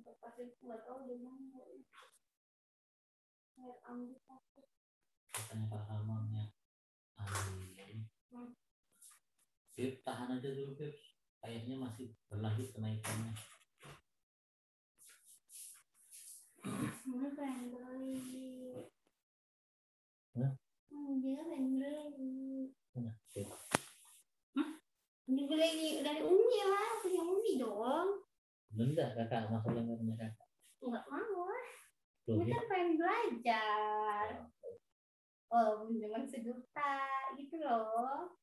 nggak sakit. katanya Pak Ramon ya tahan aja dulu Beb kayaknya masih berlanjut kenaikannya pengen beli. Beli. Dari Umi lah, punya Umi dong. Bener nggak kakak masalah nggak punya kakak Enggak mau lah. Ya. kan pengen belajar. Oh, dengan sejuta gitu loh.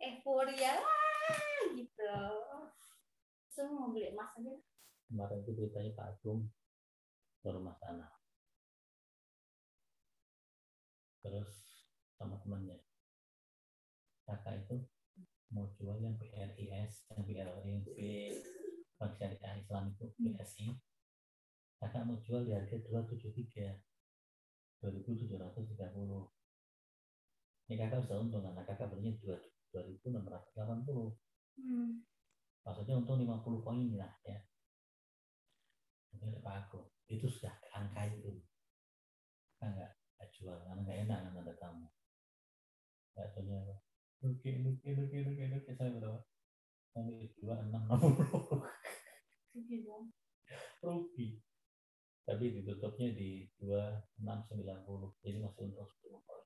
Euforia lah gitu loh. So mau beli emas aja. kemarin itu ceritanya Pak Agung ke rumah sana terus sama temannya kakak itu mau jual yang PRIS yang PRIS Bank Syariah Islam itu BSI. Kakak mau jual di harga 273 2730 ini kakak bisa untung karena kakak belinya 2680 Hmm. maksudnya untung 50 poin lah ya. Ini ada Pak Agung. Itu sudah angka itu. Kan nggak nggak jual karena nggak enak kan ada tamu nggak apa rugi rugi rugi rugi rugi saya berapa dua enam enam rugi tapi ditutupnya di dua enam sembilan puluh. Jadi masih untung sepuluh poin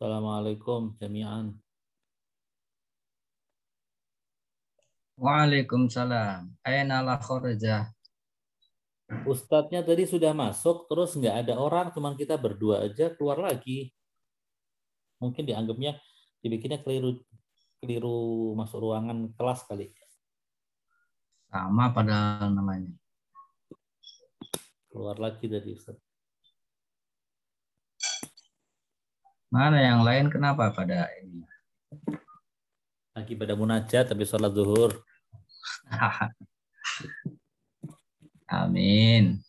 Assalamualaikum jami'an Waalaikumsalam. Aina la kharaja. Ustadznya tadi sudah masuk, terus nggak ada orang, cuman kita berdua aja keluar lagi. Mungkin dianggapnya dibikinnya keliru keliru masuk ruangan kelas kali. Sama padahal namanya. Keluar lagi dari Ustadz. Mana yang lain kenapa pada ini? Lagi pada munajat tapi sholat zuhur. Amin.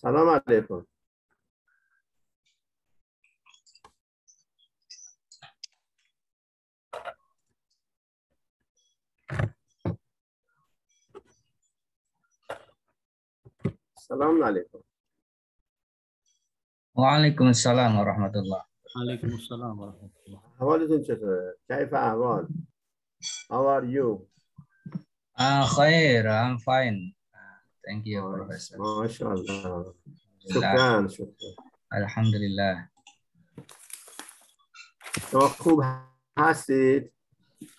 سلام علیکم سلام علیکم Waalaikumsalam warahmatullah. Waalaikumsalam warahmatullahi احوالتون چطوره؟ کیف احوال؟ How are you? Ah, khair, I'm fine. Thank you, Professor. ما شاء الله. شكرا شكرا. الحمد لله. توقف حسيت.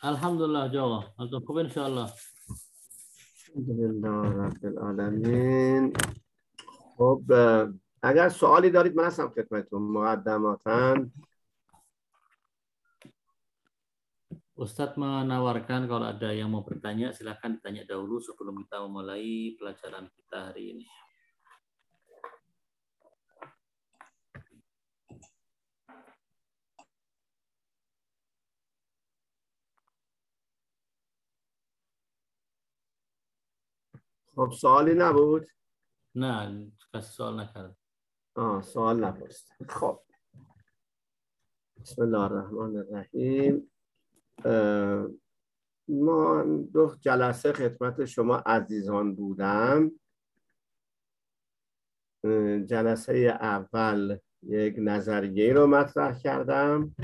الحمد لله جوا. نلتقي إن شاء الله. الحمد لله رب العالمین خب آه، اگر سوالی دارید من هستم خدمتتون مقدماتاً Ustadz menawarkan kalau ada yang mau bertanya silahkan ditanya dahulu sebelum kita memulai pelajaran kita hari ini. خب سوالی نبود Nah, kasih soal nakal. آه سوال نپرسید خب بسم الله الرحمن الرحیم اه، ما دو جلسه خدمت شما عزیزان بودم. جلسه اول یک نظریه رو مطرح کردم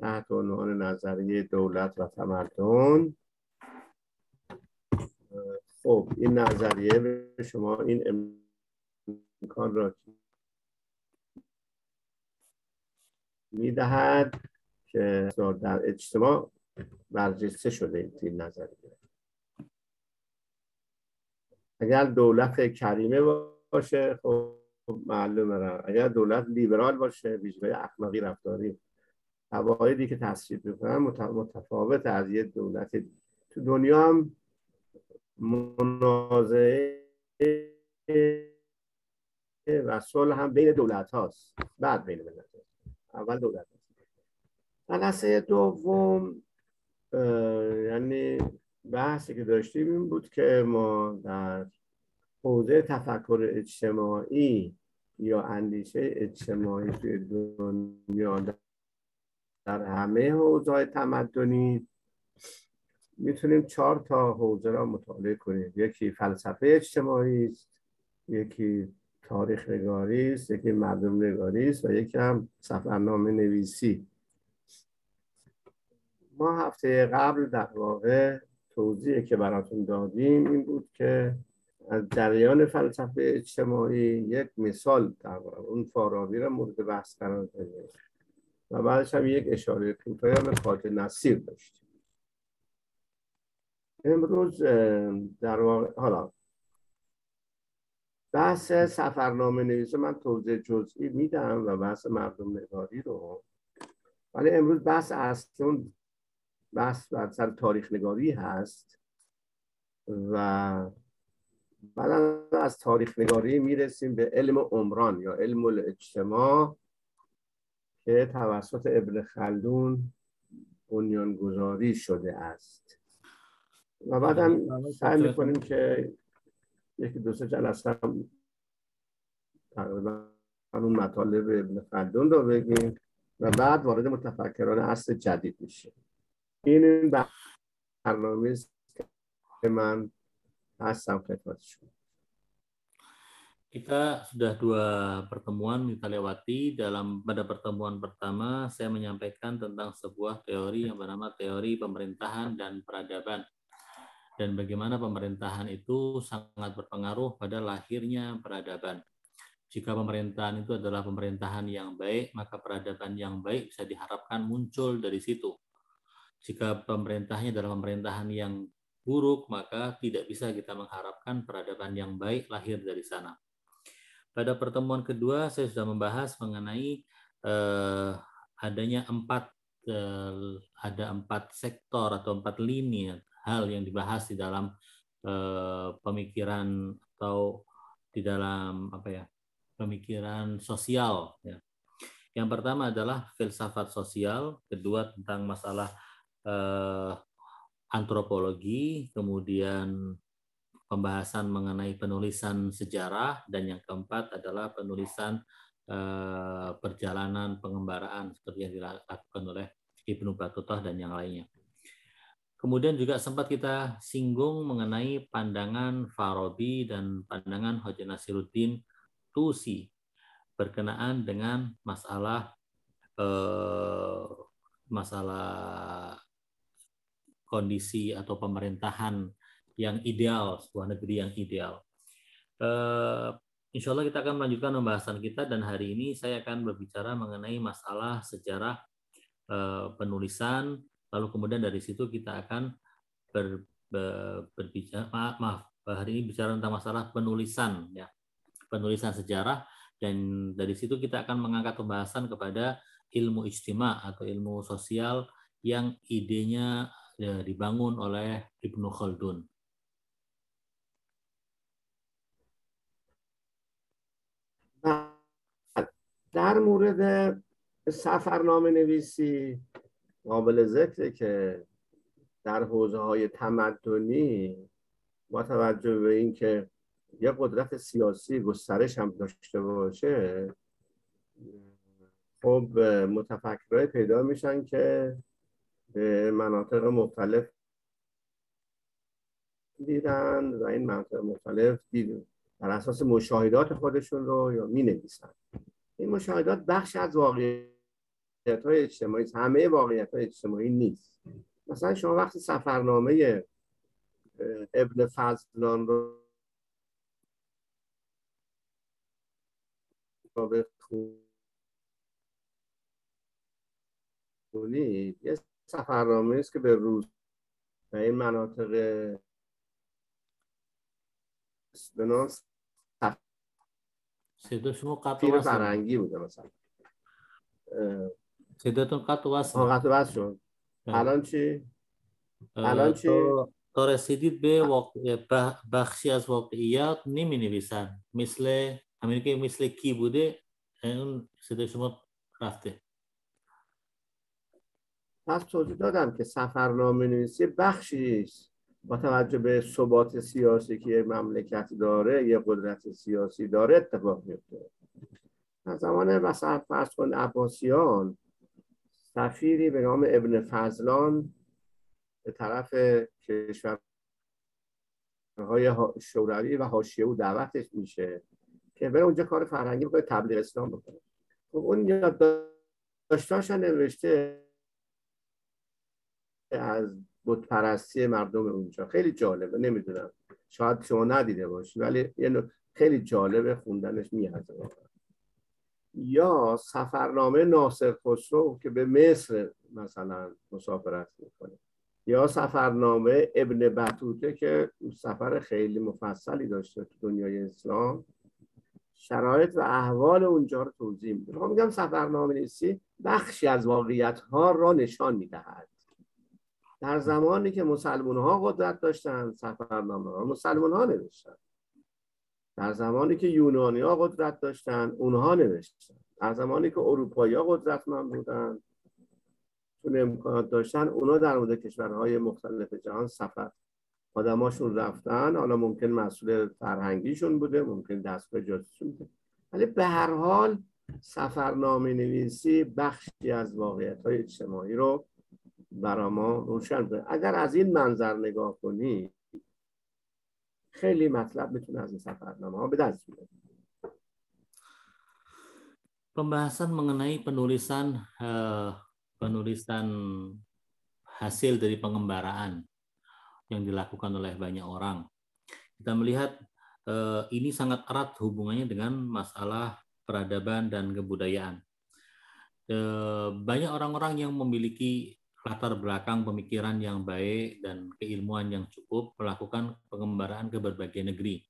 تحت عنوان نظریه دولت و تمدن. خب این نظریه به شما این امکان را می‌دهد. که در اجتماع برجسته شده این نظریه اگر دولت کریمه باشه خب معلومه را. اگر دولت لیبرال باشه ویژگی اخلاقی رفتاری. قواعدی که تصویب می‌کنن مت- متفاوت از یه دولت. تو دنیا هم منازعه و صلح هم بین دولت هاست بعد بین ملت. اول دولت. جلسه دوم یعنی بحثی که داشتیم این بود که ما در حوزه تفکر اجتماعی یا اندیشه اجتماعی توی دنیا در همه حوزه تمدنی می‌تونیم چهار تا حوزه را مطالعه کنیم. یکی فلسفه اجتماعی است یکی تاریخ نگاری است یکی مردم نگاری است و یکی هم سفرنامه نویسی ما هفته قبل در واقع توضیحی که براتون دادیم این بود که از جریان فلسفه اجتماعی یک مثال در اون فارابی را مورد بحث قرار دادیم. و بعدش هم یک اشاره کوتاهی به خاطر نصیر داشتیم. امروز در واقع حالا بحث سفرنامه نویسی من توضیح جزئی میدم و بحث مردم نگاری رو. ولی امروز بحث اصلی بحث بر سر تاریخ نگاری هست و بعد از تاریخ نگاری می‌رسیم به علم عمران یا علم الاجتماع که توسط ابن خلدون بنیانگذاری شده است. و بعد هم سعی می‌کنیم که یکی دو سه جلسه هم تقریبا اون مطالب ابن خلدون رو بگیم و بعد وارد متفکران عصر جدید میشیم. این این برنامه است که من هستم خدمت شما Kita sudah dua pertemuan kita lewati. Dalam pada pertemuan pertama, saya menyampaikan tentang sebuah teori yang bernama teori pemerintahan dan peradaban. Dan bagaimana pemerintahan itu sangat berpengaruh pada lahirnya peradaban. Jika pemerintahan itu adalah pemerintahan yang baik, maka peradaban yang baik bisa diharapkan muncul dari situ. Jika pemerintahnya adalah pemerintahan yang buruk, maka tidak bisa kita mengharapkan peradaban yang baik lahir dari sana. Pada pertemuan kedua, saya sudah membahas mengenai eh, adanya empat eh, ada empat sektor atau empat lini hal yang dibahas di dalam eh, pemikiran atau di dalam apa ya pemikiran sosial. Ya. Yang pertama adalah filsafat sosial, kedua tentang masalah eh, antropologi, kemudian pembahasan mengenai penulisan sejarah dan yang keempat adalah penulisan eh, perjalanan pengembaraan seperti yang dilakukan oleh Ibnu Battuta dan yang lainnya. Kemudian juga sempat kita singgung mengenai pandangan Farabi dan pandangan Hoja Nasiruddin Tusi berkenaan dengan masalah eh, masalah kondisi atau pemerintahan yang ideal, sebuah negeri yang ideal. Eh, insya Allah kita akan melanjutkan pembahasan kita dan hari ini saya akan berbicara mengenai masalah sejarah eh, penulisan. Lalu kemudian dari situ kita akan ber, ber, berbicara maaf, maaf hari ini bicara tentang masalah penulisan ya. Penulisan sejarah. Dan dari situ kita akan mengangkat pembahasan kepada ilmu ijtima atau ilmu sosial yang idenya ya, dibangun oleh Ibnu Khaldun. در مورد سفرنامه نویسی قابل ذکره که در حوزه های تمدنی با توجه به اینکه یه قدرت سیاسی گسترش هم داشته باشه خب متفکرهای پیدا میشن که به مناطق مختلف دیدن و این مناطق مختلف دیدن بر اساس مشاهدات خودشون رو یا می نویسن این مشاهدات بخش از واقعیت های اجتماعی همه واقعیت های اجتماعی نیست. مثلا شما وقتی سفرنامه ابن فضلان رو بخونید یه سفرنامه است که به روز و این مناطق به نام صدا قطع فرنگی بوده مثلا. صداتون قطع وصل قطع وصل شد. الان چی؟ الان چی؟ تا رسیدید به واقع بخشی از واقعیات نمی نویسن مثل همین که مثل کی بوده اون صدای شما رفته. پس توضیح دادم که سفرنامه نویسی بخشی است با توجه به ثبات سیاسی که یک مملکت داره یه قدرت سیاسی داره اتفاق میفته. از زمان مثلا فرض کن عباسیان سفیری به نام ابن فضلان به طرف کشورهای شوروی و حاشیه او دعوتش میشه که بره اونجا کار فرهنگی بکنه تبلیغ اسلام بکنه. خب اون یادداشتاش نوشته از بود پرستی مردم اونجا. خیلی جالبه نمی‌دونم. شاید شما ندیده باشی ولی یه خیلی جالبه خوندنش میارزه یا سفرنامه ناصر خسرو که به مصر مثلا مسافرت می‌کنه. یا سفرنامه ابن بطوته که سفر خیلی مفصلی داشته تو دنیای اسلام. شرایط و احوال اونجا رو توضیح میده. ما میگم سفرنامه نیستی بخشی از واقعیت ها را نشان می‌دهد. در زمانی که مسلمان ها قدرت داشتن سفرنامه ها مسلمان ها نوشتن. در زمانی که یونانی ها قدرت داشتن اونها نوشتن. در زمانی که اروپایی ها قدرتمند بودن چون امکانات داشتن اونا در مورد کشورهای مختلف جهان سفر. آدماشون رفتن حالا ممکن مسئول فرهنگیشون بوده ممکن دست به جاسوسیشون بوده. ولی به هر حال سفرنامه نویسی بخشی از واقعیت های اجتماعی رو برا ما روشن بوده اگر از این منظر نگاه کنی خیلی مطلب میتونه از این سفرنامه ها به دست بیاره Pembahasan mengenai penulisan uh, penulisan hasil dari pengembaraan yang dilakukan oleh banyak orang. Kita melihat uh, ini sangat erat hubungannya dengan masalah peradaban dan kebudayaan. Uh, banyak orang-orang yang memiliki latar belakang pemikiran yang baik dan keilmuan yang cukup melakukan pengembaraan ke berbagai negeri.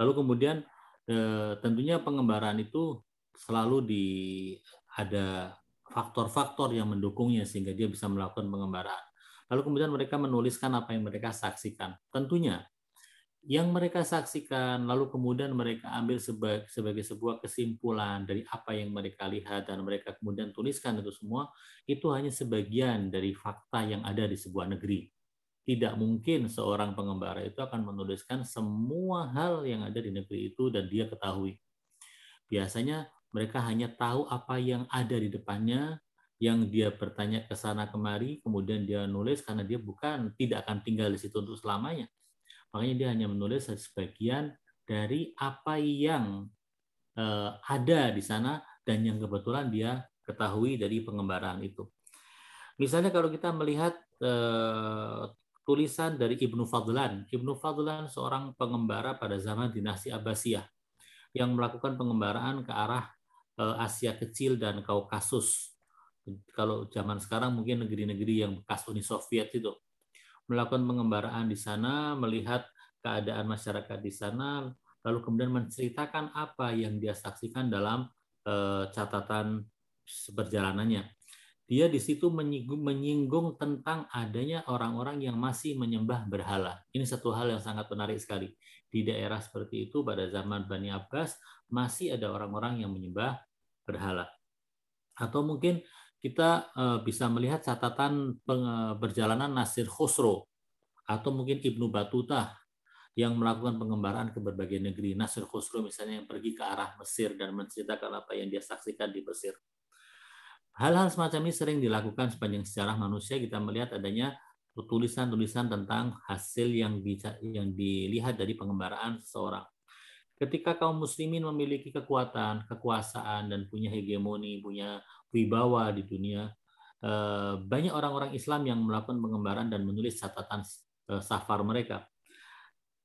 Lalu kemudian eh, tentunya pengembaraan itu selalu di ada faktor-faktor yang mendukungnya sehingga dia bisa melakukan pengembaraan. Lalu kemudian mereka menuliskan apa yang mereka saksikan. Tentunya yang mereka saksikan, lalu kemudian mereka ambil sebagai, sebuah kesimpulan dari apa yang mereka lihat dan mereka kemudian tuliskan itu semua, itu hanya sebagian dari fakta yang ada di sebuah negeri. tidak mungkin seorang pengembara itu akan menuliskan semua hal yang ada di negeri itu dan dia ketahui. Biasanya mereka hanya tahu apa yang ada di depannya, yang dia bertanya ke sana kemari, kemudian dia nulis karena dia bukan tidak akan tinggal di situ untuk selamanya. Makanya dia hanya menulis sebagian dari apa yang uh, ada di sana dan yang kebetulan dia ketahui dari pengembaraan itu. Misalnya kalau kita melihat uh, tulisan dari Ibnu Fadlan. Ibnu Fadlan seorang pengembara pada zaman dinasti Abbasiyah yang melakukan pengembaraan ke arah eh, Asia Kecil dan Kaukasus. Kalau zaman sekarang mungkin negeri-negeri yang bekas Uni Soviet itu melakukan pengembaraan di sana, melihat keadaan masyarakat di sana, lalu kemudian menceritakan apa yang dia saksikan dalam eh, catatan perjalanannya dia di situ menyinggung, menyinggung tentang adanya orang-orang yang masih menyembah berhala. Ini satu hal yang sangat menarik sekali. Di daerah seperti itu pada zaman Bani Abbas masih ada orang-orang yang menyembah berhala. Atau mungkin kita eh, bisa melihat catatan perjalanan Nasir Khosro atau mungkin Ibnu Batuta yang melakukan pengembaraan ke berbagai negeri. Nasir Khosro misalnya yang pergi ke arah Mesir dan menceritakan apa yang dia saksikan di Mesir. Hal-hal semacam ini sering dilakukan sepanjang sejarah manusia. Kita melihat adanya tulisan-tulisan tentang hasil yang, bisa, yang dilihat dari pengembaraan seseorang. Ketika kaum muslimin memiliki kekuatan, kekuasaan, dan punya hegemoni, punya wibawa di dunia, eh, banyak orang-orang Islam yang melakukan pengembaraan dan menulis catatan eh, safar mereka.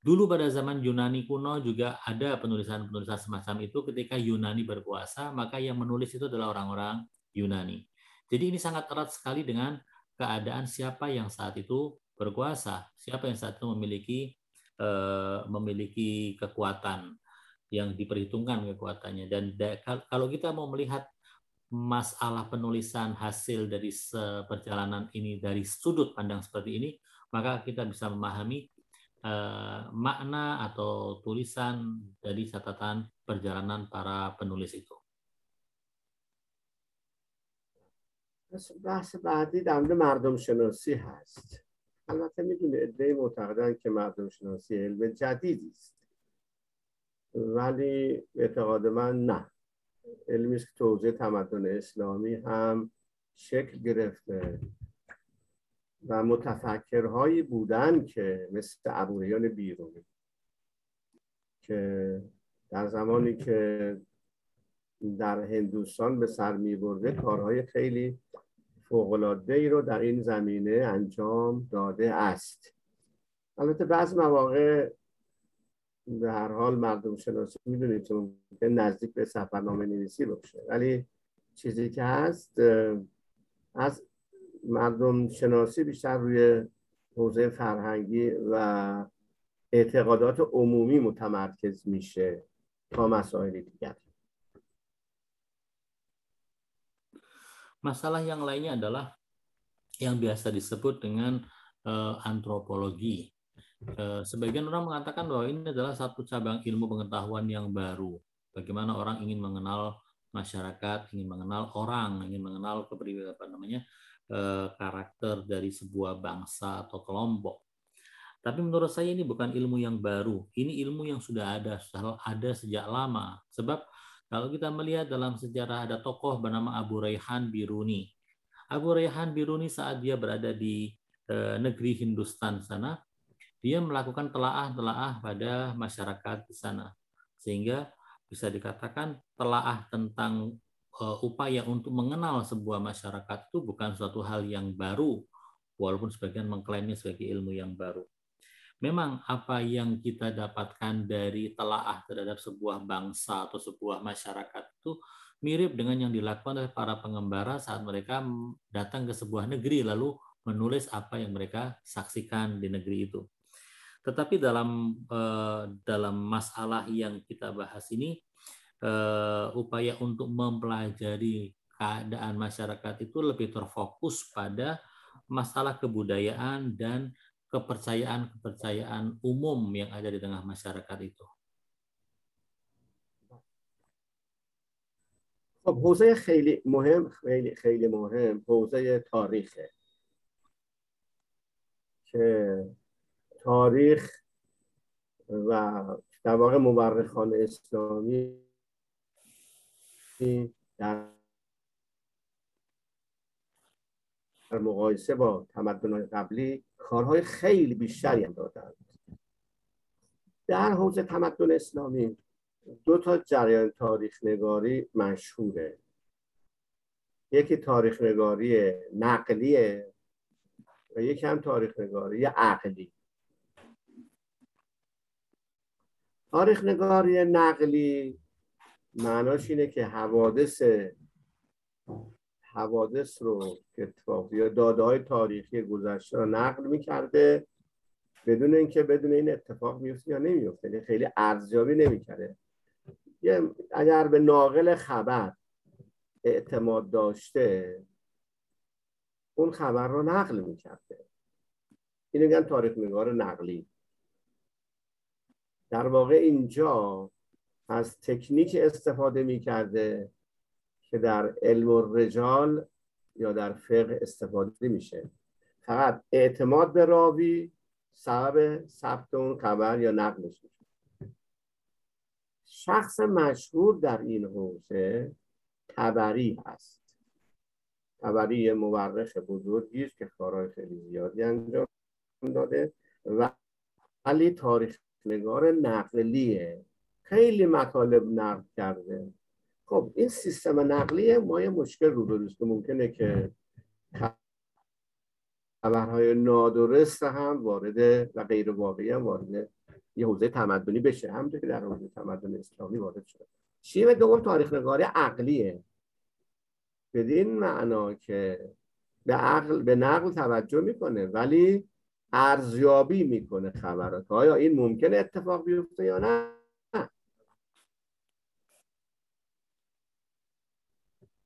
Dulu pada zaman Yunani kuno juga ada penulisan-penulisan semacam itu ketika Yunani berkuasa, maka yang menulis itu adalah orang-orang Yunani. Jadi ini sangat erat sekali dengan keadaan siapa yang saat itu berkuasa, siapa yang saat itu memiliki eh, memiliki kekuatan yang diperhitungkan kekuatannya. Dan kalau kita mau melihat masalah penulisan hasil dari perjalanan ini dari sudut pandang seperti ini, maka kita bisa memahami eh, makna atau tulisan dari catatan perjalanan para penulis itu. بحث بعدی در مورد مردم شناسی هست البته میدونه ادهی معتقدن که مردم شناسی علم جدیدی است ولی اعتقاد من نه. علمی است که توضیح تمدن اسلامی هم شکل گرفته و متفکرهایی بودن که مثل ابوریان بیرونی که در زمانی که در هندوستان به سر می برده کارهای خیلی فوقلاده ای رو در این زمینه انجام داده است. البته بعض مواقع به هر حال مردم شناسی می‌دونید که نزدیک به سفرنامه نویسی باشه ولی چیزی که هست از مردم شناسی بیشتر روی حوزه فرهنگی و اعتقادات عمومی متمرکز میشه تا مسائل دیگر Masalah yang lainnya adalah yang biasa disebut dengan uh, antropologi. Uh, sebagian orang mengatakan bahwa ini adalah satu cabang ilmu pengetahuan yang baru. Bagaimana orang ingin mengenal masyarakat, ingin mengenal orang, ingin mengenal kepribadian apa namanya uh, karakter dari sebuah bangsa atau kelompok. Tapi menurut saya ini bukan ilmu yang baru. Ini ilmu yang sudah ada, sudah ada sejak lama. Sebab kalau kita melihat dalam sejarah ada tokoh bernama Abu Raihan Biruni. Abu Raihan Biruni saat dia berada di e, negeri Hindustan sana, dia melakukan telaah-telaah pada masyarakat di sana. Sehingga bisa dikatakan telaah tentang e, upaya untuk mengenal sebuah masyarakat itu bukan suatu hal yang baru, walaupun sebagian mengklaimnya sebagai ilmu yang baru memang apa yang kita dapatkan dari telaah terhadap sebuah bangsa atau sebuah masyarakat itu mirip dengan yang dilakukan oleh para pengembara saat mereka datang ke sebuah negeri lalu menulis apa yang mereka saksikan di negeri itu. Tetapi dalam eh, dalam masalah yang kita bahas ini eh, upaya untuk mempelajari keadaan masyarakat itu lebih terfokus pada masalah kebudayaan dan kepercayaan-kepercayaan umum yang ada di tengah masyarakat itu. خب حوزه خیلی مهم خیلی خیلی مهم حوزه تاریخه که تاریخ و در واقع مورخان اسلامی در مقایسه با تمدن قبلی کارهای خیلی بیشتری هم دادند. در حوزه تمدن اسلامی دو تا جریان تاریخ نگاری مشهوره. یکی تاریخ نگاری نقلیه و یکی هم تاریخ نگاری عقلی. تاریخ نگاری نقلی معناش اینه که حوادث حوادث رو اتفاق یا داده های تاریخی گذشته رو نقل می‌کرده بدون اینکه بدون این اتفاق میفته یا نمیفته یعنی خیلی ارزیابی نمی‌کرده. اگر به ناقل خبر اعتماد داشته اون خبر رو نقل می‌کرده. این میگن تاریخ نگار نقلی. در واقع اینجا از تکنیک استفاده می‌کرده که در علم و رجال یا در فقه استفاده میشه. فقط اعتماد به راوی سبب ثبت اون خبر یا نقلش میشه. شخص مشهور در این حوزه تبری هست. تبری مورخ بزرگی است که کارهای خیلی زیادی انجام داده و ولی تاریخ نگار نقلیه. خیلی مطالب نقل کرده. خب این سیستم نقلی ما یه مشکل روبروست که ممکنه که خبرهای نادرست هم وارد و غیر واقعی هم وارد یه حوزه تمدنی بشه. همونطور که در حوزه تمدن اسلامی وارد شده. شیوه دوم تاریخ نگاری عقلیه. بدین معنا که به عقل به نقل توجه می‌کنه. ولی ارزیابی می‌کنه خبرات. آیا این ممکنه اتفاق بیفته یا نه؟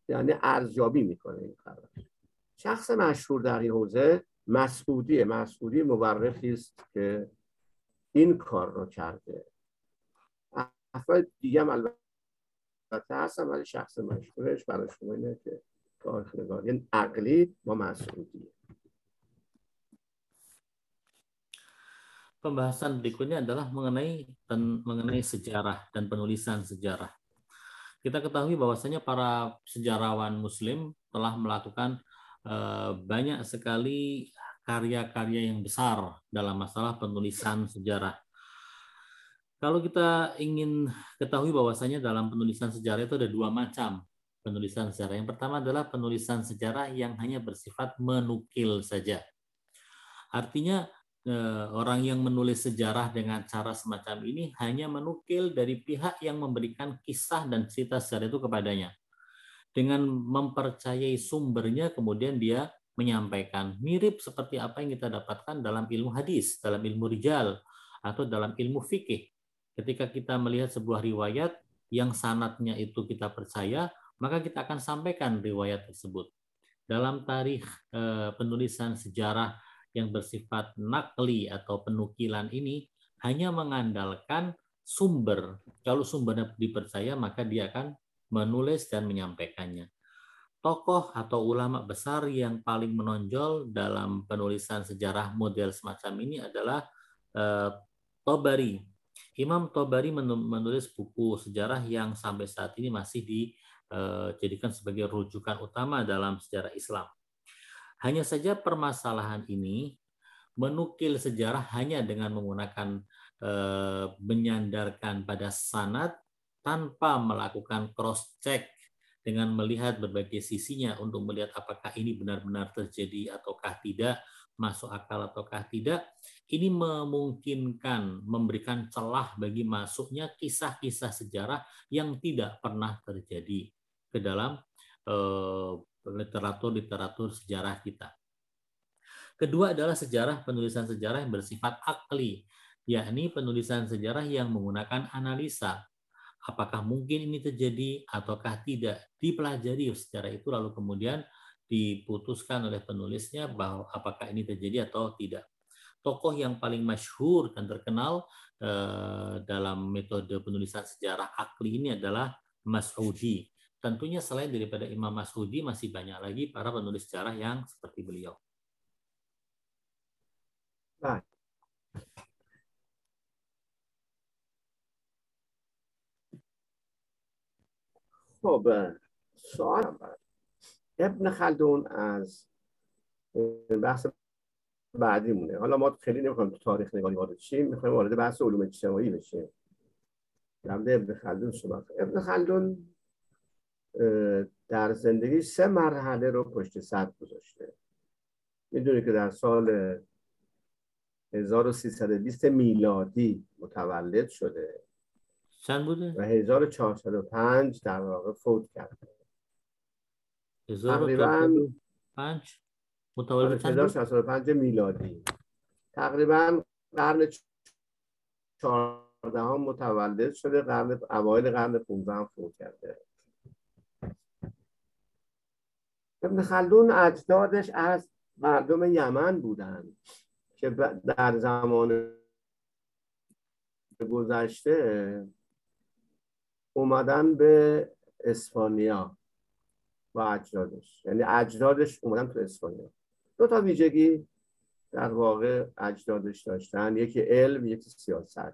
یعنی ارزیابی می‌کنه این خبر شخص مشهور در این حوزه مسعودی مسعودی مورخی است که این کار رو کرده. افراد دیگه البته هستن ولی شخص مشهورش برای شما اینه که تاریخ نگاری عقلی با مسعودیه. Pembahasan berikutnya adalah mengenai mengenai sejarah dan penulisan sejarah. Kita ketahui bahwasanya para sejarawan Muslim telah melakukan uh, banyak sekali karya-karya yang besar dalam masalah penulisan sejarah. Kalau kita ingin ketahui bahwasanya dalam penulisan sejarah itu ada dua macam penulisan sejarah. Yang pertama adalah penulisan sejarah yang hanya bersifat menukil saja. Artinya orang yang menulis sejarah dengan cara semacam ini hanya menukil dari pihak yang memberikan kisah dan cerita sejarah itu kepadanya. Dengan mempercayai sumbernya kemudian dia menyampaikan mirip seperti apa yang kita dapatkan dalam ilmu hadis, dalam ilmu rijal atau dalam ilmu fikih Ketika kita melihat sebuah riwayat yang sanatnya itu kita percaya, maka kita akan sampaikan riwayat tersebut. Dalam tarikh eh, penulisan sejarah yang bersifat nakli atau penukilan ini hanya mengandalkan sumber. Kalau sumbernya dipercaya, maka dia akan menulis dan menyampaikannya. Tokoh atau ulama besar yang paling menonjol dalam penulisan sejarah model semacam ini adalah eh, Tobari Imam Tobari menulis buku sejarah yang sampai saat ini masih dijadikan sebagai rujukan utama dalam sejarah Islam. Hanya saja permasalahan ini menukil sejarah hanya dengan menggunakan eh, menyandarkan pada sanad tanpa melakukan cross check dengan melihat berbagai sisinya untuk melihat apakah ini benar-benar terjadi ataukah tidak masuk akal ataukah tidak, ini memungkinkan memberikan celah bagi masuknya kisah-kisah sejarah yang tidak pernah terjadi ke dalam eh, literatur-literatur sejarah kita. Kedua adalah sejarah penulisan sejarah yang bersifat akli, yakni penulisan sejarah yang menggunakan analisa. Apakah mungkin ini terjadi ataukah tidak dipelajari secara itu lalu kemudian diputuskan oleh penulisnya bahwa apakah ini terjadi atau tidak. Tokoh yang paling masyhur dan terkenal eh, dalam metode penulisan sejarah akli ini adalah Mas'udi. Tentunya selain daripada Imam Mas'udi masih banyak lagi para penulis sejarah yang seperti beliau. بله. خب سوال ابن خلدون از بحث بعدی مونه حالا ما خیلی نمی‌خوایم تو تاریخ نگاری وارد شیم می‌خوایم وارد بحث علوم اجتماعی بشیم در ابن خلدون صحبت ابن خلدون در زندگی سه مرحله رو پشت سر گذاشته. می‌دونی که در سال 1320 میلادی متولد شده چند بوده؟ و 1405 در واقع فوت کرده. تقریبا 5 متولد چند 1465 میلادی. تقریبا قرن 14 متولد شده قرن اوایل قرن 15 هم فوت کرده. ابن خلدون اجدادش از مردم یمن بودند که در زمان گذشته اومدن به اسپانیا با اجدادش. یعنی اجدادش اومدن تو اسپانیا. دو تا ویژگی در واقع اجدادش داشتن. یکی علم یکی سیاست.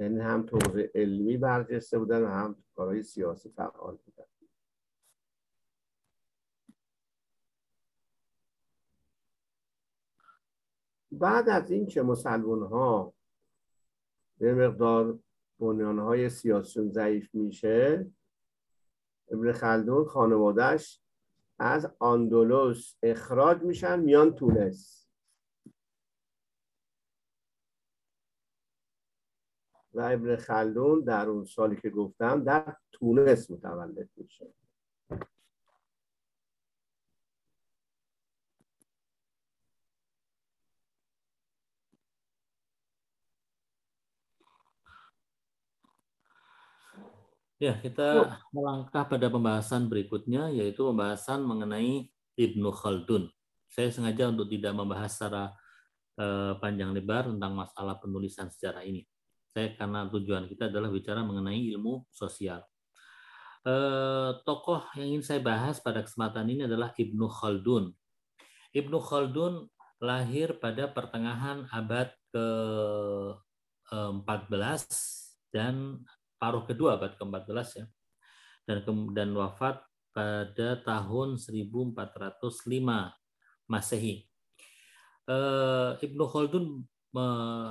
یعنی هم طور علمی برجسته بودن و هم کارهای سیاسی فعال بودن. بعد از این که مسلمان ها به مقدار بنیان های سیاسی ضعیف میشه ابن خلدون خانوادهش از آندولوس اخراج میشن میان تونس. و ابن خلدون در اون سالی که گفتم در تونس متولد میشه. Ya, kita melangkah pada pembahasan berikutnya, yaitu pembahasan mengenai Ibnu Khaldun. Saya sengaja untuk tidak membahas secara uh, panjang lebar tentang masalah penulisan sejarah ini. Saya karena tujuan kita adalah bicara mengenai ilmu sosial. Uh, tokoh yang ingin saya bahas pada kesempatan ini adalah Ibnu Khaldun. Ibnu Khaldun lahir pada pertengahan abad ke-14 dan paruh kedua abad ke-14 ya. Dan dan wafat pada tahun 1405 Masehi. Uh, Ibnu Khaldun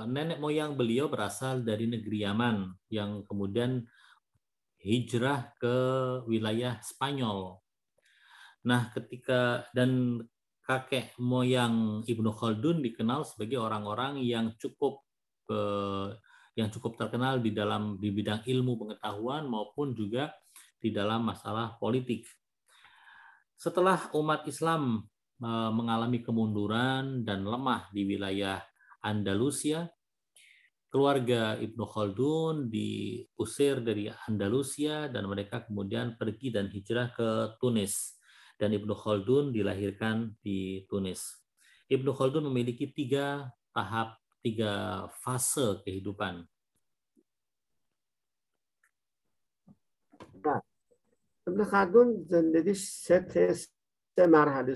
nenek moyang beliau berasal dari negeri Yaman yang kemudian hijrah ke wilayah Spanyol. Nah, ketika dan kakek moyang Ibnu Khaldun dikenal sebagai orang-orang yang cukup uh, yang cukup terkenal di dalam di bidang ilmu pengetahuan maupun juga di dalam masalah politik. Setelah umat Islam e, mengalami kemunduran dan lemah di wilayah Andalusia, keluarga Ibnu Khaldun diusir dari Andalusia dan mereka kemudian pergi dan hijrah ke Tunis. Dan Ibnu Khaldun dilahirkan di Tunis. Ibnu Khaldun memiliki tiga tahap tiga fase kehidupan. ابن خلدون زندگیش سه سه مرحله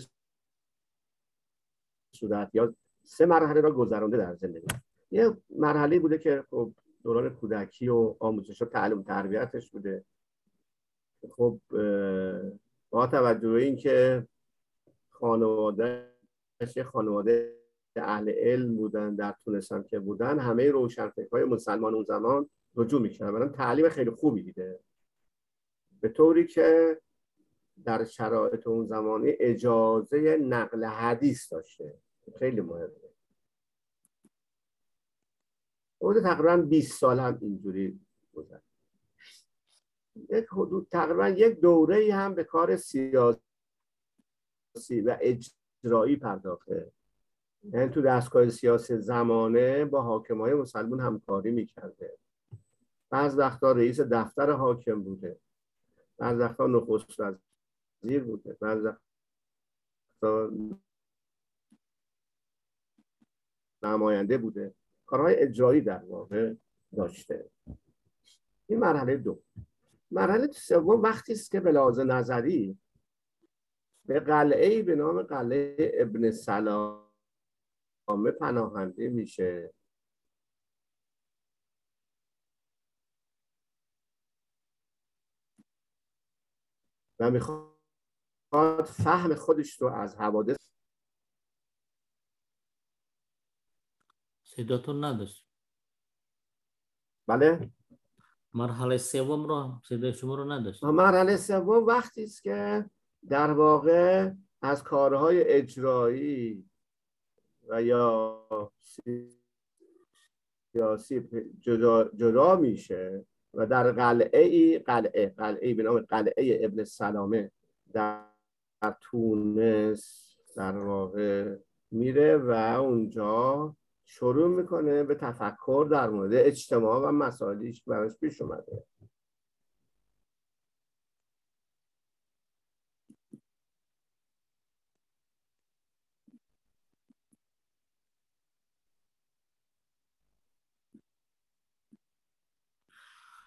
صورت یا سه مرحله را گذرانده در زندگی یه مرحله بوده که خب دوران کودکی و آموزش و تعلیم تربیتش بوده خب با توجه به اینکه خانواده خانواده اهل علم بودن در تونستان که بودن همه روشنفکرهای مسلمان اون زمان رجوع می‌کردن. تعلیم خیلی خوبی دیده به طوری که در شرایط اون زمانی اجازه نقل حدیث داشته. خیلی مهمه. حدود تقریبا 20 سال هم اینجوری گذشت. یک حدود تقریبا یک دوره هم به کار سیاسی و اجرایی پرداخته. یعنی تو دستگاه سیاسی زمانه با حاکم های مسلمون همکاری می‌کرده. بعض وقتا رئیس دفتر حاکم بوده. بعض وقتا نخست وزیر بوده. بعض وقتا نماینده بوده. کارهای اجرایی در واقع داشته. این مرحله دو. مرحله سوم وقتی است که به نظری به قلعه به نام قلعه ابن سلام اسلامه پناهنده میشه. و می‌خواد فهم خودش رو از حوادث صداتون نداشت. بله؟ مرحله سوم رو صدای شما رو نداشت. مرحله سوم وقتی است که در واقع از کارهای اجرایی و یا سیاسی جدا, جدا میشه و در قلعه ای قلعه قلعه به نام قلعه ابن سلامه در تونس در واقع میره و اونجا شروع می‌کنه به تفکر در مورد اجتماع و مسائلی که براش پیش اومده.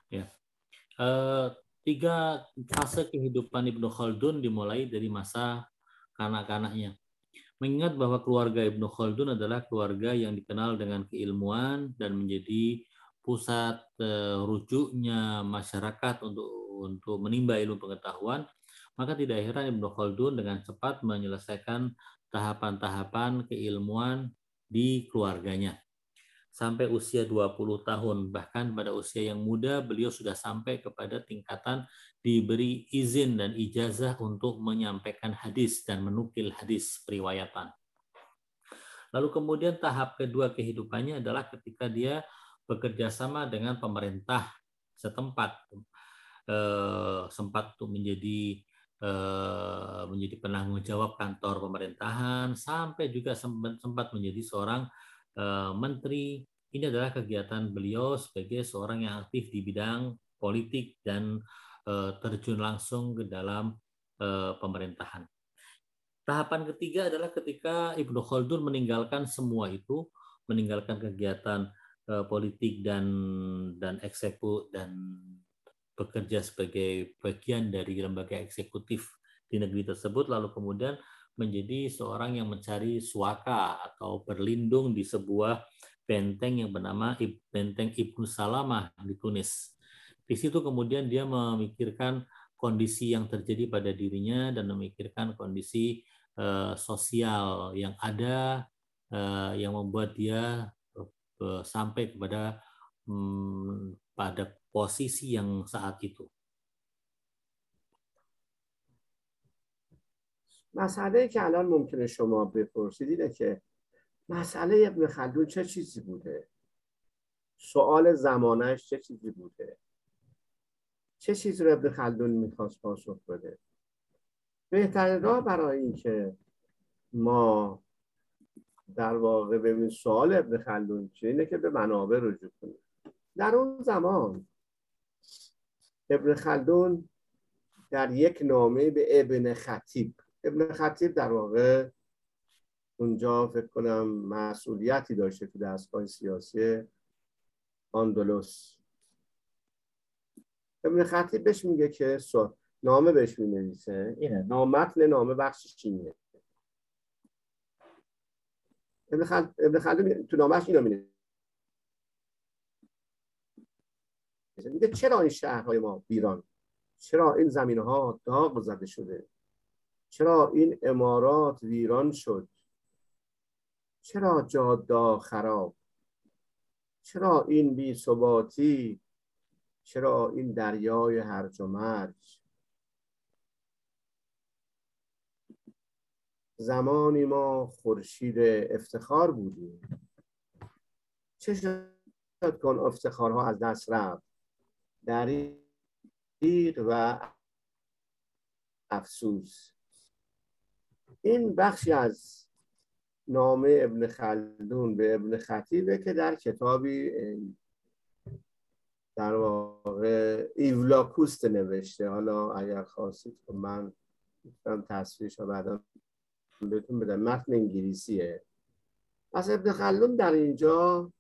Ya. Uh, tiga fase kehidupan Ibnu Khaldun dimulai dari masa kanak-kanaknya. Mengingat bahwa keluarga Ibnu Khaldun adalah keluarga yang dikenal dengan keilmuan dan menjadi pusat uh, rujuknya masyarakat untuk untuk menimba ilmu pengetahuan, maka tidak heran Ibnu Khaldun dengan cepat menyelesaikan tahapan-tahapan keilmuan di keluarganya sampai usia 20 tahun. Bahkan pada usia yang muda beliau sudah sampai kepada tingkatan diberi izin dan ijazah untuk menyampaikan hadis dan menukil hadis periwayatan. Lalu kemudian tahap kedua kehidupannya adalah ketika dia bekerja sama dengan pemerintah setempat eh, sempat untuk menjadi eh, menjadi penanggung jawab kantor pemerintahan sampai juga sempat menjadi seorang Eh, menteri. Ini adalah kegiatan beliau sebagai seorang yang aktif di bidang politik dan eh, terjun langsung ke dalam eh, pemerintahan. Tahapan ketiga adalah ketika Ibnu Khaldun meninggalkan semua itu, meninggalkan kegiatan politik dan dan eksekut dan bekerja sebagai bagian dari lembaga eksekutif di negeri tersebut lalu kemudian menjadi seorang yang mencari suaka atau berlindung di sebuah benteng yang bernama Benteng Ibnu Salamah di Tunis. Di situ kemudian dia memikirkan kondisi yang terjadi pada dirinya dan memikirkan kondisi uh, sosial yang ada uh, yang membuat dia uh, sampai kepada um, pada posisi yang saat itu. مسئله که الان ممکنه شما بپرسید اینه که مسئله ابن خلدون چه چیزی بوده؟ سوال زمانش چه چیزی بوده؟ چه چیزی رو ابن خلدون می‌خواست پاسخ بده؟ بهترین راه برای اینکه ما در واقع ببینیم سوال ابن خلدون چه اینه که به منابع رجوع کنیم. در اون زمان ابن خلدون در یک نامه به ابن خطیب ابن خطیب در واقع اونجا فکر کنم مسئولیتی داشته تو دستگاه سیاسی آندلوس. ابن خطیب بهش میگه که نامه بهش می‌نویسه. اینه نامتن نامه بخش چینه ابن, خل... ابن خلدون تو نامش اینو می‌نویسه. میگه چرا این شهرهای ما بیران؟ چرا این زمینه ها داغ زده شده؟ چرا این امارات ویران شد؟ چرا جاده خراب؟ چرا این بی ثباتی؟ چرا این دریای هرج و مرج؟ زمانی ما خورشید افتخار بودیم. چه شد کن افتخارها از دست رفت؟ دریق و افسوس. این بخشی از نامه ابن خلدون به ابن خطیبه که در کتابی در واقع ایولاکوست نوشته. حالا اگر خواستید که من می‌تونم تصویرش رو بعدا بهتون بدم. متن انگلیسیه. پس ابن خلدون در اینجا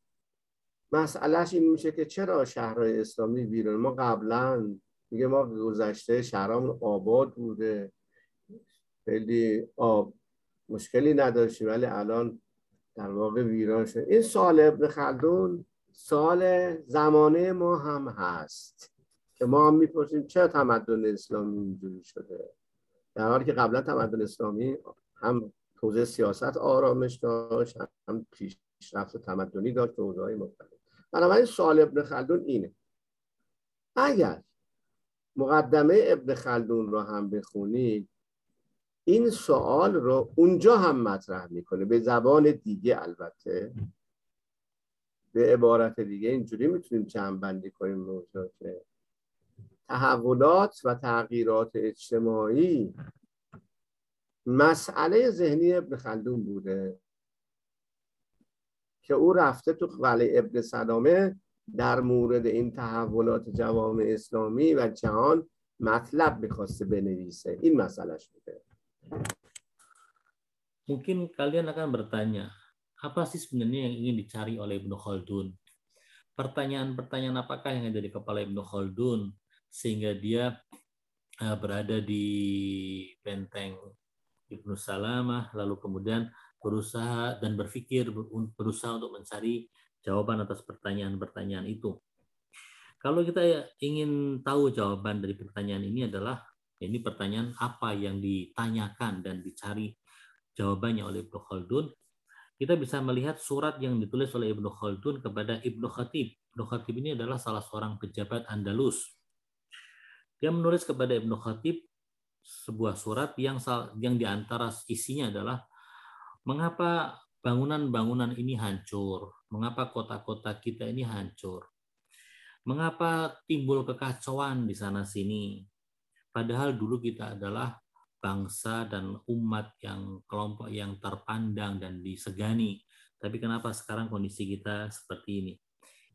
مسئلهش این میشه که چرا شهرهای اسلامی بیرون؟ ما قبلا میگه ما گذشته شهرامون آباد بوده. خیلی آب مشکلی نداشتیم ولی الان در واقع ویران شد. این سال ابن خلدون سال زمانه ما هم هست که ما هم می‌پرسیم چه تمدن اسلامی اینجوری شده؟ در حالی که قبلا تمدن اسلامی هم توزیع سیاست آرامش داشت هم پیشرفت تمدنی داشت توزیع مختلف. بنابراین سال ابن خلدون اینه. اگر مقدمه ابن خلدون رو هم بخونید این سوال رو اونجا هم مطرح می‌کنه. به زبان دیگه البته. به عبارت دیگه اینجوری می‌تونیم چند بندی کنیم موضوع که تحولات و تغییرات اجتماعی مسئله ذهنی ابن خلدون بوده که او رفته تو قلعه ابن سلامه در مورد این تحولات جوامع اسلامی و جهان مطلب می‌خواسته بنویسه. این مسئلهش بوده. Mungkin kalian akan bertanya, apa sih sebenarnya yang ingin dicari oleh Ibnu Khaldun? Pertanyaan-pertanyaan apakah yang ada di kepala Ibnu Khaldun sehingga dia eh, berada di benteng Ibnu Salamah lalu kemudian berusaha dan berpikir berusaha untuk mencari jawaban atas pertanyaan-pertanyaan itu. Kalau kita ingin tahu jawaban dari pertanyaan ini adalah ini pertanyaan apa yang ditanyakan dan dicari jawabannya oleh Ibnu Khaldun, kita bisa melihat surat yang ditulis oleh Ibnu Khaldun kepada Ibnu Khatib. Ibnu Khatib ini adalah salah seorang pejabat Andalus. Dia menulis kepada Ibnu Khatib sebuah surat yang yang di antara isinya adalah mengapa bangunan-bangunan ini hancur? Mengapa kota-kota kita ini hancur? Mengapa timbul kekacauan di sana sini? Padahal dulu kita adalah bangsa dan umat yang kelompok yang terpandang dan disegani. Tapi kenapa sekarang kondisi kita seperti ini?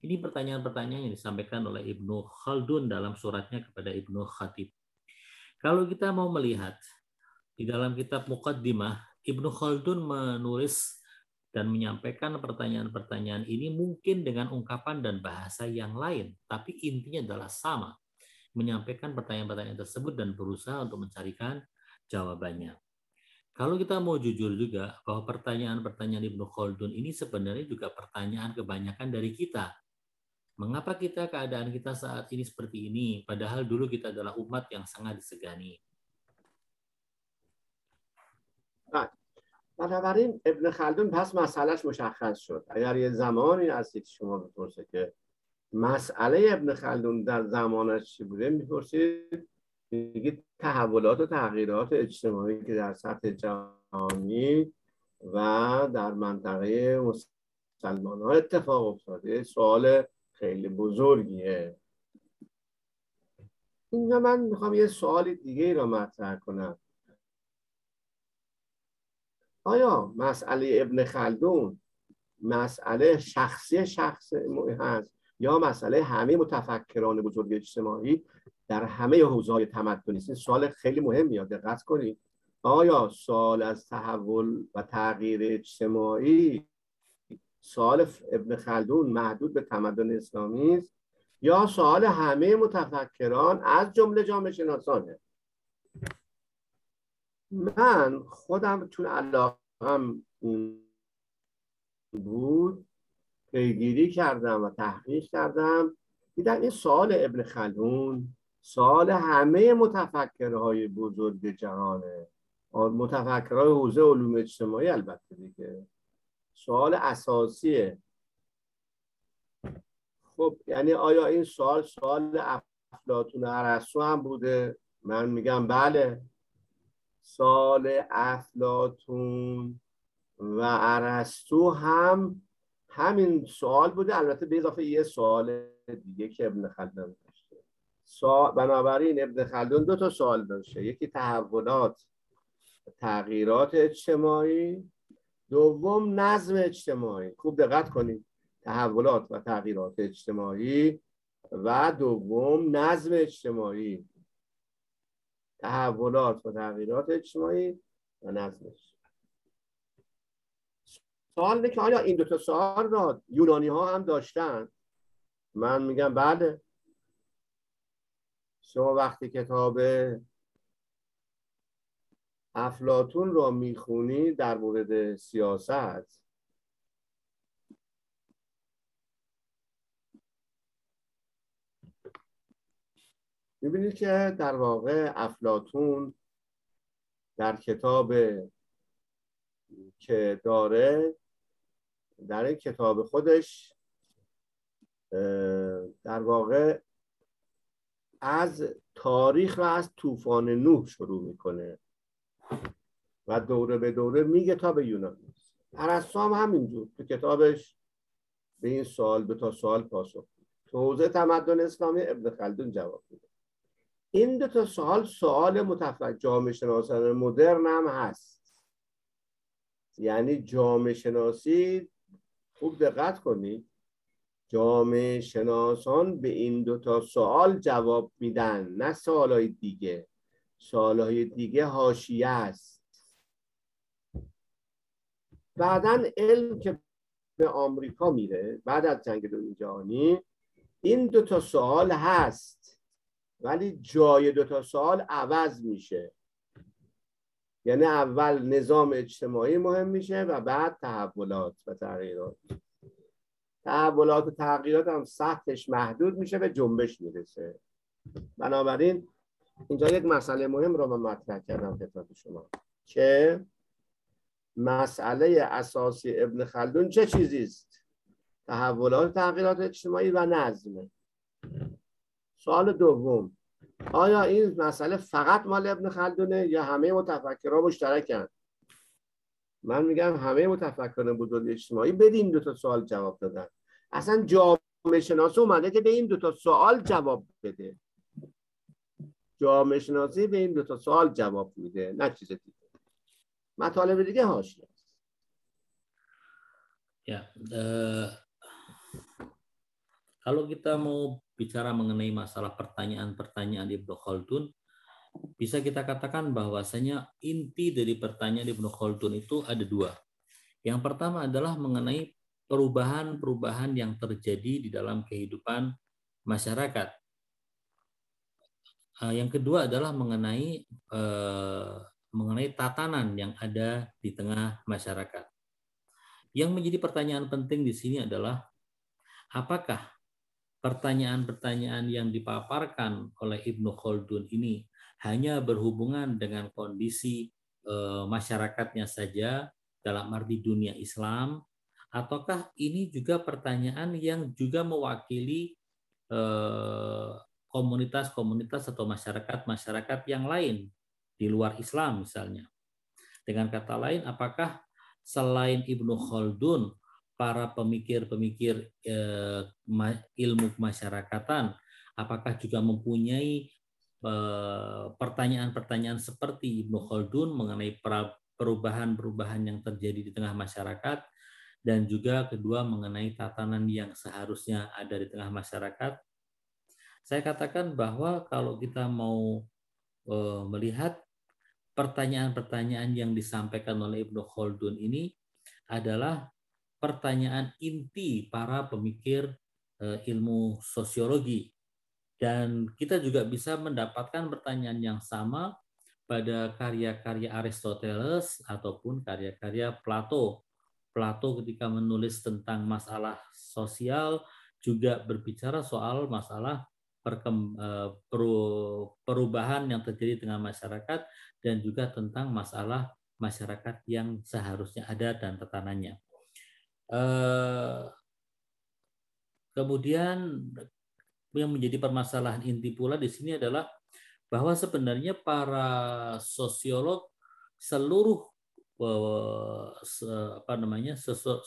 Ini pertanyaan-pertanyaan yang disampaikan oleh Ibnu Khaldun dalam suratnya kepada Ibnu Khatib. Kalau kita mau melihat di dalam kitab Muqaddimah, Ibnu Khaldun menulis dan menyampaikan pertanyaan-pertanyaan ini mungkin dengan ungkapan dan bahasa yang lain, tapi intinya adalah sama Menyampaikan pertanyaan-pertanyaan tersebut dan berusaha untuk mencarikan jawabannya. Kalau kita mau jujur juga bahwa pertanyaan-pertanyaan Ibnu Khaldun ini sebenarnya juga pertanyaan kebanyakan dari kita. Mengapa kita keadaan kita saat ini seperti ini, padahal dulu kita adalah umat yang sangat disegani. بنابراین ابن خلدون پس مسئلهش مشخص شد اگر یه زمانی از شما بپرسه که مسئله ابن خلدون در زمانش چی بوده؟ می‌پرسید. میگید تحولات و تغییرات اجتماعی که در سطح جهانی و در منطقه مسلمان ها اتفاق افتاده. سوال خیلی بزرگیه. اینجا من می‌خوام یه سوال دیگه ای را مطرح کنم. آیا مسئله ابن خلدون مسئله شخصی شخص هست؟ یا مسئله همه متفکران بزرگ اجتماعی در همه حوزه‌های تمدنی است سوال خیلی مهمی دقت کنید. آیا سوال از تحول و تغییر اجتماعی سوال ابن خلدون محدود به تمدن اسلامی است یا سوال همه متفکران از جمله جامعه شناسانه؟ من خودم چون علاقم بود پیگیری کردم و تحقیق کردم. دیدم این سوال ابن خلدون سوال همه متفکرهای بزرگ جهانه. متفکرهای حوزه علوم اجتماعی البته دیگه. سوال اساسیه. خب یعنی آیا این سوال سوال افلاتون ارسطو هم بوده؟ من میگم بله. سال افلاتون و ارسطو هم همین سوال بوده. البته به اضافه یه سوال دیگه که ابن خلدون داشته. بنابراین ابن خلدون دو تا سوال داشته. یکی تحولات تغییرات اجتماعی. دوم نظم اجتماعی. خوب دقت کنید. تحولات و تغییرات اجتماعی. و دوم نظم اجتماعی. تحولات و تغییرات اجتماعی و نظم سوال اینه که آیا این دو تا سوال را یونانی ها هم داشتن؟ من میگم بله. شما وقتی کتاب افلاتون را می‌خونی در مورد سیاست می‌بینید که در واقع افلاتون در کتاب که داره در این کتاب خودش در واقع از تاریخ و از طوفان نوح شروع می‌کنه و دوره به دوره میگه تا به یونان ارسطو هم همینجور. تو کتابش به این سوال به تا سوال پاسخ تو حوزه تمدن اسلامی ابن خلدون جواب میده. این دو تا سوال سوال متفکر جامعه شناسان مدرن هم هست. یعنی جامعه شناسی خوب دقت کنید. جامعه شناسان به این دو تا سوال جواب میدن نه سوالای دیگه. سوالای دیگه حاشیه است. بعدا علم که به آمریکا میره بعد از جنگ دوم جهانی این دو تا سوال هست ولی جای دو تا سوال عوض میشه. یعنی اول نظام اجتماعی مهم میشه و بعد تحولات و تغییرات. تحولات و تغییرات هم سطحش محدود میشه به جنبش می‌رسه. بنابراین اینجا یک مسئله مهم رو من مطرح کردم خدمت شما. که مسئله اساسی ابن خلدون چه چیزی است؟ تحولات تغییرات اجتماعی و نظم. سوال دوم. آیا این مسئله فقط مال ابن خلدونه یا همه متفکرها مشترکن؟ من میگم همه متفکران بزرگ اجتماعی بدین دو تا سوال جواب دادن. اصلا جامعه شناسی اومده که به این دو تا سوال جواب بده. جامعه شناسی به این دو تا سوال جواب میده نه چیز دیگه. مطالب دیگه حاشیه Ya, eh, kalau kita mau bicara mengenai masalah pertanyaan-pertanyaan Ibnu Khaldun, bisa kita katakan bahwasanya inti dari pertanyaan Ibnu Khaldun itu ada dua. Yang pertama adalah mengenai perubahan-perubahan yang terjadi di dalam kehidupan masyarakat. Eh, yang kedua adalah mengenai eh, mengenai tatanan yang ada di tengah masyarakat. Yang menjadi pertanyaan penting di sini adalah apakah pertanyaan-pertanyaan yang dipaparkan oleh Ibnu Khaldun ini hanya berhubungan dengan kondisi e, masyarakatnya saja dalam arti dunia Islam ataukah ini juga pertanyaan yang juga mewakili eh, komunitas-komunitas atau masyarakat-masyarakat yang lain di luar Islam misalnya. Dengan kata lain, apakah selain Ibnu Khaldun, para pemikir-pemikir eh, ilmu kemasyarakatan, apakah juga mempunyai eh, pertanyaan-pertanyaan seperti Ibnu Khaldun mengenai perubahan-perubahan yang terjadi di tengah masyarakat, dan juga kedua mengenai tatanan yang seharusnya ada di tengah masyarakat. Saya katakan bahwa kalau kita mau eh, melihat pertanyaan-pertanyaan yang disampaikan oleh Ibnu Khaldun ini adalah pertanyaan inti para pemikir eh, ilmu sosiologi. Dan kita juga bisa mendapatkan pertanyaan yang sama pada karya-karya Aristoteles ataupun karya-karya Plato. Plato ketika menulis tentang masalah sosial juga berbicara soal masalah Eh, perubahan yang terjadi dengan masyarakat dan juga tentang masalah masyarakat yang seharusnya ada dan tetanannya. Eh, kemudian yang menjadi permasalahan inti pula di sini adalah bahwa sebenarnya para sosiolog seluruh eh, apa namanya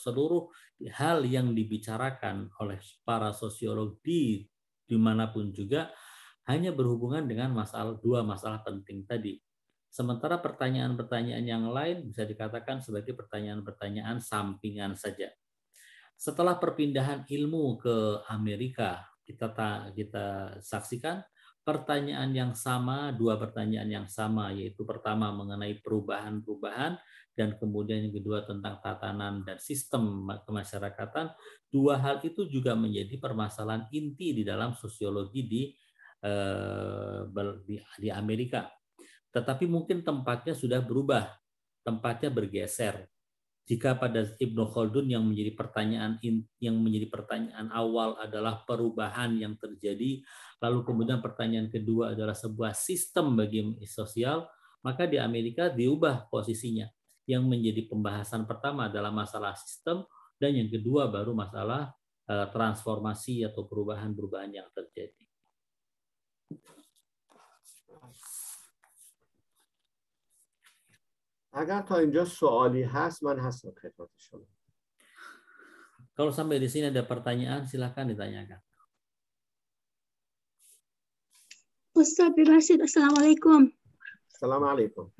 seluruh hal yang dibicarakan oleh para sosiolog di di mana pun juga hanya berhubungan dengan masalah dua masalah penting tadi. Sementara pertanyaan-pertanyaan yang lain bisa dikatakan sebagai pertanyaan-pertanyaan sampingan saja. Setelah perpindahan ilmu ke Amerika, kita kita saksikan pertanyaan yang sama, dua pertanyaan yang sama, yaitu pertama mengenai perubahan-perubahan dan kemudian yang kedua tentang tatanan dan sistem kemasyarakatan, dua hal itu juga menjadi permasalahan inti di dalam sosiologi di eh, di, di Amerika. Tetapi mungkin tempatnya sudah berubah, tempatnya bergeser. jika pada Ibnu Khaldun yang menjadi pertanyaan yang menjadi pertanyaan awal adalah perubahan yang terjadi, lalu kemudian pertanyaan kedua adalah sebuah sistem bagi sosial, maka di Amerika diubah posisinya. Yang menjadi pembahasan pertama adalah masalah sistem dan yang kedua baru masalah eh, transformasi atau perubahan-perubahan yang terjadi. اگر تا اینجا سوالی هست من هستم خدمت شما Kalau sampai di sini ada pertanyaan, silakan ditanyakan. Ustaz Birasid, Assalamualaikum. Assalamualaikum.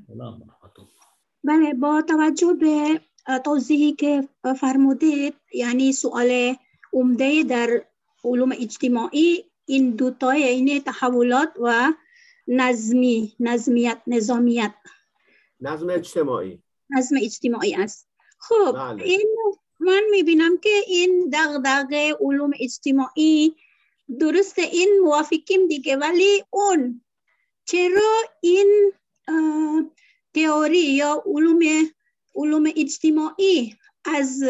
بله با توجه به توضیحی که فرمودید یعنی سوال عمده در علوم اجتماعی این دوتای این تحولات و نظمی نظمیت نظامیت نظم اجتماعی. نظم اجتماعی است. خب بله. این من می‌بینم که این دغدغه علوم اجتماعی درست این موافقیم دیگه ولی اون چرا این تئوری یا علوم علوم اجتماعی از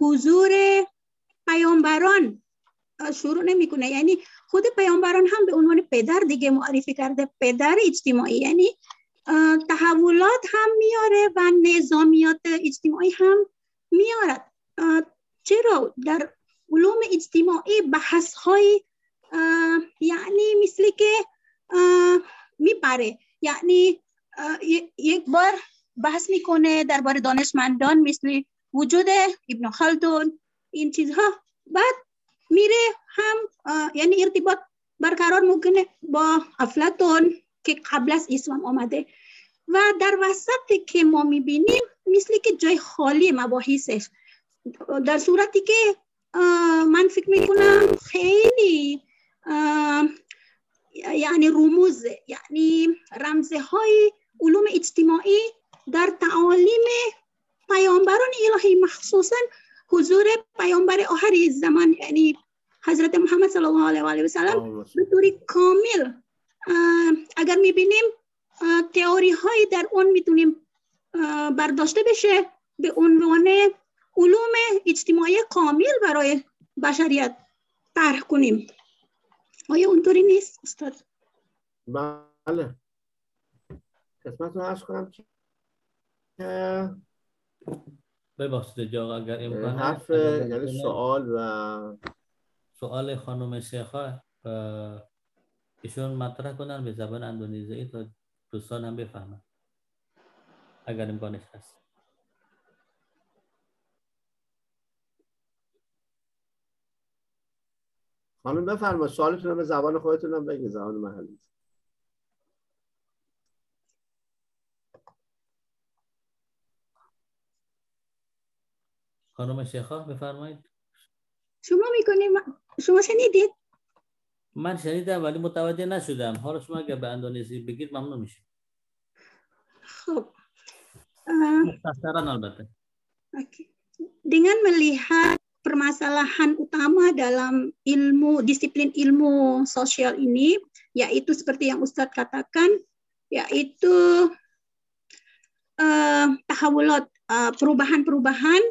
حضور پیامبران شروع نمی‌کنه؟ یعنی خود پیامبران هم به عنوان پدر دیگه معرفی کرده پدر اجتماعی یعنی تحولات هم میاره و نظامیات اجتماعی هم میارد. چرا؟ در علوم اجتماعی بحث های یعنی مثل که میپره. یعنی یک بار بحث می‌کنه درباره دانشمندان مثل وجود ابن خلدون این چیزها. بعد میره هم یعنی ارتباط برقرار می‌کنه با افلاتون که قبل از اسلام آمده. و در وسط که ما می‌بینیم مثل که جای خالی مباحثش. در صورتی که من فکر می‌کنم خیلی یعنی رموز یعنی رمزه های علوم اجتماعی در تعالیم پیامبران الهی مخصوصا حضور پیامبر آخر زمان یعنی حضرت محمد صلی الله علیه و سلم به طوری کامل اگر می‌بینیم تئوری های در اون می‌تونیم برداشته بشه به عنوان علوم اجتماعی کامل برای بشریت طرح کنیم. آیا اونطوری نیست استاد؟ بله. رو عرض کنم که ببخشید جا اگر امکان حرف یعنی سوال و سوال خانم شیخا ایشون مطرح کنن به زبان اندونزی تا دوستان هم بفهمن. اگر امکانش هست. خانم بفرما سوالتون به زبان خودتون هم بگید زبان محلی. خانم شیخا بفرمایید. شما می‌کنید؟ شما شنیدید؟ من شنیدم ولی متوجه نشدم حالا شما اگر به اندونزی بگید ممنون میشه خب مختصرا البته dengan melihat permasalahan utama dalam ilmu disiplin ilmu sosial ini yaitu seperti yang Ustadz katakan yaitu uh, tahawulat uh, perubahan-perubahan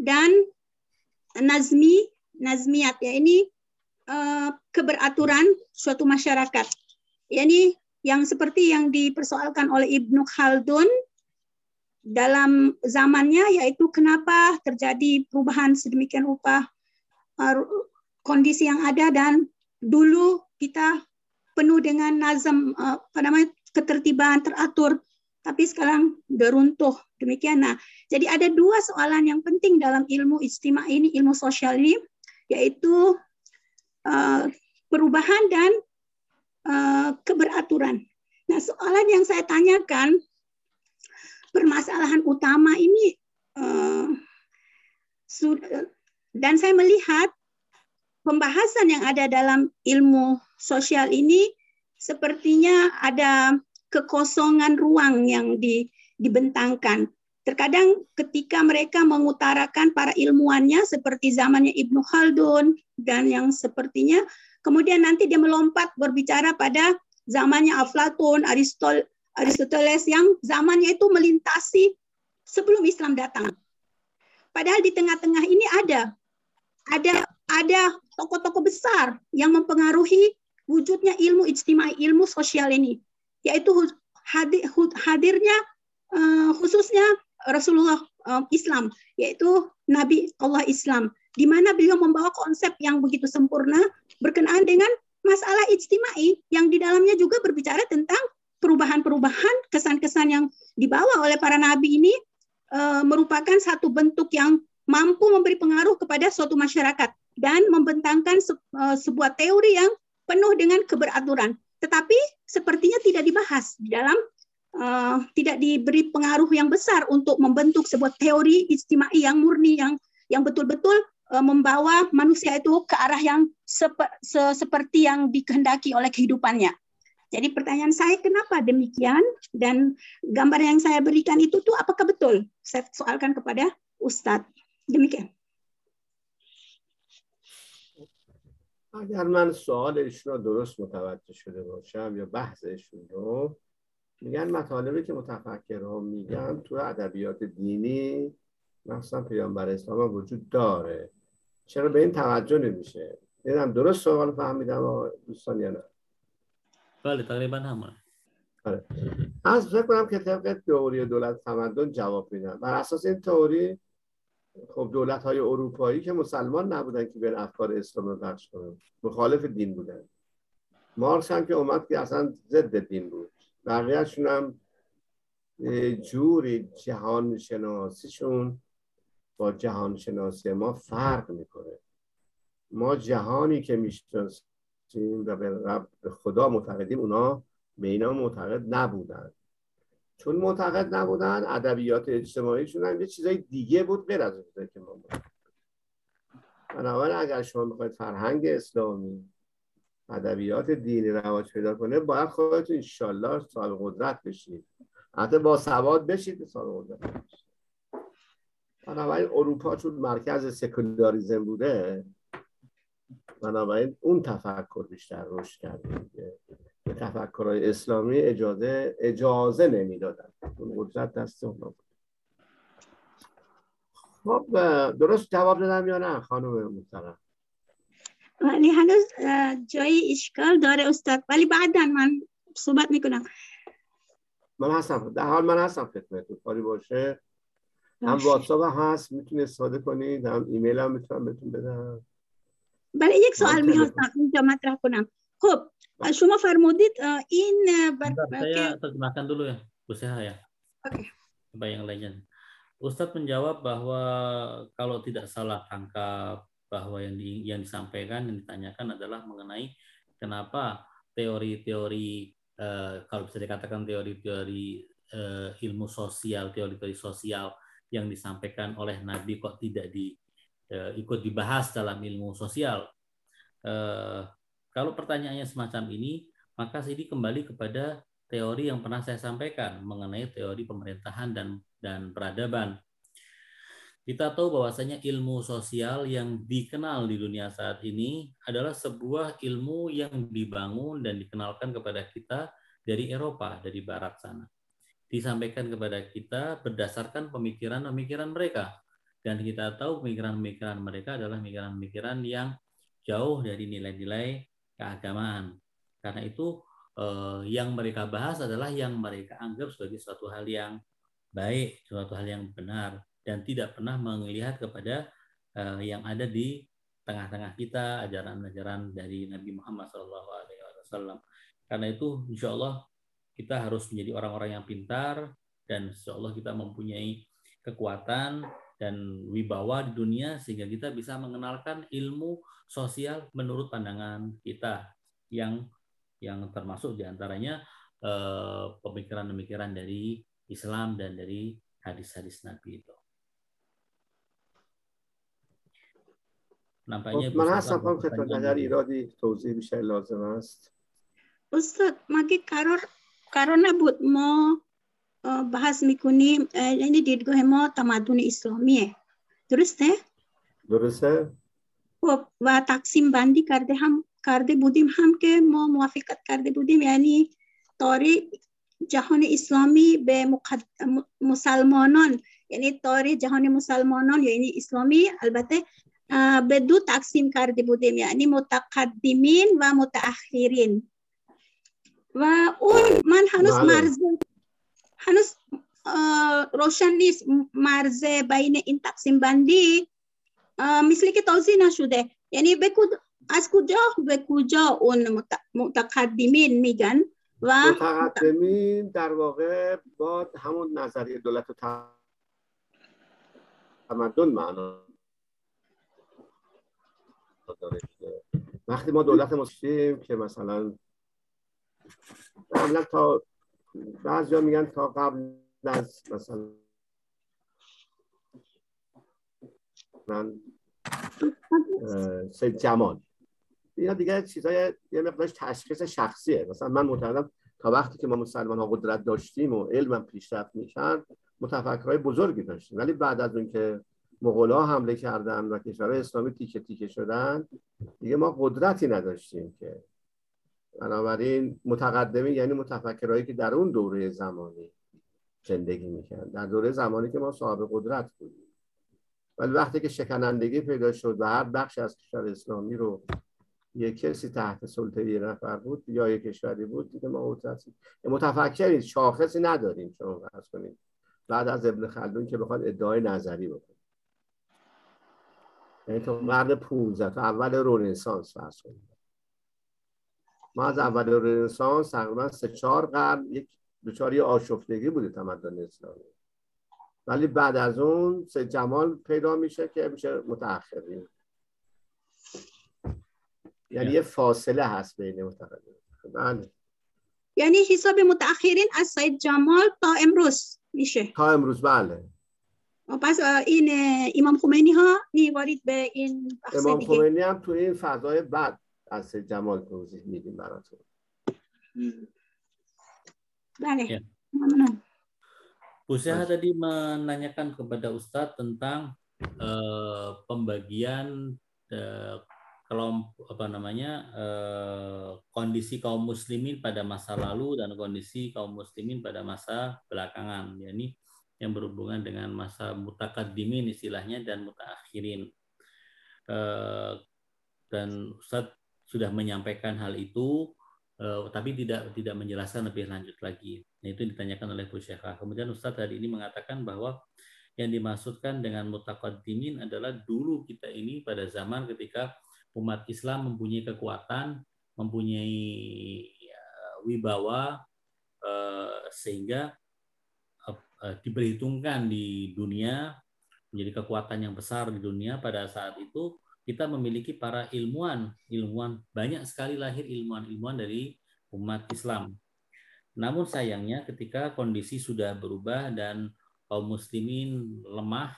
dan nazmi nazmiat ya ini uh, keberaturan suatu masyarakat. Ya, ini yang seperti yang dipersoalkan oleh Ibnu Khaldun dalam zamannya yaitu kenapa terjadi perubahan sedemikian rupa uh, kondisi yang ada dan dulu kita penuh dengan nazam uh, namanya ketertiban teratur tapi sekarang udah runtuh demikian. Nah, jadi ada dua soalan yang penting dalam ilmu istimewa ini, ilmu sosial ini, yaitu uh, perubahan dan uh, keberaturan. Nah, soalan yang saya tanyakan, permasalahan utama ini, uh, dan saya melihat pembahasan yang ada dalam ilmu sosial ini sepertinya ada kekosongan ruang yang di, dibentangkan. Terkadang ketika mereka mengutarakan para ilmuannya seperti zamannya Ibnu Khaldun dan yang sepertinya, kemudian nanti dia melompat berbicara pada zamannya Aflatun, Aristol, Aristoteles yang zamannya itu melintasi sebelum Islam datang. Padahal di tengah-tengah ini ada ada ada tokoh-tokoh besar yang mempengaruhi wujudnya ilmu ijtimai, ilmu sosial ini, yaitu hadir, hadirnya uh, khususnya Rasulullah uh, Islam, yaitu Nabi Allah Islam, di mana beliau membawa konsep yang begitu sempurna berkenaan dengan masalah ijtimai yang di dalamnya juga berbicara tentang perubahan-perubahan, kesan-kesan yang dibawa oleh para nabi ini uh, merupakan satu bentuk yang mampu memberi pengaruh kepada suatu masyarakat dan membentangkan se uh, sebuah teori yang penuh dengan keberaturan. Tetapi sepertinya tidak dibahas di dalam uh, tidak diberi pengaruh yang besar untuk membentuk sebuah teori ijtimai yang murni yang yang betul-betul uh, membawa manusia itu ke arah yang sep se seperti yang dikehendaki oleh kehidupannya. Jadi pertanyaan saya kenapa demikian dan gambar yang saya berikan itu tuh apakah betul? Saya soalkan kepada Ustadz. Demikian. اگر من سوال ایشون رو درست متوجه شده باشم یا بحث ایشون رو میگن مطالبی که متفکرها میگن تو ادبیات دینی مثلا پیامبر اسلام هم وجود داره. چرا به این توجه نمیشه؟ دیدم درست سوال فهمیدم دوستان یا نه؟ بله تقریبا همه آره. از فکر کنم که طبق تئوری دولت تمدن جواب میدن. بر اساس این تئوری خب دولت های اروپایی که مسلمان نبودن که به افکار اسلام رو بخش کنن مخالف دین بودن. مارکس هم که اومد که اصلا ضد دین بود. بقیهشون هم جوری جهان شناسیشون با جهان شناسی ما فرق می‌کنه. ما جهانی که می‌شناسیم و به خدا معتقدیم اونا به اینا معتقد نبودن. چون معتقد نبودن ادبیات اجتماعیشون هم یه چیزای دیگه بود غیر از که ما بنابراین اگر شما می‌خواید فرهنگ اسلامی ادبیات دینی رواج پیدا کنه باید خودتون انشالله سال قدرت بشید حتی با سواد بشید سال قدرت بشید بنابراین اروپا چون مرکز سکولاریزم بوده بنابراین اون تفکر بیشتر رشد کرده به تفکرهای اسلامی اجازه اجازه نمی‌دادن. اون قدرت دست اونا بود. خب درست جواب دادم یا نه خانم محترم؟ ولی هنوز جای اشکال داره استاد ولی بعدا من صحبت میکنم من هستم در حال من هستم خدمتتون کاری باشه هم واتساپ هست میتونی استفاده کنید هم ایمیل هم میتونم بهتون بدم بله یک سوال میخواستم اینجا مطرح کنم خب شما فرمودید این بر... saya terjemahkan dulu ya Bu Seha ya oke okay. yang lainnya Ustadz menjawab bahwa kalau tidak salah tangkap bahwa yang di, yang disampaikan yang ditanyakan adalah mengenai kenapa teori-teori eh, kalau bisa dikatakan teori-teori eh, ilmu sosial teori-teori sosial yang disampaikan oleh Nabi kok tidak di eh, ikut dibahas dalam ilmu sosial eh, kalau pertanyaannya semacam ini, maka ini kembali kepada teori yang pernah saya sampaikan mengenai teori pemerintahan dan dan peradaban. Kita tahu bahwasanya ilmu sosial yang dikenal di dunia saat ini adalah sebuah ilmu yang dibangun dan dikenalkan kepada kita dari Eropa, dari barat sana. Disampaikan kepada kita berdasarkan pemikiran-pemikiran mereka. Dan kita tahu pemikiran-pemikiran mereka adalah pemikiran-pemikiran yang jauh dari nilai-nilai keagamaan. Karena itu eh, yang mereka bahas adalah yang mereka anggap sebagai suatu hal yang baik, suatu hal yang benar, dan tidak pernah melihat kepada eh, yang ada di tengah-tengah kita ajaran-ajaran dari Nabi Muhammad SAW. Karena itu, insya Allah kita harus menjadi orang-orang yang pintar dan insya Allah kita mempunyai kekuatan dan wibawa di dunia sehingga kita bisa mengenalkan ilmu sosial menurut pandangan kita yang yang termasuk di antaranya eh, pemikiran-pemikiran dari Islam dan dari hadis-hadis Nabi itu. من هستم خانم خدمت اگر ایرادی توضیح بیشتر لازم است استاد مگه قرار قرار نبود ما بحث می‌کنیم یعنی دیدگاه ما تمدن اسلامیه درسته؟ درسته؟ خب و تقسیم بندی کرده هم کرده بودیم هم که ما موافقت کرده بودیم یعنی تاریخ جهان اسلامی به مسلمانان یعنی تاریخ جهان مسلمانان یعنی اسلامی البته به دو تقسیم کرده بودیم یعنی متقدمین و متأخرین و اون من هنوز. مرز هنوز روشن نیست مرز بین این تقسیم بندی مثل که توضیح نشده یعنی به از کجا به کجا اون متقدمین میگن و متقدمین در واقع با همون نظریه دولت و تمدن معنا وقتی ما دولت مسلم که مثلا معمولا تا بعضی میگن تا قبل از مثلا من سید جمال. اینا دیگه چیزای یه مقدارش تشخیص شخصیه. مثلا من معتقدم تا وقتی که ما مسلمان ها قدرت داشتیم و علم پیشرفت میشن متفکرهای بزرگی داشتیم. ولی بعد از اون که مغولا حمله کردن و کشورهای اسلامی تیکه تیکه شدن دیگه ما قدرتی نداشتیم که. بنابراین متقدمی یعنی متفکرهایی که در اون دوره زمانی زندگی می‌کرد در دوره زمانی که ما صاحب قدرت بودیم. ولی وقتی که شکنندگی پیدا شد و هر بخش از کشور اسلامی رو یک کسی تحت سلطه یه نفر بود یا یک کشوری بود دیگه ما قدرتی متفکری شاخصی نداریم شما فرض کنید. بعد از ابن خلدون که بخواد ادعای نظری بکنه. یعنی تو قرن 15 تا اول رنسانس فرض کنید ما از اول رنسانس تقریبا سه چهار قرن یک دچار آشفتگی بوده تمدن اسلامی. ولی بعد از اون سه جمال پیدا میشه که میشه متأخرین. یعنی یه فاصله هست بین متقدم بله. یعنی حساب متأخرین از سید جمال تا امروز میشه. تا امروز بله. پس این امام خمینی ها میوارید به این بخش امام خمینی هم تو این فضای بعد از سید جمال توضیح میدیم براتون بله Bu Seha tadi menanyakan kepada Ustadz tentang uh, pembagian uh, kelompok apa namanya uh, kondisi kaum muslimin pada masa lalu dan kondisi kaum muslimin pada masa belakangan, yakni yang berhubungan dengan masa mutakaddimin istilahnya dan mutaakhirin. Uh, dan Ustadz sudah menyampaikan hal itu uh, tapi tidak tidak menjelaskan lebih lanjut lagi. Nah, itu ditanyakan oleh Bu Syekha. Kemudian Ustadz tadi ini mengatakan bahwa yang dimaksudkan dengan mutakaddimin adalah dulu kita ini pada zaman ketika umat Islam mempunyai kekuatan, mempunyai ya, wibawa uh, sehingga diperhitungkan di dunia menjadi kekuatan yang besar di dunia pada saat itu kita memiliki para ilmuwan, ilmuwan banyak sekali lahir ilmuwan-ilmuwan dari umat Islam. Namun sayangnya ketika kondisi sudah berubah dan kaum muslimin lemah,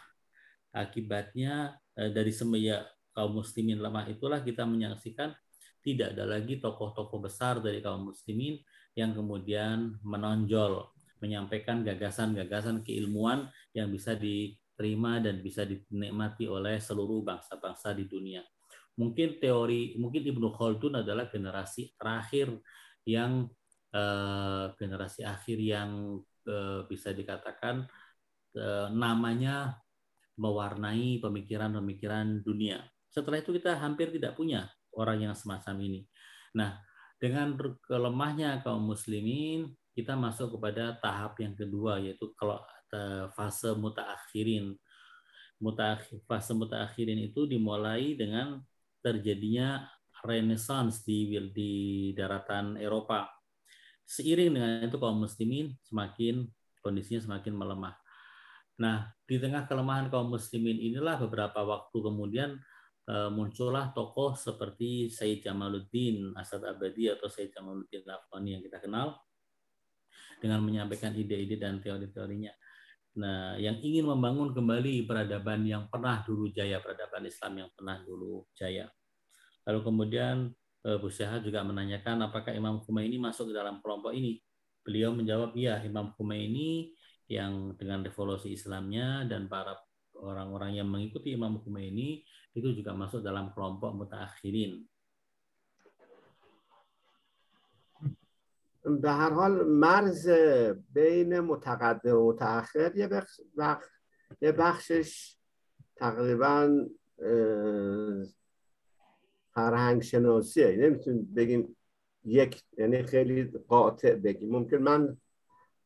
akibatnya eh, dari semenjak kaum muslimin lemah itulah kita menyaksikan tidak ada lagi tokoh-tokoh besar dari kaum muslimin yang kemudian menonjol menyampaikan gagasan-gagasan keilmuan yang bisa di diterima dan bisa dinikmati oleh seluruh bangsa-bangsa di dunia. Mungkin teori, mungkin Ibnu Khaldun adalah generasi terakhir yang eh, generasi akhir yang eh, bisa dikatakan eh, namanya mewarnai pemikiran-pemikiran dunia. Setelah itu kita hampir tidak punya orang yang semacam ini. Nah, dengan kelemahnya kaum muslimin, kita masuk kepada tahap yang kedua yaitu kalau fase mutaakhirin. Mutaakhir, fase mutaakhirin itu dimulai dengan terjadinya renaissance di di daratan Eropa. Seiring dengan itu kaum muslimin semakin kondisinya semakin melemah. Nah, di tengah kelemahan kaum muslimin inilah beberapa waktu kemudian eh, muncullah tokoh seperti Sayyid Jamaluddin Asad Abadi atau Sayyid Jamaluddin Afghani yang kita kenal dengan menyampaikan ide-ide dan teori-teorinya. Nah, yang ingin membangun kembali peradaban yang pernah dulu jaya, peradaban Islam yang pernah dulu jaya. Lalu kemudian eh, Bu juga menanyakan apakah Imam Khomeini masuk ke dalam kelompok ini. Beliau menjawab, iya Imam Khomeini yang dengan revolusi Islamnya dan para orang-orang yang mengikuti Imam Khomeini itu juga masuk dalam kelompok mutakhirin. به هر حال مرز بین متقدم و متأخر یه وقت یه بخشش تقریبا فرهنگ شناسیه نمی‌تونیم بگیم یک یعنی خیلی قاطع بگیم. ممکن من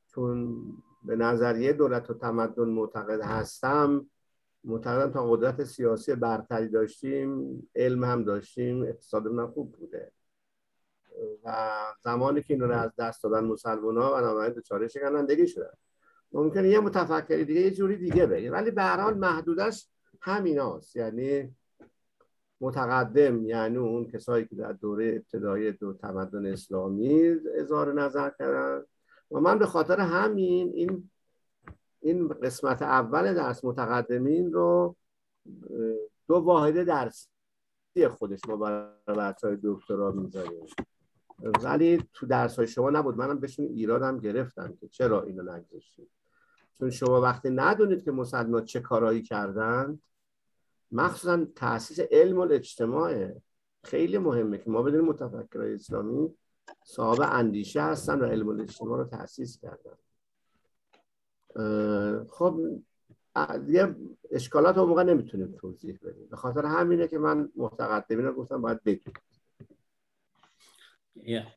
چون به نظریه دولت و تمدن معتقد هستم معتقدم تا قدرت سیاسی برتری داشتیم علم هم داشتیم اقتصادمون خوب بوده. و زمانی که اینو از دست دادن مسلمان ها بنابراین دچار شکنندگی شدن. ممکنه یه متفکری دیگه یه جوری دیگه بگه. ولی به محدودش همیناست. یعنی متقدم یعنی اون کسایی که در دوره ابتدایی دو تمدن اسلامی اظهار نظر کردن. و من به خاطر همین این این قسمت اول درس متقدمین رو دو واحد درسی خودش ما برای بچه های دکترا می‌ذاریم. ولی تو درس های شما نبود. منم بهشون ایرادم گرفتم که چرا اینو نگذاشتیم چون شما وقتی ندونید که مسلمان چه کارایی کردن مخصوصا تاسیس علم الاجتماع خیلی مهمه که ما بدونیم متفکرهای اسلامی صاحب اندیشه هستن و علم الاجتماع رو تاسیس کردن. خب یه اشکالات رو موقع نمی‌تونیم توضیح بدیم. به خاطر همینه که من متقدمین رو گفتم باید بدونید Ya,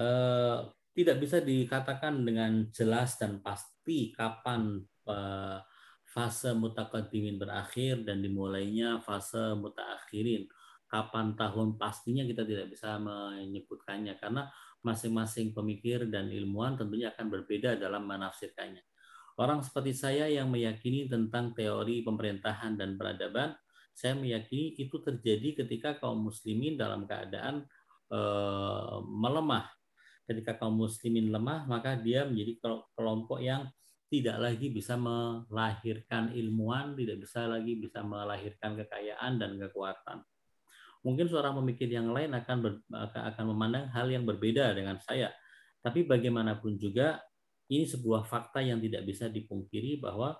uh, tidak bisa dikatakan dengan jelas dan pasti kapan uh, fase mutakadimin berakhir dan dimulainya fase mutaakhirin. Kapan tahun pastinya kita tidak bisa menyebutkannya karena masing-masing pemikir dan ilmuwan tentunya akan berbeda dalam menafsirkannya. Orang seperti saya yang meyakini tentang teori pemerintahan dan peradaban, saya meyakini itu terjadi ketika kaum muslimin dalam keadaan Eh, melemah. Ketika kaum muslimin lemah, maka dia menjadi kelompok yang tidak lagi bisa melahirkan ilmuwan, tidak bisa lagi bisa melahirkan kekayaan dan kekuatan. Mungkin seorang pemikir yang lain akan ber, akan memandang hal yang berbeda dengan saya. Tapi bagaimanapun juga ini sebuah fakta yang tidak bisa dipungkiri bahwa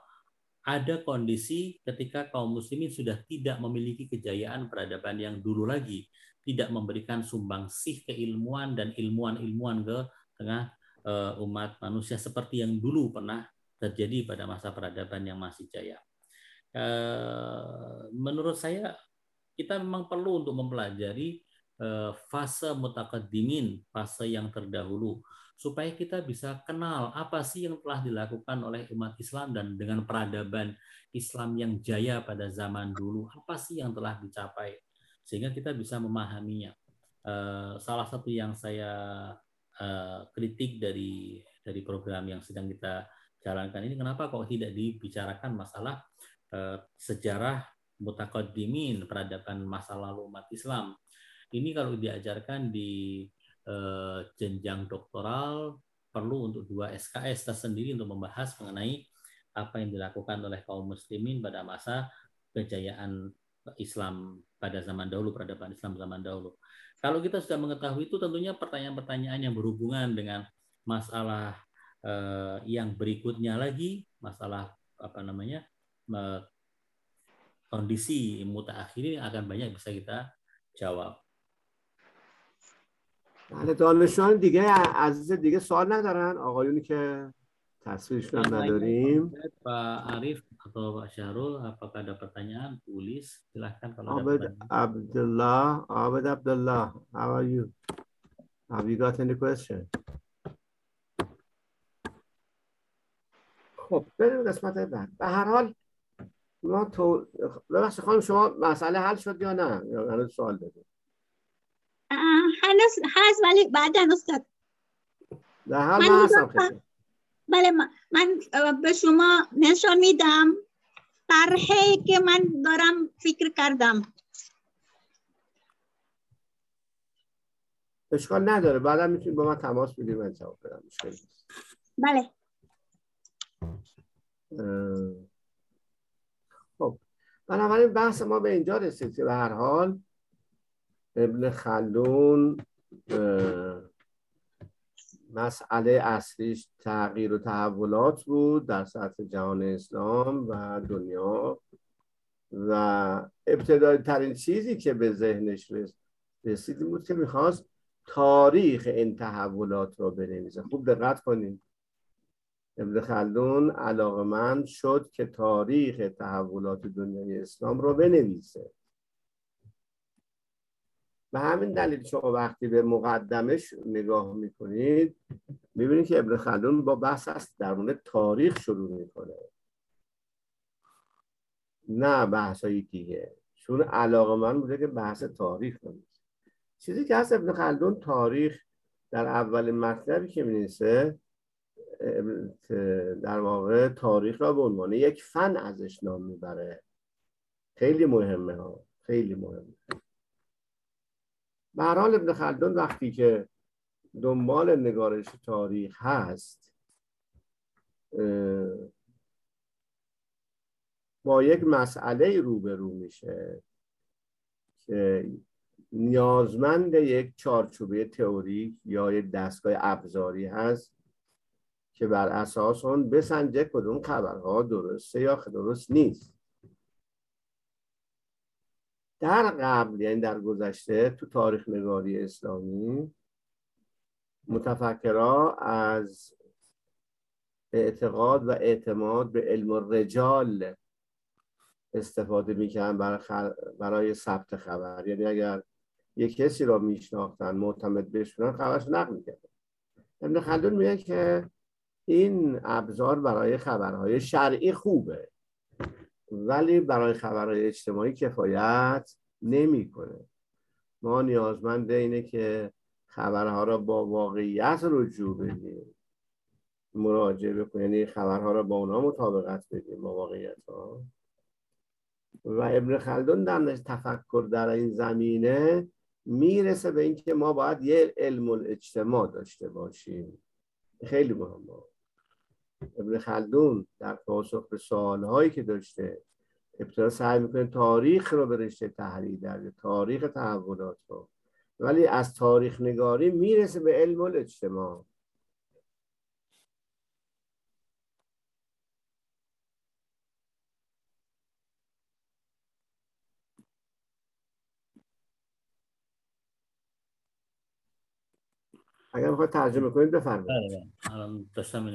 ada kondisi ketika kaum muslimin sudah tidak memiliki kejayaan peradaban yang dulu lagi, tidak memberikan sumbangsih keilmuan dan ilmuwan-ilmuwan ke tengah uh, umat manusia seperti yang dulu pernah terjadi pada masa peradaban yang masih jaya. Uh, menurut saya kita memang perlu untuk mempelajari uh, fase mutakaddimin, fase yang terdahulu supaya kita bisa kenal apa sih yang telah dilakukan oleh umat Islam dan dengan peradaban Islam yang jaya pada zaman dulu, apa sih yang telah dicapai sehingga kita bisa memahaminya. Uh, salah satu yang saya uh, kritik dari dari program yang sedang kita jalankan ini kenapa kok tidak dibicarakan masalah uh, sejarah mutakaddimin peradaban masa lalu umat Islam. Ini kalau diajarkan di jenjang doktoral perlu untuk dua SKS tersendiri untuk membahas mengenai apa yang dilakukan oleh kaum muslimin pada masa kejayaan Islam pada zaman dahulu, peradaban Islam zaman dahulu. Kalau kita sudah mengetahui itu tentunya pertanyaan-pertanyaan yang berhubungan dengan masalah eh, yang berikutnya lagi, masalah apa namanya kondisi mutaakhir akan banyak bisa kita jawab. بله دانشان دیگه عزیز دیگه سوال ندارن آقایونی که تصویرشون هم نداریم Pak Arif atau Pak Syahrul apakah ada pertanyaan tulis silahkan kalau Abed ada Abdullah Abed Abdullah how are you have you got any question خب بریم قسمت بعد به هر حال ما تو ببخشید خانم شما مسئله حل شد یا نه یا هنوز سوال دارید هنوز هست ولی بعدا استاد در حال من هستم بله من به شما نشان میدم. طرحی که من دارم فکر کردم. اشکال نداره. بعدا می‌تونید با من تماس بگیرید من جواب بدم. بله. خب. بنابراین بحث ما به اینجا رسید که به هر حال ابن خلدون مسئله اصلیش تغییر و تحولات بود در سطح جهان اسلام و دنیا و ابتدایی ترین چیزی که به ذهنش رسید بود که می‌خواست تاریخ این تحولات رو بنویسه. خوب دقت کنید. ابن خلدون علاقمند شد که تاریخ تحولات دنیای اسلام رو بنویسه. به همین دلیل شما وقتی به مقدمش نگاه می‌کنید می‌بینید که ابن خلدون با بحث است در مورد تاریخ شروع می‌کنه. نه بحث های دیگه. چون علاقه من بوده که بحث تاریخ کنید چیزی که هست ابن خلدون تاریخ در اول مطلبی که مینیسه در واقع تاریخ را به عنوان یک فن ازش نام می‌بره. خیلی مهمه ها. خیلی مهمه. به حال ابن خلدون وقتی که دنبال نگارش تاریخ هست با یک مسئله روبرو میشه که نیازمند یک چارچوبه تئوریک یا یک دستگاه ابزاری هست که بر اساس اون بسنجه کدوم خبرها درسته یا درست نیست. در قبل یعنی در گذشته تو تاریخ نگاری اسلامی متفکرها از اعتقاد و اعتماد به علم الرجال استفاده می‌کنن برای, برای ثبت خبر. یعنی اگر یک کسی را میشناختن معتمد بشونن خبرش نقل می‌کردن. ابن خلدون میگه که این ابزار برای خبرهای شرعی خوبه. ولی برای خبرهای اجتماعی کفایت نمی‌کنه. ما نیازمند اینه که خبرها را با واقعیت رجوع بدیم. مراجعه بکنیم. یعنی خبرها را با اونا مطابقت بدیم با واقعیت ها و ابن خلدون در تفکر در این زمینه می‌رسه به اینکه ما باید یه علم الاجتماع داشته باشیم. خیلی مهمه. ابن خلدون در پاسخ به سوالهایی که داشته ابتدا سعی می‌کنه تاریخ رو به رشته تحلیل در تاریخ تحولات رو. ولی از تاریخ نگاری می‌رسه به علم الاجتماع. اگر می‌خواد ترجمه کنید بفرمایید. داشتم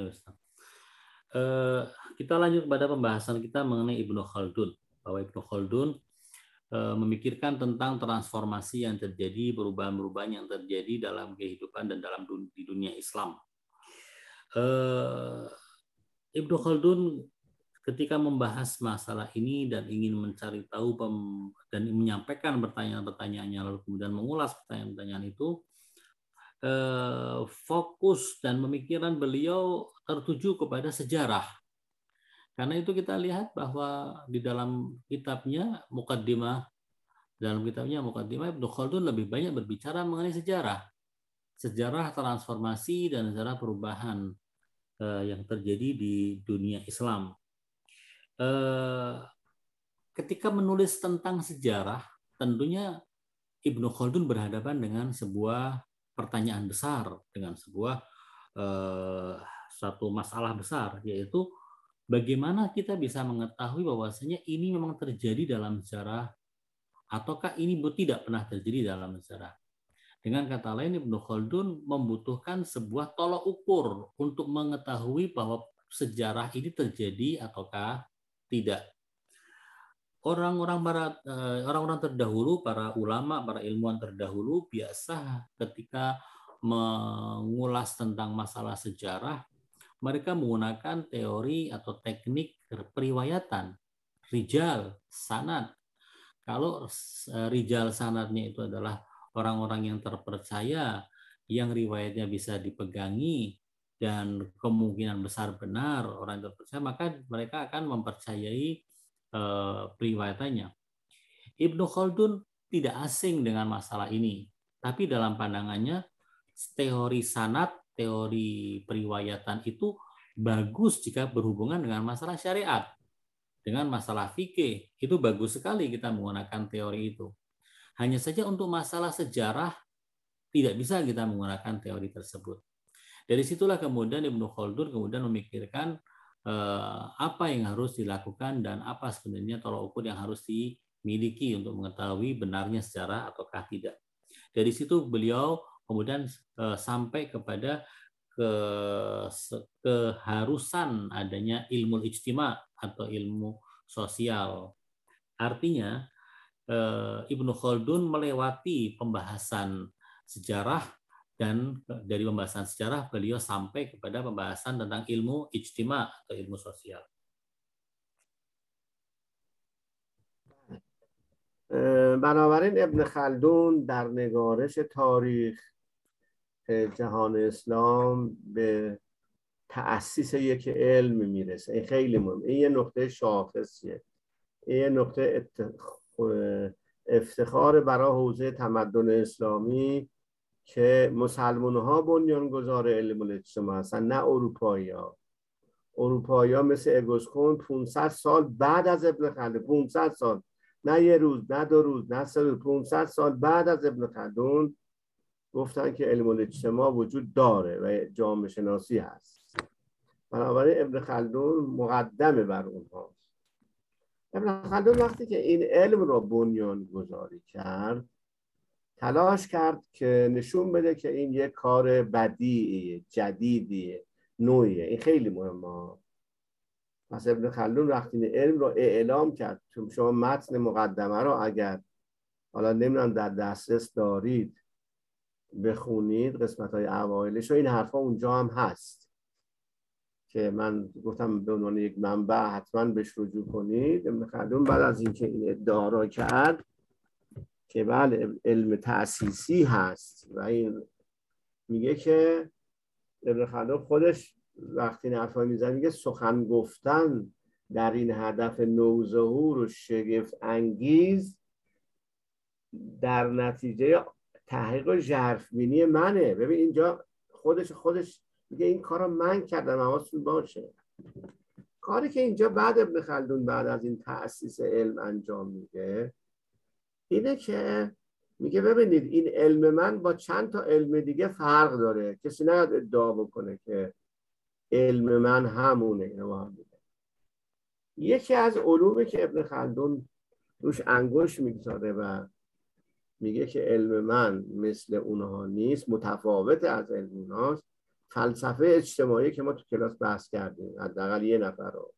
Eh, kita lanjut kepada pembahasan kita mengenai Ibnu Khaldun. Bahwa Ibnu Khaldun eh, memikirkan tentang transformasi yang terjadi, perubahan-perubahan yang terjadi dalam kehidupan dan dalam di dunia Islam. Eh, Ibnu Khaldun ketika membahas masalah ini dan ingin mencari tahu dan menyampaikan pertanyaan-pertanyaannya lalu kemudian mengulas pertanyaan-pertanyaan itu fokus dan pemikiran beliau tertuju kepada sejarah karena itu kita lihat bahwa di dalam kitabnya Mukaddimah dalam kitabnya Mukaddimah Ibnu Khaldun lebih banyak berbicara mengenai sejarah. Sejarah transformasi dan sejarah perubahan eh, yang terjadi di dunia Islam. Eh, ketika menulis tentang sejarah, tentunya Ibnu Khaldun berhadapan dengan sebuah pertanyaan besar, dengan sebuah eh, satu masalah besar, yaitu bagaimana kita bisa mengetahui bahwasanya ini memang terjadi dalam sejarah ataukah ini tidak pernah terjadi dalam sejarah. Dengan kata lain Ibnu Khaldun membutuhkan sebuah tolok ukur untuk mengetahui bahwa sejarah ini terjadi ataukah tidak. Orang-orang barat eh, orang-orang terdahulu, para ulama, para ilmuwan terdahulu biasa ketika mengulas tentang masalah sejarah mereka menggunakan teori atau teknik periwayatan rijal sanad. Kalau eh, rijal sanadnya itu adalah orang-orang yang terpercaya yang riwayatnya bisa dipegangi dan kemungkinan besar benar orang terpercaya maka mereka akan mempercayai eh, periwayatannya Ibnu Khaldun tidak asing dengan masalah ini tapi dalam pandangannya teori sanat teori periwayatan itu bagus jika berhubungan dengan masalah syariat. Dengan masalah fikih, itu bagus sekali kita menggunakan teori itu. Hanya saja untuk masalah sejarah, tidak bisa kita menggunakan teori tersebut. Dari situlah kemudian Ibnu Khaldun kemudian memikirkan apa yang harus dilakukan dan apa sebenarnya tolak ukur yang harus dimiliki untuk mengetahui benarnya sejarah ataukah tidak. Dari situ beliau kemudian eh, sampai kepada ke keharusan adanya ilmu ijtima atau ilmu sosial. Artinya eh, Ibnu Khaldun melewati pembahasan sejarah dan dari pembahasan sejarah beliau sampai kepada pembahasan tentang ilmu ijtima atau ilmu sosial. بنابراین ابن خلدون در نگارش تاریخ جهان اسلام به تأسیس یک علم می‌رسه. این خیلی مهم. این یه نقطه شاخصیه. این یه نقطه افتخار برای حوزه تمدن اسلامی که مسلمان ها بنیانگذار علم الاجتماع هستن نه اروپایی ها اروپایی ها مثل اگوسکون 500 سال بعد از ابن خلدون 500 سال نه یه روز نه دو روز نه سه روز 500 سال بعد از ابن خلدون گفتن که علم الاجتماع وجود داره و جامعه شناسی هست. بنابراین ابن خلدون مقدمه بر اونهاست ابن خلدون وقتی که این علم را بنیان گذاری کرد تلاش کرد که نشون بده که این یک کار بدیعیه جدیدیه نوعیه. این خیلی مهمه. پس ابن خلدون وقتی علم را اعلام کرد. چون شما متن مقدمه را اگر حالا نمی‌دونم در دسترس دارید بخونید قسمت های اوایلش و این حرفا اونجا هم هست. که من گفتم به عنوان یک منبع حتما بهش رجوع کنید. ابن خلدون بعد از اینکه این ادعا را کرد که بله علم تأسیسی هست و این میگه که ابن خلدون خودش وقتی این حرفا میزن میگه سخن گفتن در این هدف نوظهور و شگفت انگیز در نتیجه تحقیق و ژرفبینی منه. ببین اینجا خودش خودش میگه این کار رو من کردم حواستون باشه. کاری که اینجا بعد ابن خلدون بعد از این تأسیس علم انجام میده اینه که میگه ببینید این علم من با چند تا علم دیگه فرق داره. کسی نیاد ادعا بکنه که علم من همونه اینو یکی از علومی که ابن خلدون روش انگوش می‌گذاره و میگه که علم من مثل اونها نیست متفاوت از علم اونهاست فلسفه اجتماعی که ما تو کلاس بحث کردیم حداقل یه نفر رو.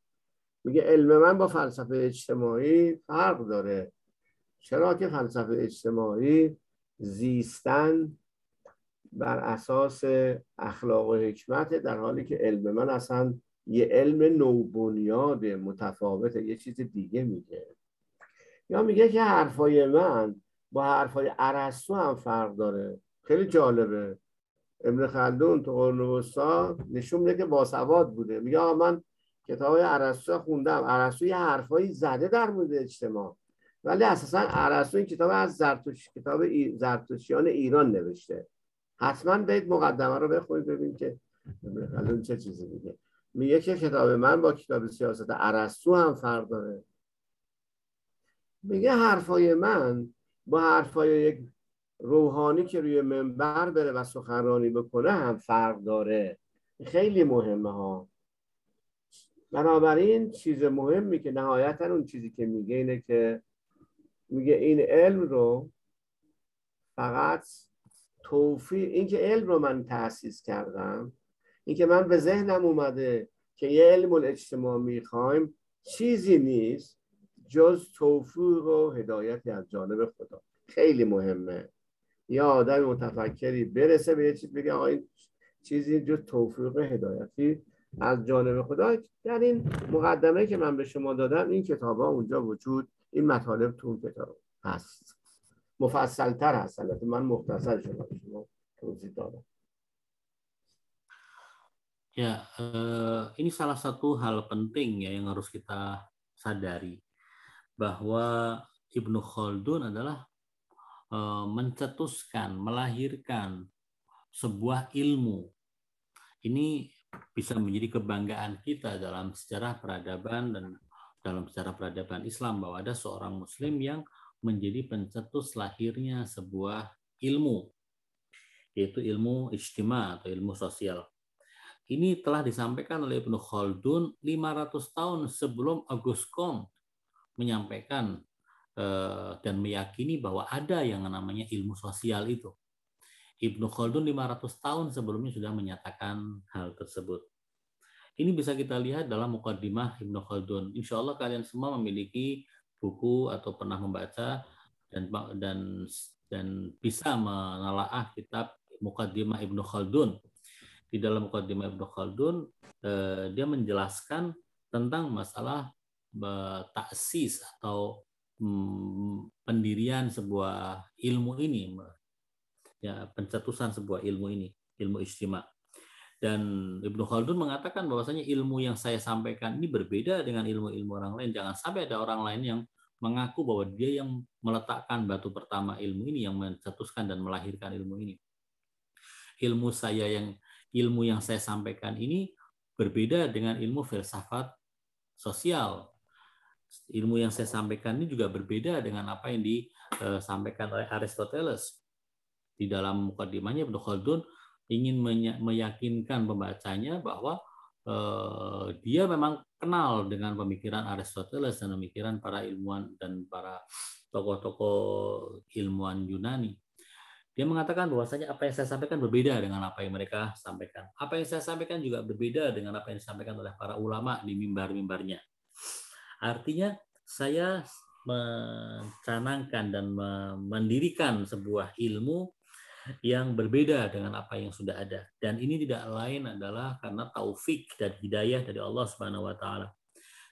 میگه علم من با فلسفه اجتماعی فرق داره. چرا که فلسفه اجتماعی زیستن بر اساس اخلاق و حکمت در حالی که علم من اصلا یه علم نوبنیاد متفاوته یه چیز دیگه میگه. یا میگه که حرفای من با حرفای عرستو هم فرق داره. خیلی جالبه. ابن خلدون تو قرن نشون میده که باسواد بوده. میگه من کتاب عرستو خوندم. عرستو یه حرفایی زده در مورد اجتماع. ولی اساسا عرستو این کتاب از زرتوش کتاب ای... زرتوشیان ایران نوشته. حتما برید مقدمه رو بخونید ببین که خلدون چه چیزی میگه. میگه که کتاب من با کتاب سیاست عرستو هم فرق داره. میگه حرفای من با حرفای یک روحانی که روی منبر بره و سخنرانی بکنه هم فرق داره. خیلی مهمه ها. بنابراین چیز مهمی که نهایتا اون چیزی که میگه اینه که میگه این علم رو فقط توفیق این که علم رو من تأسیس کردم این که من به ذهنم اومده که یه علم الاجتماع می‌خوایم چیزی نیست جز توفیق و هدایتی از جانب خدا. خیلی مهمه. یا آدم متفکری برسه به یه چیز بگه آقا این چیزی جز توفیق هدایتی از جانب خدا. در این مقدمه که من به شما دادم این کتاب ها اونجا وجود این مطالب تو اون کتاب هست مفصل تر هست البته من مختصر شما شما توضیح دادم Ya, ini salah satu hal penting ya yang harus kita sadari bahwa Ibnu Khaldun adalah mencetuskan, melahirkan sebuah ilmu. Ini bisa menjadi kebanggaan kita dalam sejarah peradaban dan dalam sejarah peradaban Islam bahwa ada seorang Muslim yang menjadi pencetus lahirnya sebuah ilmu, yaitu ilmu ijtima atau ilmu sosial. Ini telah disampaikan oleh Ibnu Khaldun 500 tahun sebelum Auguste Comte menyampaikan eh, dan meyakini bahwa ada yang namanya ilmu sosial itu. Ibnu Khaldun 500 tahun sebelumnya sudah menyatakan hal tersebut. Ini bisa kita lihat dalam Muqaddimah Ibnu Khaldun. Insya Allah kalian semua memiliki buku atau pernah membaca dan dan dan bisa menelaah kitab Muqaddimah Ibnu Khaldun. Di dalam Muqaddimah Ibnu Khaldun eh, dia menjelaskan tentang masalah eh, taksis atau hmm, pendirian sebuah ilmu ini ya pencetusan sebuah ilmu ini, ilmu istimewa. Dan Ibnu Khaldun mengatakan bahwasanya ilmu yang saya sampaikan ini berbeda dengan ilmu-ilmu orang lain. Jangan sampai ada orang lain yang mengaku bahwa dia yang meletakkan batu pertama ilmu ini, yang mencetuskan dan melahirkan ilmu ini. Ilmu saya yang ilmu yang saya sampaikan ini berbeda dengan ilmu filsafat sosial. Ilmu yang saya sampaikan ini juga berbeda dengan apa yang disampaikan oleh Aristoteles di dalam mukadimahnya Ibnu Khaldun ingin meyakinkan pembacanya bahwa eh, dia memang kenal dengan pemikiran Aristoteles dan pemikiran para ilmuwan dan para tokoh-tokoh ilmuwan Yunani. Dia mengatakan bahwasanya apa yang saya sampaikan berbeda dengan apa yang mereka sampaikan. Apa yang saya sampaikan juga berbeda dengan apa yang disampaikan oleh para ulama di mimbar-mimbarnya. Artinya saya mencanangkan dan mendirikan sebuah ilmu yang berbeda dengan apa yang sudah ada. Dan ini tidak lain adalah karena taufik dan hidayah dari Allah Subhanahu wa taala.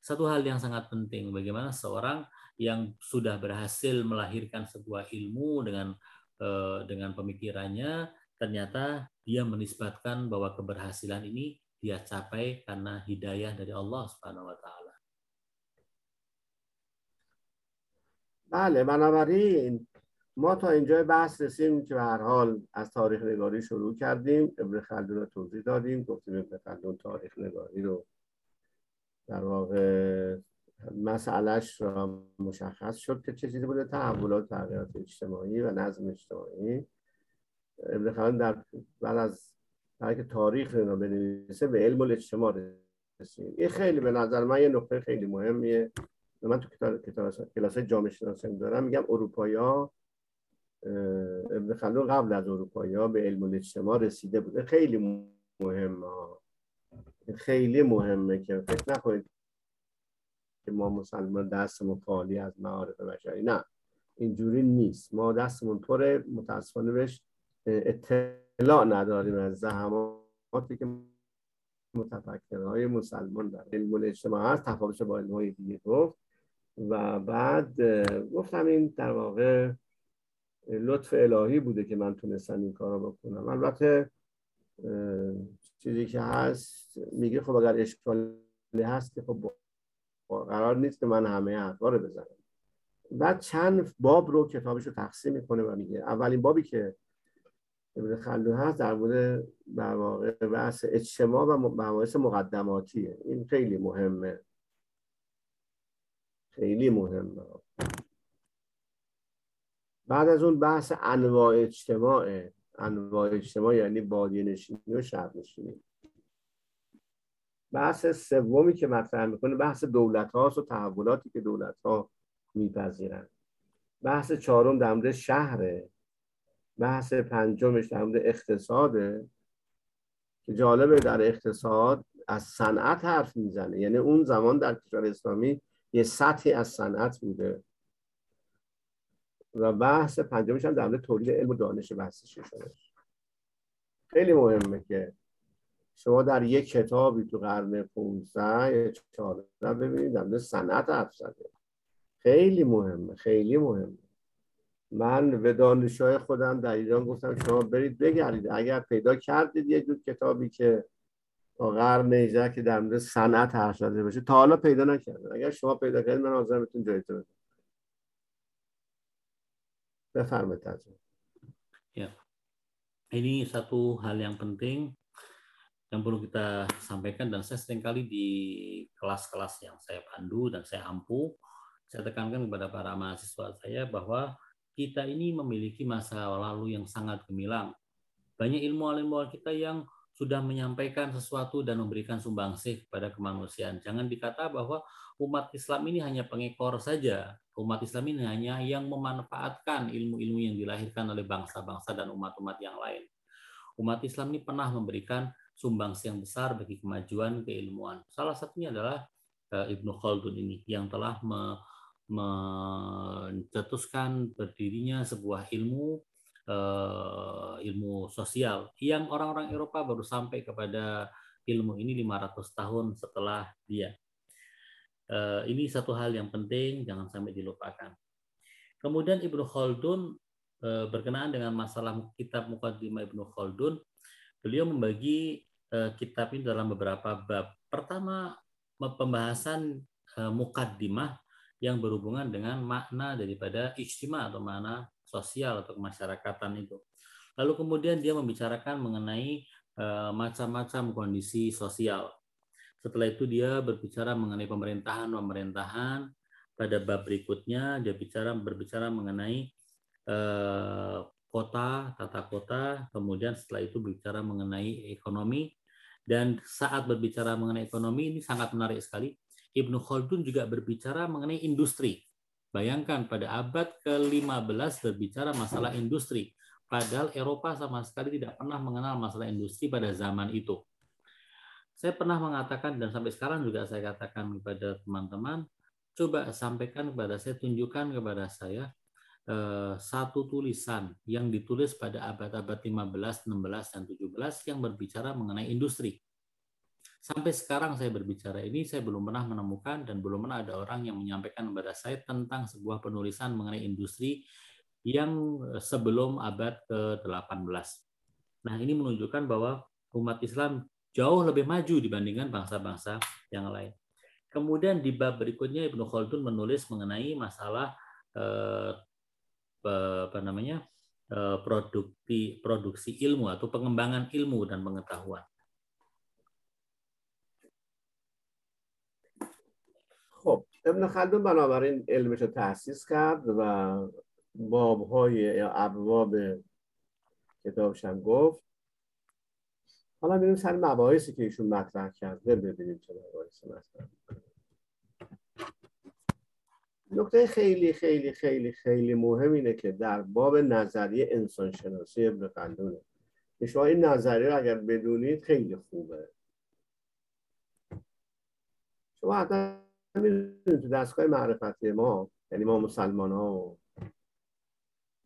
Satu hal yang sangat penting bagaimana seorang yang sudah berhasil melahirkan sebuah ilmu dengan eh, dengan pemikirannya ternyata dia menisbatkan bahwa keberhasilan ini dia capai karena hidayah dari Allah Subhanahu wa taala. بله بنابراین ما تا اینجا بحث رسیم که به هر حال از تاریخ نگاری شروع کردیم ابن خلدون رو توضیح دادیم گفتیم ابن خلدون تاریخ نگاری رو در واقع مسئلهش را مشخص شد که چه چیزی بوده تحولات تغییرات اجتماعی و نظم اجتماعی. ابن خلدون در بعد از که تاریخ رو بنویسه به علم الاجتماع رسیم این خیلی به نظر من یه نقطه خیلی مهمیه. من تو کتاب کلاس جامعه شناسی دارم میگم اروپایی ابن خلدون قبل از اروپایی ها به علم الاجتماع رسیده بوده. خیلی مهمه. خیلی مهمه که فکر نکنید که ما مسلمان دستمون خالی از معارف بشری. نه اینجوری نیست. ما دستمون پر متاسفانه بهش اطلاع نداریم از زحماتی که متفکرهای مسلمان در علم الاجتماع هست. تفاوتش با علم های دیگه گفت. و بعد گفتم این در واقع لطف الهی بوده که من تونستم این کار رو بکنم. البته چیزی که هست میگه خب اگر اشکالی هست که خب قرار نیست که من همه حرفا رو بزنم. بعد چند باب رو کتابش رو تقسیم می‌کنه و میگه اولین بابی که ابن خلدون هست در مورد در واقع بحث اجتماع و مباحث مقدماتیه. این خیلی مهمه. خیلی مهمه. بعد از اون بحث انواع اجتماع انواع اجتماع یعنی بادی نشینی و شهر نشینی بحث سومی که مطرح می‌کنه بحث دولت هاست و تحولاتی که دولت ها میپذیرن. بحث چهارم در مورد شهره بحث پنجمش در مورد اقتصاده که جالبه در اقتصاد از صنعت حرف می‌زنه. یعنی اون زمان در کشور اسلامی یه سطحی از صنعت بوده. و بحث پنجمش هم در مورد تولید علم و دانش بحث ششمش خیلی مهمه که شما در یک کتابی تو قرن 15 یا 14 ببینید در مورد صنعت حرف زده. خیلی مهمه خیلی مهمه. من به دانشجوهای خودم در ایران گفتم شما برید بگردید. اگر پیدا کردید یه جور کتابی که تا قرن 18 که در مورد صنعت حرف زده باشه تا حالا پیدا نکردم اگر شما پیدا کردید من حاضرم بهتون جایزه بدم. Befirmit Ya. Ini satu hal yang penting yang perlu kita sampaikan dan saya sering kali di kelas-kelas yang saya pandu dan saya ampu, saya tekankan kepada para mahasiswa saya bahwa kita ini memiliki masa lalu yang sangat gemilang. Banyak ilmuwan-ilmuwan kita yang sudah menyampaikan sesuatu dan memberikan sumbangsih kepada kemanusiaan. Jangan dikata bahwa umat Islam ini hanya pengekor saja. Umat Islam ini hanya yang memanfaatkan ilmu-ilmu yang dilahirkan oleh bangsa-bangsa dan umat-umat yang lain. Umat Islam ini pernah memberikan sumbangsih yang besar bagi kemajuan keilmuan. Salah satunya adalah eh, Ibnu Khaldun ini yang telah mencetuskan berdirinya sebuah ilmu uh, ilmu sosial yang orang-orang Eropa baru sampai kepada ilmu ini 500 tahun setelah dia. Uh, ini satu hal yang penting jangan sampai dilupakan. Kemudian Ibnu Khaldun uh, berkenaan dengan masalah kitab Muqaddimah Ibnu Khaldun, beliau membagi uh, kitab ini dalam beberapa bab. Pertama pembahasan mukaddimah yang berhubungan dengan makna daripada ijtima atau makna sosial atau kemasyarakatan itu. Lalu kemudian dia membicarakan mengenai uh, macam-macam kondisi sosial. Setelah itu dia berbicara mengenai pemerintahan-pemerintahan. Pada bab berikutnya dia bicara berbicara mengenai uh, kota, tata kota. Kemudian setelah itu berbicara mengenai ekonomi. Dan saat berbicara mengenai ekonomi ini sangat menarik sekali. Ibnu Khaldun juga berbicara mengenai industri. Bayangkan pada abad ke-15 berbicara masalah industri. Padahal Eropa sama sekali tidak pernah mengenal masalah industri pada zaman itu. Saya pernah mengatakan dan sampai sekarang juga saya katakan kepada teman-teman, coba sampaikan kepada saya, tunjukkan kepada saya eh, satu tulisan yang ditulis pada abad-abad 15, 16, dan 17 yang berbicara mengenai industri. Sampai sekarang saya berbicara ini, saya belum pernah menemukan dan belum pernah ada orang yang menyampaikan kepada saya tentang sebuah penulisan mengenai industri yang eh, sebelum abad ke-18. Nah, ini menunjukkan bahwa umat Islam jauh lebih maju dibandingkan bangsa-bangsa yang lain. Kemudian di bab berikutnya Ibnu Khaldun menulis mengenai masalah eh, apa namanya eh, produksi produksi ilmu atau pengembangan ilmu dan pengetahuan. ابن خلدون بنابراین علمش رو تحسیس کرد و بابهای یا ابواب کتابش هم گفت. حالا میریم سر مباحثی که ایشون مطرح کرده ببینیم چه مباحثی مطرح نکته خیلی خیلی خیلی خیلی مهم اینه که در باب نظریه انسان شناسی ابن خلدونه شما این نظریه رو اگر بدونید خیلی خوبه. شما حتی می‌دونید تو دستگاه معرفتی ما یعنی ما مسلمان ها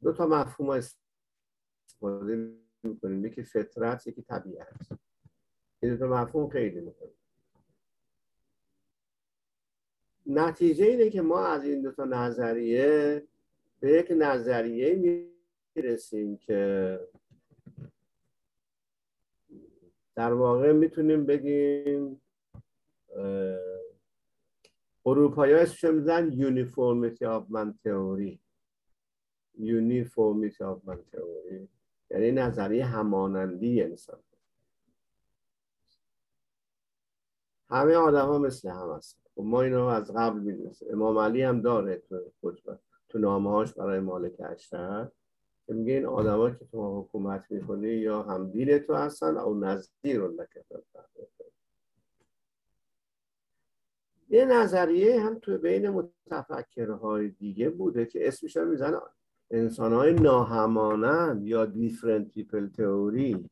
دو تا مفهوم استفاده می‌کنیم. یکی فطرت یکی طبیعت. این دو تا مفهوم خیلی مهم نتیجه اینه که ما از این دو تا نظریه به یک نظریه می‌رسیم که در واقع می‌تونیم بگیم اروپایی ها اسمش میذارن uniformity of man theory. uniformity of man theory. یعنی نظریه همانندی انسان همه آدم ها مثل هم هست خب ما اینو از قبل می‌دونستیم امام علی هم داره تو خطبه تو نامه هاش برای مالک اشتر که میگه این آدم که تو حکومت می‌کنی یا هم دین تو هستن او نظیر رو یه نظریه هم تو بین متفکرهای دیگه بوده که اسمش هم میزن انسانهای ناهمانند یا دیفرنت پیپل تئوری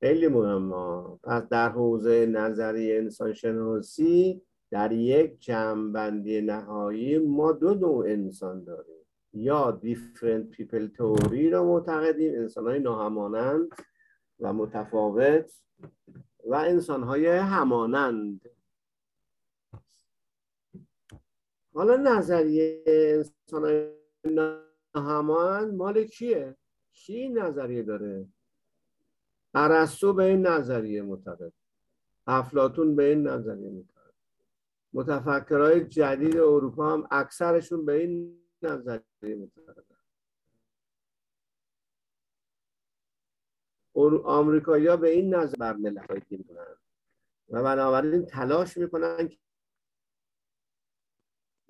خیلی مهمه. پس در حوزه نظریه انسان شناسی در یک جمعبندی نهایی ما دو نوع انسان داریم. یا دیفرنت پیپل تئوری را معتقدیم انسان های ناهمانند و متفاوت و انسان های همانند. حالا نظریه انسان همان مال کیه؟ کی نظریه داره؟ ارسطو به این نظریه معتقد. افلاتون به این نظریه معتقد. متفکرهای جدید اروپا هم اکثرشون به این نظریه معتقد آمریکایی‌ها به این نظر بر ملت و بنابراین تلاش می‌کنن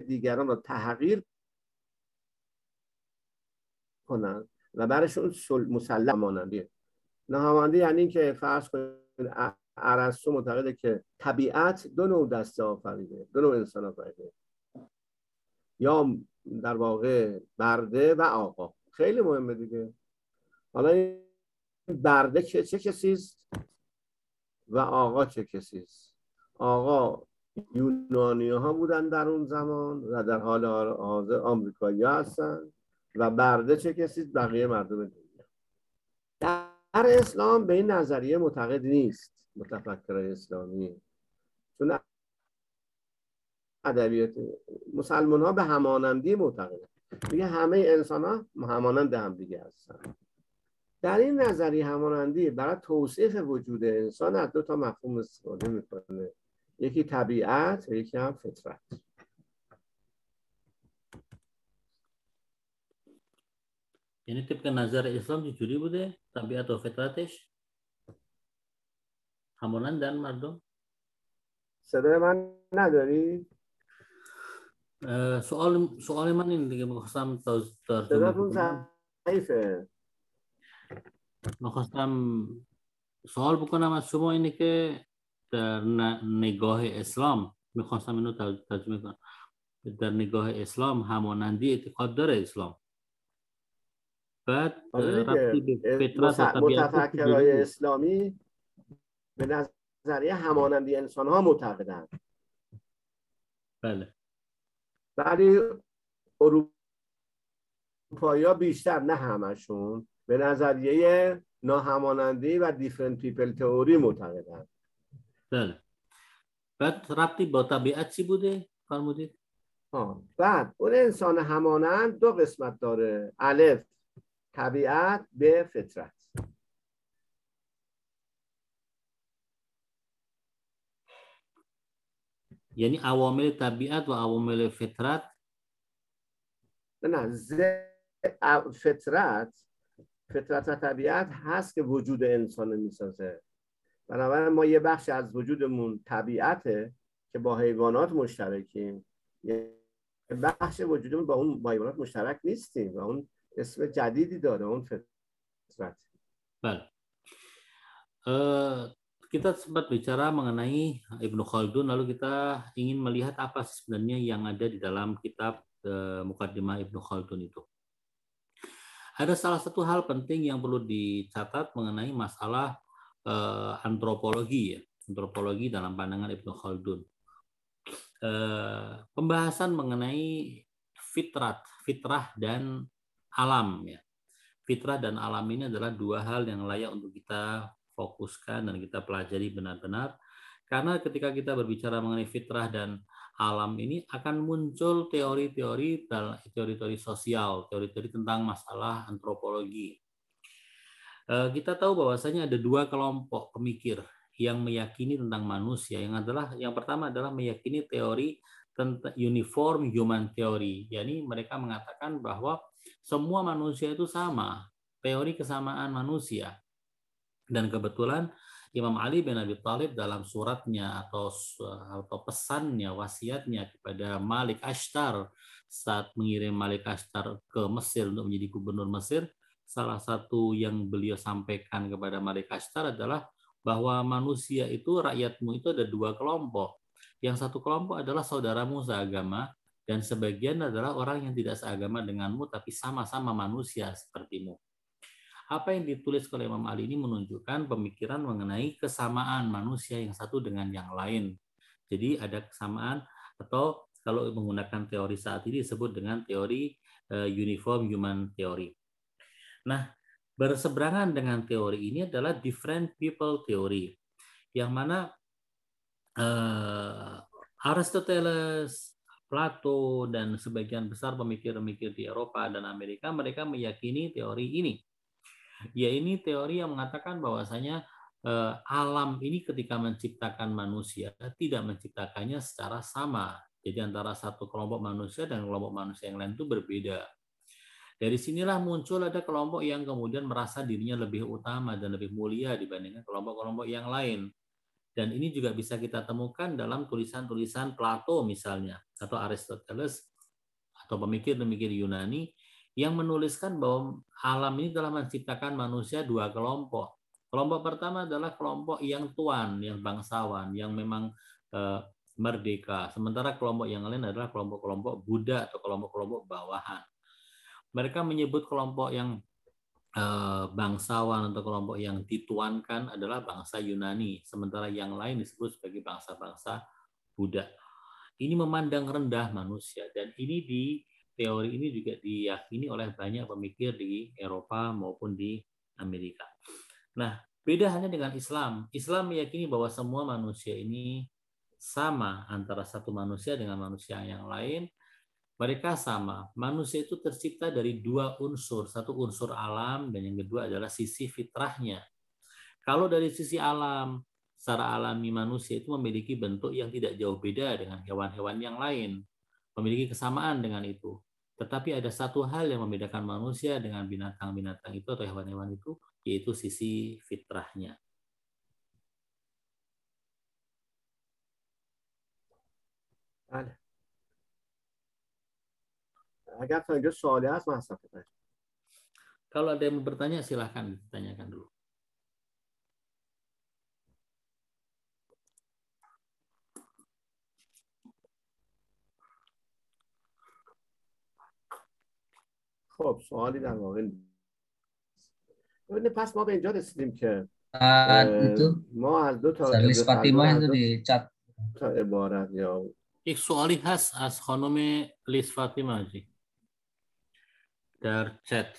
دیگران را تحقیر کنند و برشون مسلم مانندیه ناهمانندی یعنی که فرض کنید ارسطو معتقده که طبیعت دو نوع دسته آفریده دو نوع انسان آفریده. یا در واقع برده و آقا. خیلی مهمه دیگه. حالا این برده چه کسی است و آقا چه کسی است؟ آقا یونانی ها بودن در اون زمان و در حال حاضر آمریکایی هستن و برده چه کسی؟ بقیه مردم دنیا. در اسلام به این نظریه معتقد نیست متفکرای اسلامی. چون ادبیات مسلمان ها به همانندی معتقدن. میگه همه انسان ها همانند هم دیگه هستن. در این نظری همانندی برای توصیف وجود انسان از دو تا مفهوم استفاده می‌کنه. یکی طبیعت و یکی هم فطرت. یعنی طبق نظر اسلام چجوری بوده؟ طبیعت و فطرتش؟ همانندن مردم؟ صدای من نداری؟ سوال سوال من این دیگه می‌خواستم صداتون ضعیفه. می‌خواستم سوال بکنم از شما اینه که در نگاه اسلام می‌خواستم اینو ترجمه کنم. در نگاه اسلام همانندی اعتقاد داره اسلام. بعد متفکرهای اسلامی به نظریه همانندی انسان ها معتقدند. بله. ولی اروپایی ها بیشتر نه همشون به نظریه ناهمانندی و دیفرنت پیپل تئوری معتقدند. بله. بعد ربطی با طبیعت چی بوده؟ فرمودید. بعد اون انسان همانند دو قسمت داره. الف طبیعت به فطرت. یعنی عوامل طبیعت و عوامل فطرت؟ نه فطرت فطرت و طبیعت هست که وجود انسان می‌سازه. بنابراین ما یه بخش از وجودمون طبیعته که با حیوانات مشترکیم یه بخش وجودمون با اون با حیوانات مشترک نیستیم و اون اسم جدیدی داره اون فطرت بله kita sempat bicara mengenai Ibnu Khaldun, lalu kita ingin melihat apa sebenarnya yang ada di dalam kitab uh, Mukaddimah Ibnu Khaldun itu. Ada salah satu hal penting yang perlu dicatat mengenai masalah uh, antropologi ya, antropologi dalam pandangan Ibnu Khaldun. Uh, pembahasan mengenai fitrat, fitrah dan alam ya. Fitrah dan alam ini adalah dua hal yang layak untuk kita fokuskan dan kita pelajari benar-benar. Karena ketika kita berbicara mengenai fitrah dan alam ini akan muncul teori-teori teori-teori sosial, teori-teori tentang masalah antropologi. Eh, kita tahu bahwasanya ada dua kelompok pemikir yang meyakini tentang manusia. Yang adalah yang pertama adalah meyakini teori tentang uniform human theory, yakni mereka mengatakan bahwa semua manusia itu sama, teori kesamaan manusia. Dan kebetulan Imam Ali bin Abi Thalib dalam suratnya atau atau pesannya wasiatnya kepada Malik Ashtar saat mengirim Malik Ashtar ke Mesir untuk menjadi gubernur Mesir salah satu yang beliau sampaikan kepada Malik Ashtar adalah bahwa manusia itu rakyatmu itu ada dua kelompok yang satu kelompok adalah saudaramu seagama dan sebagian adalah orang yang tidak seagama denganmu tapi sama-sama manusia sepertimu apa yang ditulis oleh Imam Ali ini menunjukkan pemikiran mengenai kesamaan manusia yang satu dengan yang lain. Jadi ada kesamaan atau kalau menggunakan teori saat ini disebut dengan teori uh, uniform human theory. Nah, berseberangan dengan teori ini adalah different people theory, yang mana uh, Aristoteles, Plato, dan sebagian besar pemikir-pemikir di Eropa dan Amerika mereka meyakini teori ini ya ini teori yang mengatakan bahwasanya eh, alam ini ketika menciptakan manusia tidak menciptakannya secara sama. Jadi antara satu kelompok manusia dan kelompok manusia yang lain itu berbeda. Dari sinilah muncul ada kelompok yang kemudian merasa dirinya lebih utama dan lebih mulia dibandingkan kelompok-kelompok yang lain. Dan ini juga bisa kita temukan dalam tulisan-tulisan Plato misalnya atau Aristoteles atau pemikir-pemikir Yunani yang menuliskan bahwa alam ini telah menciptakan manusia dua kelompok. Kelompok pertama adalah kelompok yang tuan, yang bangsawan, yang memang eh, merdeka. Sementara kelompok yang lain adalah kelompok-kelompok Buddha atau kelompok-kelompok bawahan. Mereka menyebut kelompok yang eh, bangsawan atau kelompok yang dituankan adalah bangsa Yunani, sementara yang lain disebut sebagai bangsa-bangsa Buddha. Ini memandang rendah manusia dan ini di teori ini juga diyakini oleh banyak pemikir di Eropa maupun di Amerika. Nah, beda hanya dengan Islam. Islam meyakini bahwa semua manusia ini sama antara satu manusia dengan manusia yang lain mereka sama. Manusia itu tercipta dari dua unsur. Satu unsur alam dan yang kedua adalah sisi fitrahnya. Kalau dari sisi alam, secara alami manusia itu memiliki bentuk yang tidak jauh beda dengan hewan-hewan yang lain. Memiliki kesamaan dengan itu. Tetapi ada satu hal yang membedakan manusia dengan binatang-binatang itu atau hewan-hewan itu, yaitu sisi fitrahnya. Ada. اگر تا اینجا سوالی هست من هستم Kalau ada yang mau bertanya silahkan ditanyakan dulu. خب سوالی در واقع نیست. ببینید پس ما به اینجا رسیدیم که Ah, ما از دو تا di chat. تا عبارت یا یک سوالی هست از خانم لیس فاطمه جی در چت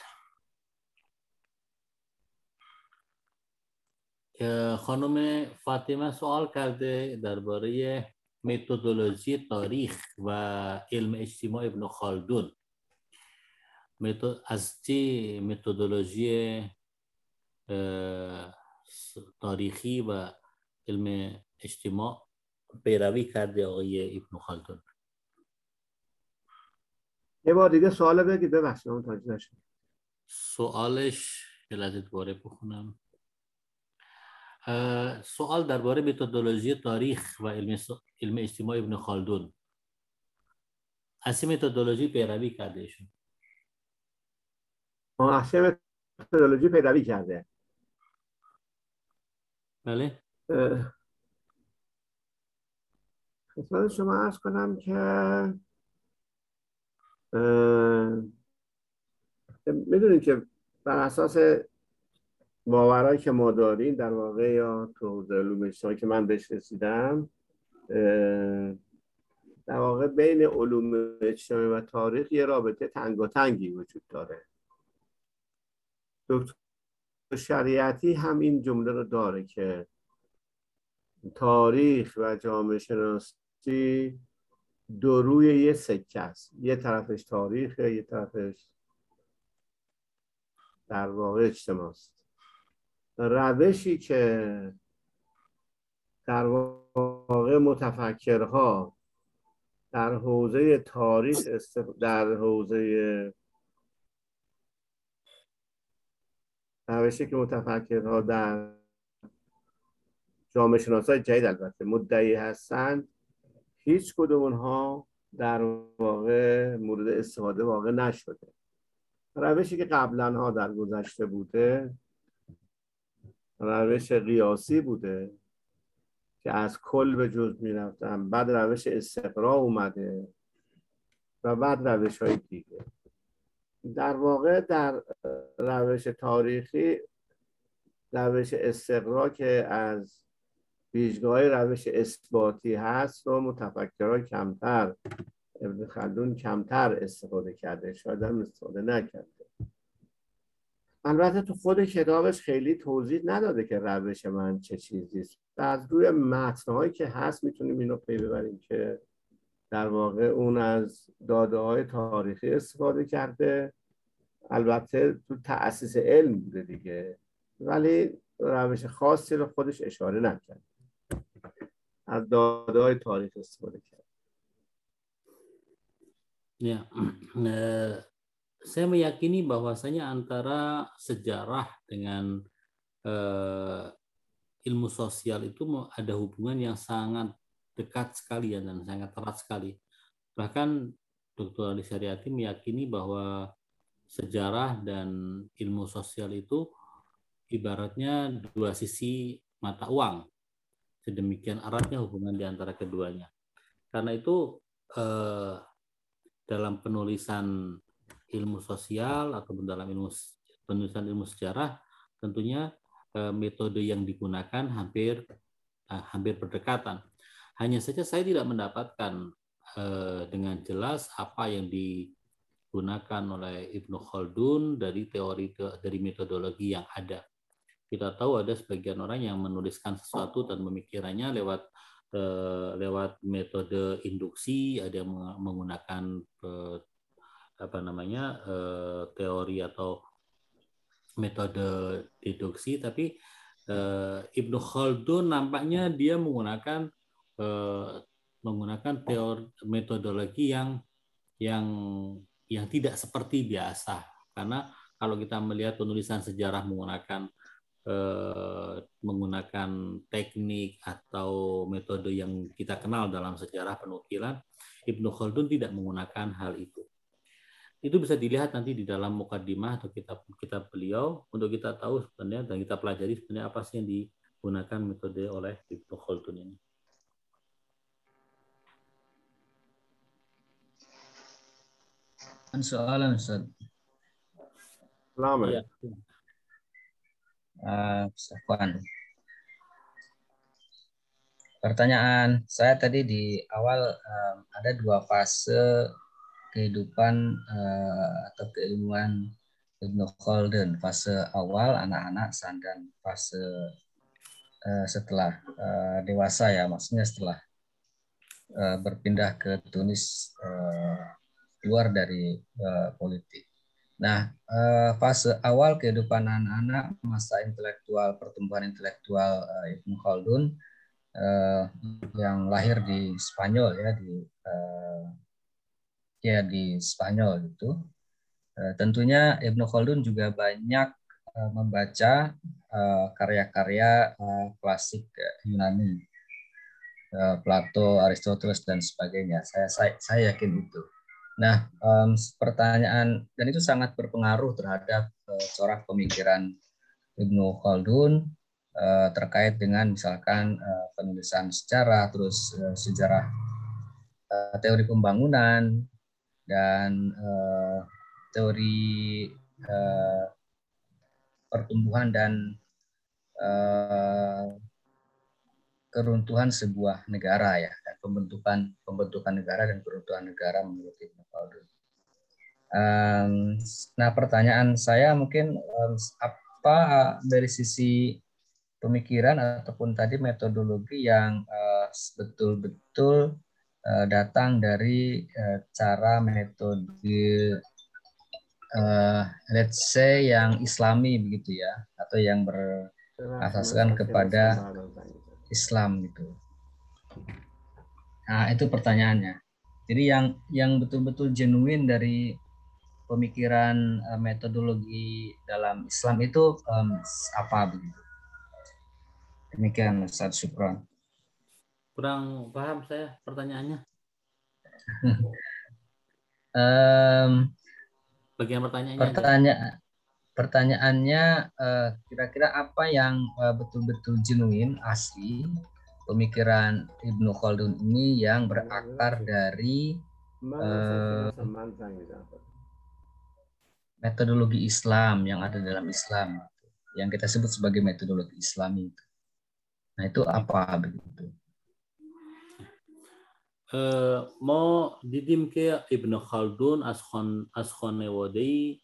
خانم فاطمه سوال کرده درباره متدولوژی تاریخ و علم اجتماع ابن خلدون. متو- از چه متدولوژی تاریخی و علم اجتماع پیروی کرده آقای ابن خلدون؟ یه بار دیگه سوال بگید ببخشید اون تاجی نشد سوالش لحظه دوباره بخونم. سوال درباره متدولوژی تاریخ و علم, علم اجتماع ابن خلدون. از این متدولوژی پیروی کرده ایشون. احسن متدولوژی پیروی کرده. بله. خدمت شما ارز کنم که می‌دونید که بر اساس باورهایی که ما داریم در واقع یا تو علوم اجتماعی که من بهش رسیدم در واقع بین علوم اجتماعی و تاریخ یه رابطه تنگاتنگی وجود داره. دکتر شریعتی هم این جمله رو داره که تاریخ و جامعه شناسی دو روی یه سکه است. یه طرفش تاریخه یه طرفش در واقع اجتماع است. روشی که در واقع متفکرها در حوزه تاریخ استف... در حوزه روشی که متفکرها در جامعه شناسای جدید البته مدعی هستند هیچ کدوم اونها در واقع مورد استفاده واقع نشده. روشی که قبلا ها در گذشته بوده روش قیاسی بوده که از کل به جز می رفتن بعد روش استقرا اومده و بعد روش های دیگه. در واقع در روش تاریخی روش استقرا که از ویژگاه روش اثباتی هست رو متفکرها کمتر ابن خلدون کمتر استفاده کرده شاید هم استفاده نکرده. البته تو خود کتابش خیلی توضیح نداده که روش من چه چیزی است. از روی متنهایی که هست می‌تونیم اینو پی ببریم که در واقع اون از داده های تاریخی استفاده کرده. البته تو تأسیس علم بوده دیگه ولی روش خاصی رو خودش اشاره نکرد از داده های تاریخ استفاده کرد Ya, eh, saya meyakini bahwasanya antara sejarah dengan eh, ilmu sosial itu mau- ada hubungan yang sangat dekat sekali ya dan sangat erat sekali. Bahkan Dr. Ali Syariati meyakini bahwa sejarah dan ilmu sosial itu ibaratnya dua sisi mata uang. Sedemikian eratnya hubungan di antara keduanya. Karena itu eh, dalam penulisan ilmu sosial atau dalam ilmu penulisan ilmu sejarah tentunya eh, metode yang digunakan hampir eh, hampir berdekatan. Hanya saja saya tidak mendapatkan eh, dengan jelas apa yang digunakan oleh Ibnu Khaldun dari teori dari metodologi yang ada kita tahu ada sebagian orang yang menuliskan sesuatu dan memikirannya lewat eh, lewat metode induksi, ada yang menggunakan eh, apa namanya eh, teori atau metode deduksi, tapi Ibnu Khaldun nampaknya dia menggunakan menggunakan teori metodologi yang yang yang tidak seperti biasa. Karena kalau kita melihat penulisan sejarah menggunakan eh, menggunakan teknik atau metode yang kita kenal dalam sejarah penukilan, Ibnu Khaldun tidak menggunakan hal itu. Itu bisa dilihat nanti di dalam mukadimah atau kitab-kitab beliau untuk kita tahu sebenarnya dan kita pelajari sebenarnya apa sih yang digunakan metode oleh Ibnu Khaldun ini. Soalan Ustaz. Selamat. Ya uh, Pertanyaan saya tadi di awal um, ada dua fase kehidupan uh, atau keilmuan Ibnu Khaldun. Fase awal anak-anak dan fase uh, setelah uh, dewasa ya, maksudnya setelah uh, berpindah ke Tunis uh, luar dari uh, politik. Nah, eh, fase awal kehidupan anak-anak, masa intelektual, pertumbuhan intelektual eh, Ibnu Khaldun eh, yang lahir di Spanyol ya di ya di Spanyol gitu. Tentunya Ibnu Khaldun juga banyak membaca karya-karya klasik Yunani, Plato, Aristoteles dan sebagainya. Saya saya, saya yakin itu. Nah, um, pertanyaan dan itu sangat berpengaruh terhadap uh, corak pemikiran Ibnu Khaldun uh, terkait dengan misalkan uh, penulisan sejarah, terus uh, sejarah uh, teori pembangunan dan uh, teori uh, pertumbuhan dan uh, keruntuhan sebuah negara ya dan pembentukan pembentukan negara dan keruntuhan negara menurut Ibnu Khaldun. Um, nah pertanyaan saya mungkin um, apa dari sisi pemikiran ataupun tadi metodologi yang uh, betul-betul uh, datang dari uh, cara metode uh, let's say yang Islami begitu ya atau yang berasaskan kepada Islam gitu. Nah, itu pertanyaannya. Jadi yang yang betul-betul genuine dari pemikiran uh, metodologi dalam Islam itu um, apa begitu? Demikian Ustaz Syukron. Kurang paham saya pertanyaannya. um, Bagian pertanyaannya. Pertanyaan pertanyaannya eh, kira-kira apa yang eh, betul-betul genuine asli pemikiran Ibnu Khaldun ini yang berakar dari uh, metodologi Islam yang ada dalam Islam yang kita sebut sebagai metodologi Islami itu. Nah itu apa begitu? ما دیدیم که ابن خلدون از خان از خانواده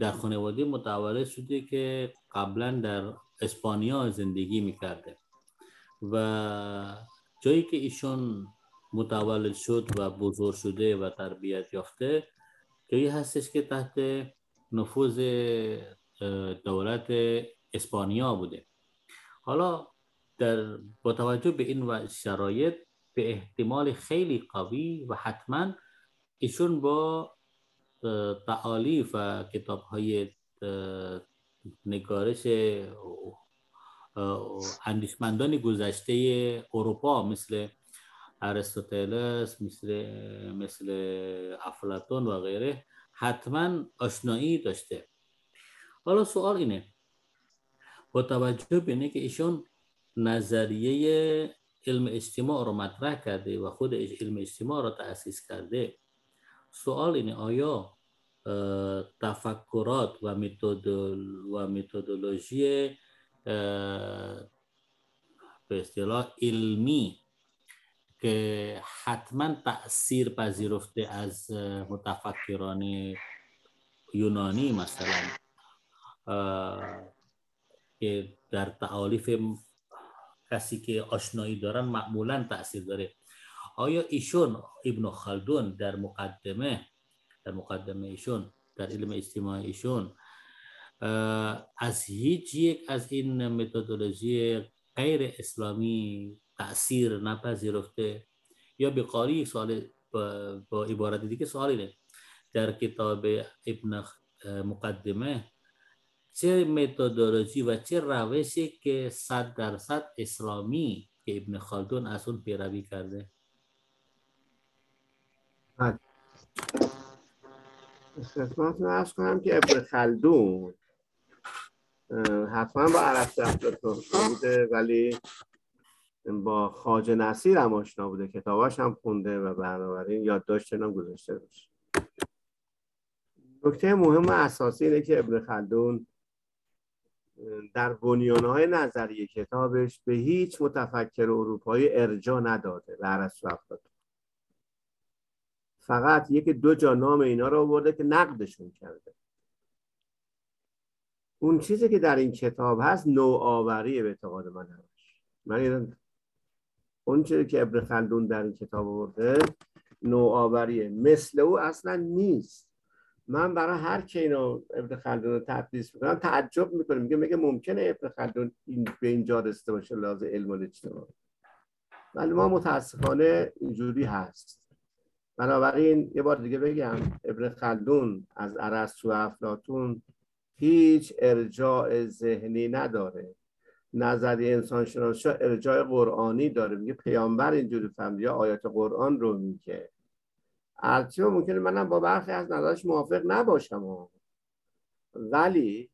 در خانواده متولد شده که قبلا در اسپانیا زندگی می‌کرده. و جایی که ایشون متولد شد و بزرگ شده و تربیت یافته جایی هستش که تحت نفوذ دولت اسپانیا بوده. حالا در با توجه به این شرایط به احتمال خیلی قوی و حتما ایشون با تعالیف و کتاب های نگارش اندیشمندان گذشته اروپا مثل ارسطوتلس مثل مثل افلاتون و غیره حتما آشنایی داشته. حالا سوال اینه با توجه به اینه که ایشون نظریه علم اجتماع رو مطرح کرده و خود علم اجتماع رو تأسیس کرده سوال اینه آیا تفکرات و متدول و متدولوژی به اصطلاح علمی که حتما تاثیر پذیرفته از متفکران یونانی مثلا که در تعالیف کسی که آشنایی دارن معمولا تاثیر داره آیا ایشون ابن خلدون در مقدمه در مقدمه ایشون در علم اجتماع ایشون از هیچ یک از این متدولوژی غیر اسلامی تاثیر نپذیرفته؟ یا به قاری سوال با عبارت دیگه سوال اینه در کتاب ابن مقدمه چه متدولوژی و چه روشی که صد درصد اسلامی که ابن خلدون از اون پیروی کرده؟ خدمتتون ارز کنم که ابن خلدون حتما با عرب افلاطون بوده ولی با خاج نصیر هم آشنا بوده کتاباش هم خونده و بنابراین یادداشت هم گذاشته باشه. نکته مهم و اساسی اینه که ابن خلدون در بنیانهای نظری کتابش به هیچ متفکر اروپایی ارجا نداده ارسطو افلاطون فقط یک دو جا نام اینا رو آورده که نقدشون کرده. اون چیزی که در این کتاب هست نوآوری به اعتقاد من هست. من اون چیزی که ابن خلدون در این کتاب آورده نوآوریه مثل او اصلا نیست. من برای هر که اینو ابن خلدون رو تدریس می‌کنم تعجب می‌کنم میگه میگه ممکنه ابن خلدون این به اینجا رسته باشه لازم علم و ولی ما متاسفانه اینجوری هست. بنابراین یه بار دیگه بگم ابن خلدون از ارسطو افلاطون هیچ ارجاع ذهنی نداره. نظری انسان شناسا ارجاع قرآنی داره. میگه پیامبر اینجوری فهمید یا آیات قرآن رو میگه. البته ممکنه منم با برخی از نظرش موافق نباشم. ولی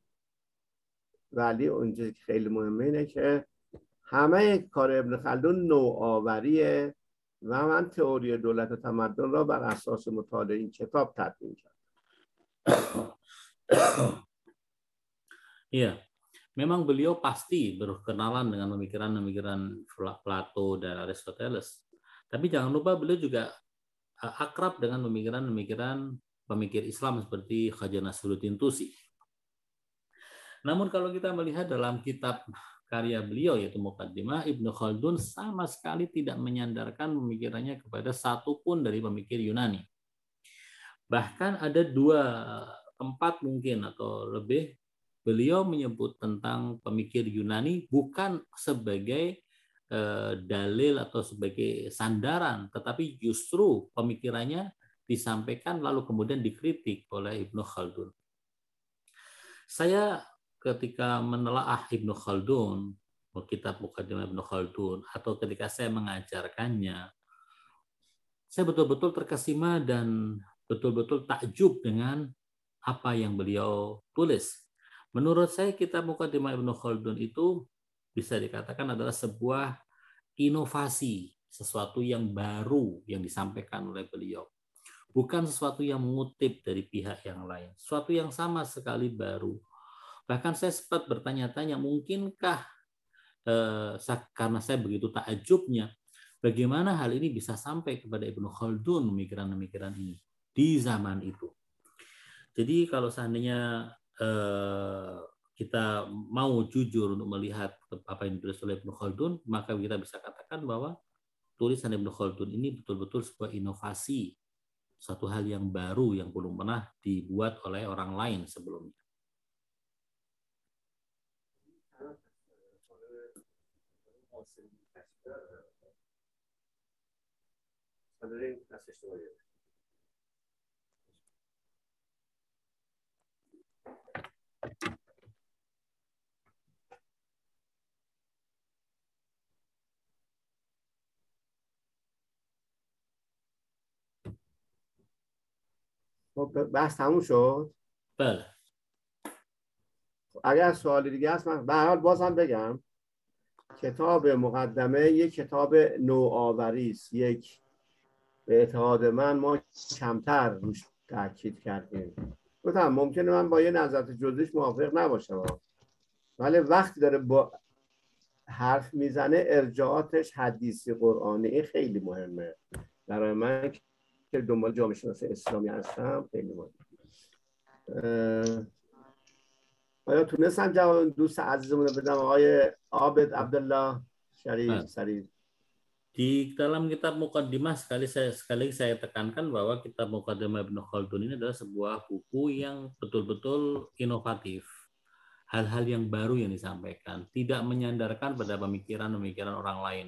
ولی اونجا که خیلی مهمه اینه که همه کار ابن خلدون نوآوریه. و من تئوری دولت و تمدن را بر اساس مطالعه این کتاب تدوین کردم Iya, memang beliau pasti berkenalan dengan pemikiran-pemikiran Plato dan Aristoteles. Tapi jangan lupa beliau juga eh, akrab dengan pemikiran-pemikiran pemikir Islam seperti Khaja Nasruddin Tusi. Namun kalau kita melihat dalam kitab karya beliau yaitu Muqaddimah Ibnu Khaldun sama sekali tidak menyandarkan pemikirannya kepada satu pun dari pemikir Yunani. Bahkan ada dua tempat mungkin atau lebih beliau menyebut tentang pemikir Yunani bukan sebagai eh, dalil atau sebagai sandaran, tetapi justru pemikirannya disampaikan lalu kemudian dikritik oleh Ibnu Khaldun. Saya ketika menelaah Ibnu Khaldun, kitab Mukaddimah Ibnu Khaldun, atau ketika saya mengajarkannya, saya betul-betul terkesima dan betul-betul takjub dengan apa yang beliau tulis Menurut saya kitab Muqaddimah Ibnu Khaldun itu bisa dikatakan adalah sebuah inovasi, sesuatu yang baru yang disampaikan oleh beliau. Bukan sesuatu yang mengutip dari pihak yang lain, sesuatu yang sama sekali baru. Bahkan saya sempat bertanya-tanya, mungkinkah eh, karena saya begitu takjubnya, bagaimana hal ini bisa sampai kepada Ibnu Khaldun pemikiran-pemikiran ini di zaman itu. Jadi kalau seandainya Eh, kita mau jujur untuk melihat apa yang ditulis oleh Ibnu Khaldun, maka kita bisa katakan bahwa tulisan Ibnu Khaldun ini betul-betul sebuah inovasi, satu hal yang baru yang belum pernah dibuat oleh orang lain sebelumnya. خب بحث تموم شد؟ بله. خب، اگر سوالی دیگه هست من به حال بازم بگم کتاب مقدمه یک کتاب نوآوری است. یک به اتحاد من ما کمتر روش تاکید کردیم. گفتم ممکنه من با یه نظرت جزیش موافق نباشم ولی وقتی داره با حرف می‌زنه ارجاعاتش حدیثی قرآنی این خیلی مهمه. برای من که دنبال جامعه شناس اسلامی هستم خیلی مهمه. آیا تونستم جواب دوست عزیزمون بدم؟ آقای عابد عبدالله شریف سریف Di dalam kitab Mukaddimah sekali saya sekali saya tekankan bahwa kitab Mukaddimah Ibnu Khaldun ini adalah sebuah buku yang betul-betul inovatif. Hal-hal yang baru yang disampaikan, tidak menyandarkan pada pemikiran-pemikiran orang lain.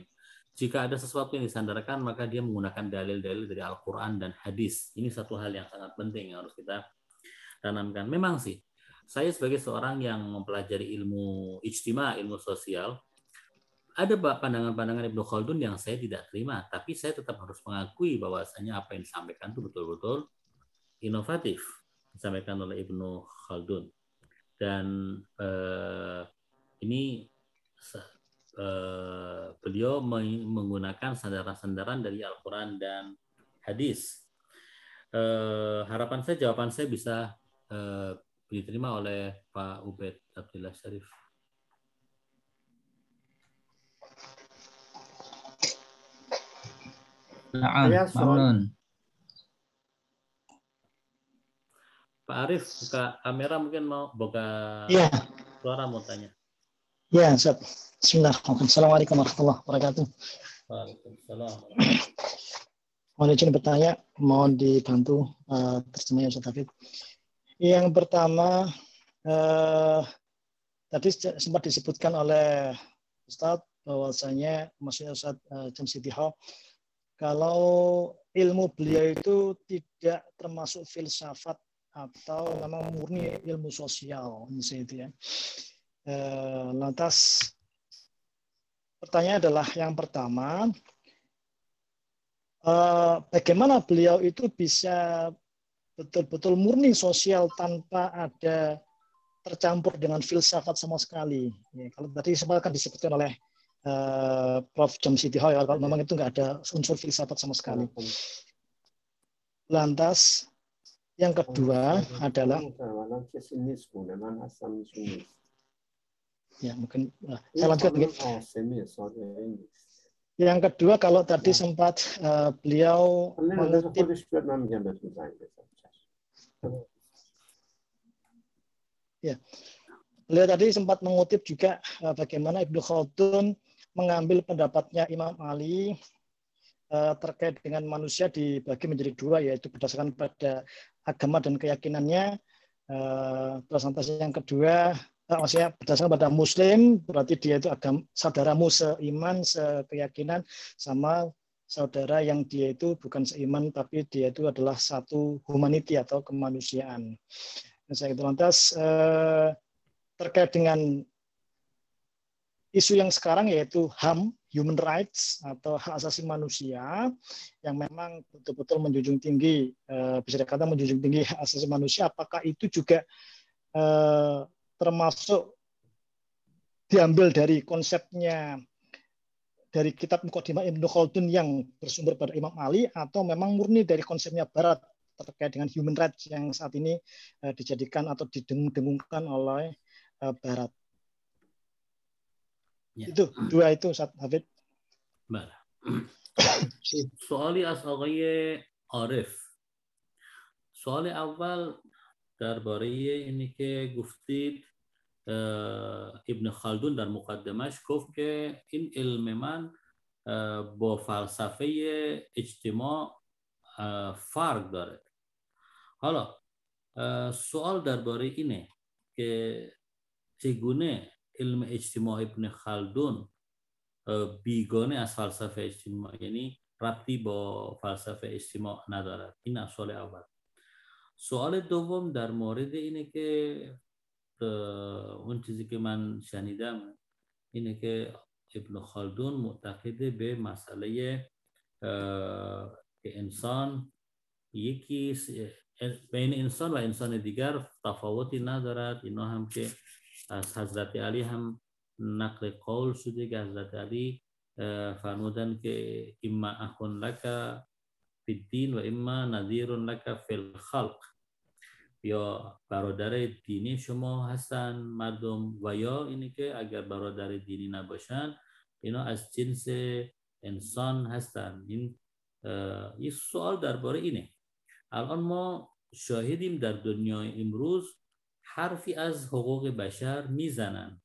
Jika ada sesuatu yang disandarkan, maka dia menggunakan dalil-dalil dari Al-Quran dan hadis. Ini satu hal yang sangat penting yang harus kita tanamkan. Memang sih, saya sebagai seorang yang mempelajari ilmu ijtima, ilmu sosial, ada pandangan-pandangan Ibnu Khaldun yang saya tidak terima, tapi saya tetap harus mengakui bahwasanya apa yang disampaikan itu betul-betul inovatif disampaikan oleh Ibnu Khaldun. Dan eh, ini eh, beliau menggunakan sandaran-sandaran dari Al-Quran dan hadis. Eh, harapan saya jawaban saya bisa eh, diterima oleh Pak Ubed Abdullah Syarif. Mamun. Pak Arif buka kamera mungkin mau buka ya. suara mau tanya. Ya, Ustaz. Bismillahirrahmanirrahim. Assalamualaikum warahmatullahi wabarakatuh. Waalaikumsalam. Mohon izin bertanya, mohon dibantu uh, terjemahnya Ustaz David. Yang pertama, uh, tadi sempat disebutkan oleh Ustaz bahwasanya maksudnya Ustaz uh, Jam Hall kalau ilmu beliau itu tidak termasuk filsafat atau memang murni ilmu sosial misalnya itu ya. E, lantas pertanyaan adalah yang pertama, e, bagaimana beliau itu bisa betul-betul murni sosial tanpa ada tercampur dengan filsafat sama sekali. Ya, kalau tadi sempat kan disebutkan oleh uh, Prof. Jam Siti kalau memang itu nggak ada unsur filsafat sama sekali. Lantas yang kedua adalah ya mungkin nah, saya lanjutkan mungkin. Yang kedua kalau tadi sempat uh, beliau mengutip ya beliau tadi sempat mengutip juga uh, bagaimana Ibnu Khaldun mengambil pendapatnya Imam Ali uh, terkait dengan manusia dibagi menjadi dua yaitu berdasarkan pada agama dan keyakinannya. Uh, terus yang kedua uh, maksudnya berdasarkan pada muslim berarti dia itu agama saudaramu seiman sekeyakinan sama saudara yang dia itu bukan seiman tapi dia itu adalah satu humanity atau kemanusiaan. Saya itu lantas terkait dengan isu yang sekarang yaitu HAM, human rights atau hak asasi manusia yang memang betul-betul menjunjung tinggi eh, bisa dikatakan menjunjung tinggi hak asasi manusia. Apakah itu juga eh, termasuk diambil dari konsepnya dari kitab Muqaddimah Ibnu Khaldun yang bersumber pada Imam Ali atau memang murni dari konsepnya barat terkait dengan human rights yang saat ini eh, dijadikan atau didengung-dengungkan oleh barat Ya. Itu dua itu Ustaz Hafid. بله سوالی از آقای عارف سوال اول درباره اینی که گفتید ابن خلدون در مقدمش گفت که این علم من با فلسفه اجتماع فرق داره حالا سوال درباره اینه که چگونه علم اجتماع ابن خلدون بیگانه از فلسفه اجتماع یعنی ربطی با فلسفه اجتماع ندارد. این سوال اول. سوال دوم در مورد اینه که اون چیزی که من شنیدم اینه که ابن خلدون معتقد به مسئله که انسان یکی بین انسان و انسان دیگر تفاوتی ندارد. اینا هم که از حضرت علی هم نقل قول شده که حضرت علی فرمودن که اما اخون لک فی الدین و اما نظیر لک فی الخلق یا برادر دینی شما هستن مردم و یا اینی که اگر برادر دینی نباشن اینا از جنس انسان هستن. این یه سوال درباره اینه. الان ما شاهدیم در دنیای امروز حرفی از حقوق بشر می‌زنن.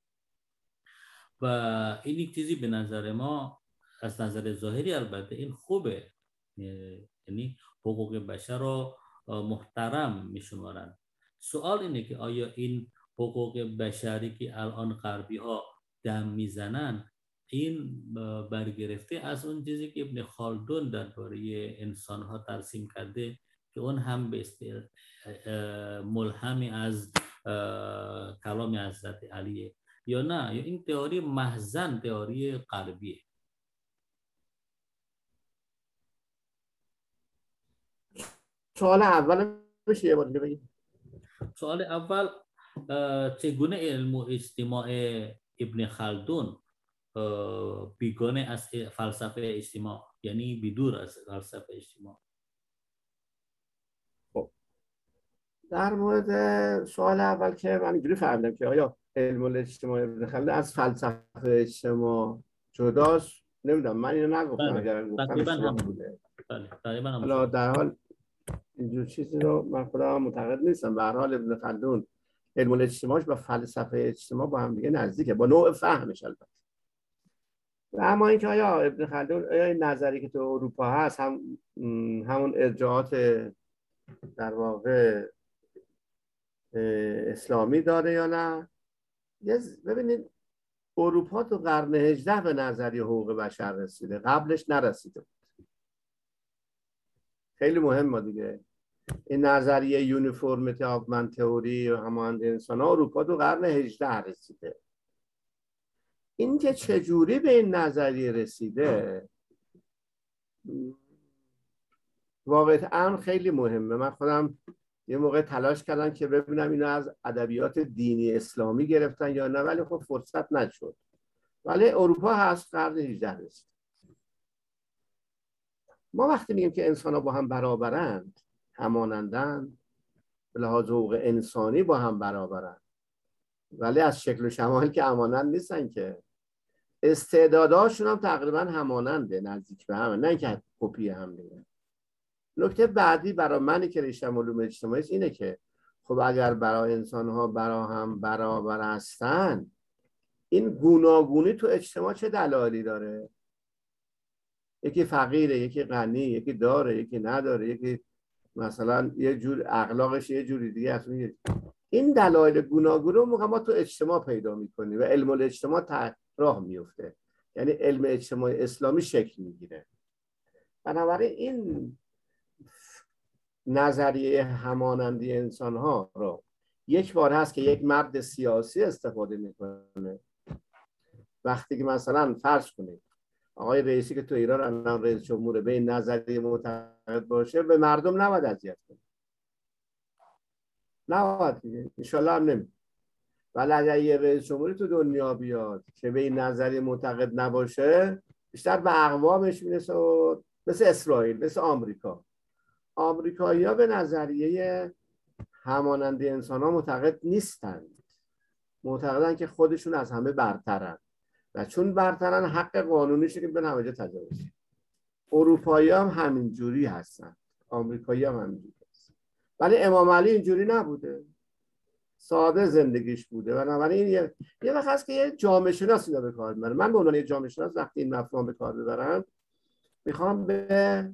و این چیزی به نظر ما از نظر ظاهری البته این خوبه. یعنی حقوق بشر رو محترم میشمارن. سوال اینه که آیا این حقوق بشری که الان غربی ها دم می‌زنن این برگرفته از اون چیزی که ابن خالدون درباره انسان ها ترسیم کرده که اون هم به ملهمی از کلام حضرت علیه یا نه یا این تئوری محزن تئوری غربیه سوال اول بشه یه بار بگید سوال اول چگونه علم و اجتماع ابن خلدون بیگانه از فلسفه اجتماع یعنی بدور از فلسفه اجتماع خب. در مورد سوال اول که من اینجوری فهمیدم که آیا علم اجتماع ابن خلدون از فلسفه اجتماع جداست نمی‌دونم من اینو نگفتم بله. اگر گفتم بوده بله. در حال اینجور چیزی رو من خودم معتقد نیستم به هر حال ابن خلدون علم الاجتماعش با فلسفه اجتماع با هم دیگه نزدیکه با نوع فهمش البته و اما اینکه آیا ابن خلدون آیا این نظری که تو اروپا هست هم همون ارجاعات در واقع اسلامی داره یا نه؟ ببینید اروپا تو قرن 18 به نظری حقوق بشر رسیده. قبلش نرسیده خیلی مهمه دیگه. این نظریه یونیفورمیتی من تئوری و همانند انسان ها اروپا تو قرن 18 رسیده. این که چجوری به این نظریه رسیده؟ واقعا خیلی مهمه. من خودم یه موقع تلاش کردم که ببینم اینو از ادبیات دینی اسلامی گرفتن یا نه ولی خب فرصت نشد. ولی اروپا هست قرن 18 رسید ما وقتی میگیم که انسان ها با هم برابرند همانندن به لحاظ حقوق انسانی با هم برابرند ولی از شکل و شمال که امانند نیستن که. استعدادهاشون هم تقریبا هماننده نزدیک به همه. نه که کپی هم دیگه. نکته بعدی برای منی که ریشم علوم اجتماعی اینه که خب اگر برای انسان ها برا هم برابر هستن این گوناگونی تو اجتماع چه دلایلی داره؟ یکی فقیره یکی غنی یکی داره یکی نداره یکی مثلا یه جور اخلاقش یه جوری دیگه است این دلایل گوناگون رو ما تو اجتماع پیدا می‌کنیم و علم الاجتماع راه میفته یعنی علم اجتماع اسلامی شکل می‌گیره. بنابراین این نظریه همانندی انسان ها رو. یک بار هست که یک مرد سیاسی استفاده می‌کنه. وقتی که مثلا فرض کنید آقای رئیسی که تو ایران الان رئیس جمهور به این نظریه معتقد باشه به مردم نباید اذیت کنه. نباید دیگه انشالله هم نمی ولی اگر یه رئیس جمهوری تو دنیا بیاد که به این نظریه معتقد نباشه بیشتر به اقوامش می‌رسه و مثل اسرائیل مثل آمریکا. آمریکایی ها به نظریه همانندی انسان ها معتقد نیستند. معتقدن که خودشون از همه برترن. و چون برترن حق قانونیشه که به همه جا تجاوز اروپایی هم همینجوری هستن. آمریکایی هم همینجوری هستن. ولی امام علی اینجوری نبوده. ساده زندگیش بوده. بنابراین یه یه وقت هست که یه جامعه شناسی به کار می‌برم من به عنوان یه جامعه شناس وقتی این مفهوم به کار ببرم می‌خوام به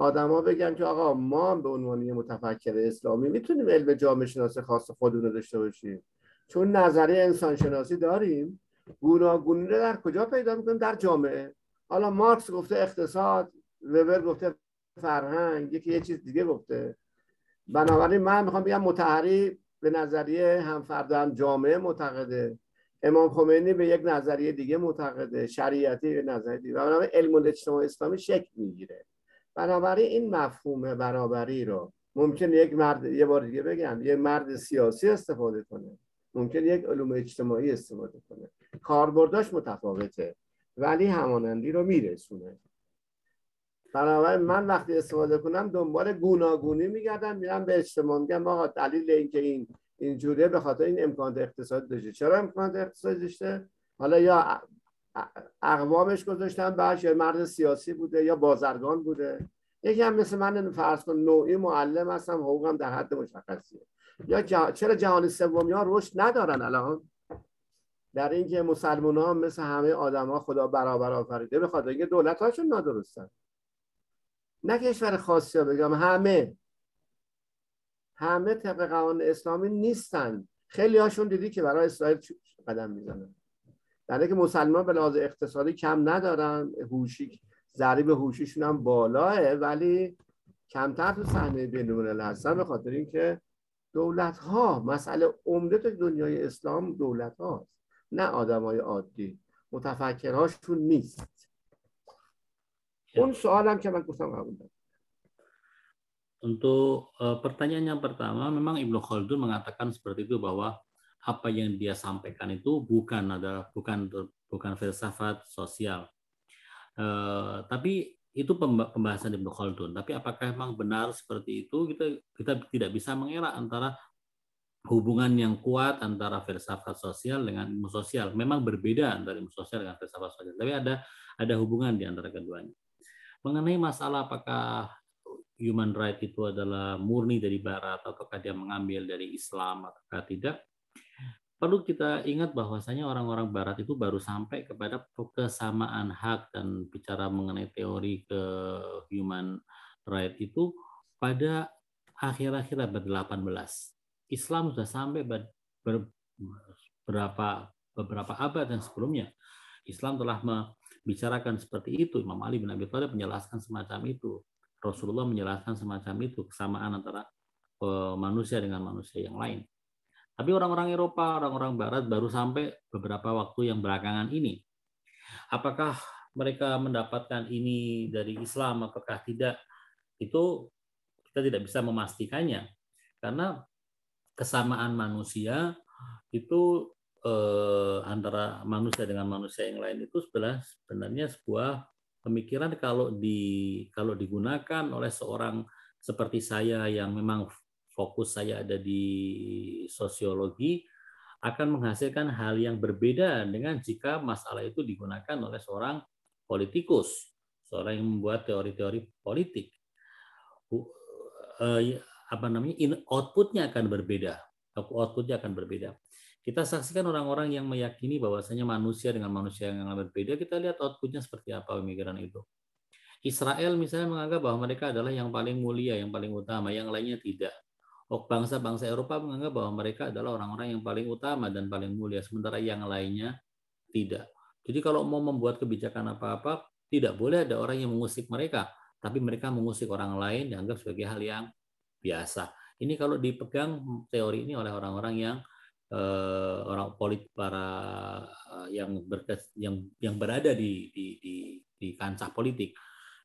آدما بگم که آقا ما به عنوان یه متفکر اسلامی می‌تونیم علم جامعه شناسی خاص خودمون رو داشته باشیم. چون نظریه انسان شناسی داریم. گوناگونی رو در کجا پیدا می‌کنیم؟ در جامعه. حالا مارکس گفته اقتصاد وبر گفته فرهنگ یکی یه چیز دیگه گفته. بنابراین من می‌خوام بگم متحری به نظریه هم فرد هم جامعه معتقده. امام خمینی به یک نظریه دیگه معتقده. شریعتی به نظریه دیگه. بنابراین علم اجتماع اسلامی شکل می‌گیره. بنابراین این مفهوم برابری رو ممکن یک مرد یه بار دیگه بگم یه مرد سیاسی استفاده کنه. ممکن یک علوم اجتماعی استفاده کنه. کاربرداش متفاوته ولی همانندی رو میرسونه. بنابراین من وقتی استفاده کنم دنبال گوناگونی میگردم میرم به اجتماع میگم آقا دلیل اینکه این اینجوریه به خاطر این امکانات اقتصادی داشته. چرا امکانات اقتصادی داشته؟ حالا یا اقوامش گذاشتن بعد یا مرد سیاسی بوده یا بازرگان بوده. یکی هم مثل من فرض کن نوعی معلم هستم حقوقم در حد مشخصیه. یا چرا جهان سومی ها رشد ندارن الان؟ در اینکه مسلمان ها مثل همه آدم ها خدا برابر آفریده به خاطر اینکه دولت هاشون نادرستن. نه کشور خاصی ها بگم همه. همه طبق قوانین اسلامی نیستن. خیلی هاشون دیدی که برای اسرائیل قدم می‌زنن. در که مسلمان به لحاظ اقتصادی کم ندارن هوشی ضریب هوشیشون هم بالاه ولی کمتر تو صحنه بین هستن به خاطر اینکه دولت ها مسئله عمده تو دنیای اسلام دولت هاست نه آدمای عادی. متفکرهاشون نیست. اون سوالم که من گفتم قبول دارم. Untuk uh, pertanyaan yang pertama, memang Ibnu Khaldun mengatakan seperti itu bahwa apa yang dia sampaikan itu bukan ada bukan bukan filsafat sosial. Uh, tapi itu pembahasan Ibnu Khaldun. Tapi apakah memang benar seperti itu? Kita kita tidak bisa mengelak antara hubungan yang kuat antara filsafat sosial dengan ilmu sosial. Memang berbeda antara ilmu sosial dengan filsafat sosial. Tapi ada ada hubungan di antara keduanya. Mengenai masalah apakah human right itu adalah murni dari barat ataukah dia mengambil dari Islam ataukah tidak perlu kita ingat bahwasanya orang-orang barat itu baru sampai kepada kesamaan hak dan bicara mengenai teori ke human right itu pada akhir-akhir abad 18. Islam sudah sampai ber, beberapa beberapa abad dan sebelumnya. Islam telah membicarakan seperti itu. Imam Ali bin Abi Thalib menjelaskan semacam itu. Rasulullah menjelaskan semacam itu kesamaan antara eh, manusia dengan manusia yang lain. Tapi orang-orang Eropa, orang-orang Barat baru sampai beberapa waktu yang belakangan ini. Apakah mereka mendapatkan ini dari Islam ataukah tidak? Itu kita tidak bisa memastikannya. Karena kesamaan manusia itu eh, antara manusia dengan manusia yang lain itu sebenarnya sebuah pemikiran kalau di kalau digunakan oleh seorang seperti saya yang memang fokus saya ada di sosiologi akan menghasilkan hal yang berbeda dengan jika masalah itu digunakan oleh seorang politikus, seorang yang membuat teori-teori politik. Eh, apa namanya? outputnya akan berbeda. Outputnya akan berbeda. Kita saksikan orang-orang yang meyakini bahwasanya manusia dengan manusia yang berbeda, kita lihat outputnya seperti apa pemikiran itu. Israel misalnya menganggap bahwa mereka adalah yang paling mulia, yang paling utama, yang lainnya tidak. Oh, bangsa-bangsa Eropa menganggap bahwa mereka adalah orang-orang yang paling utama dan paling mulia, sementara yang lainnya tidak. Jadi kalau mau membuat kebijakan apa-apa, tidak boleh ada orang yang mengusik mereka, tapi mereka mengusik orang lain dianggap sebagai hal yang biasa. Ini kalau dipegang teori ini oleh orang-orang yang uh, orang politik para uh, yang berkes, yang yang berada di, di di di kancah politik.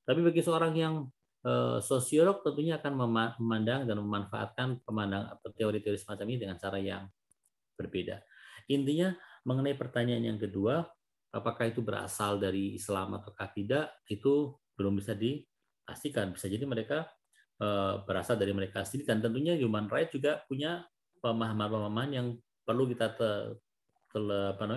Tapi bagi seorang yang sosiolog tentunya akan memandang dan memanfaatkan pemandang atau teori-teori semacam ini dengan cara yang berbeda. Intinya mengenai pertanyaan yang kedua, apakah itu berasal dari Islam ataukah tidak, itu belum bisa dipastikan. Bisa jadi mereka berasal dari mereka sendiri dan tentunya human rights juga punya pemahaman-pemahaman yang perlu kita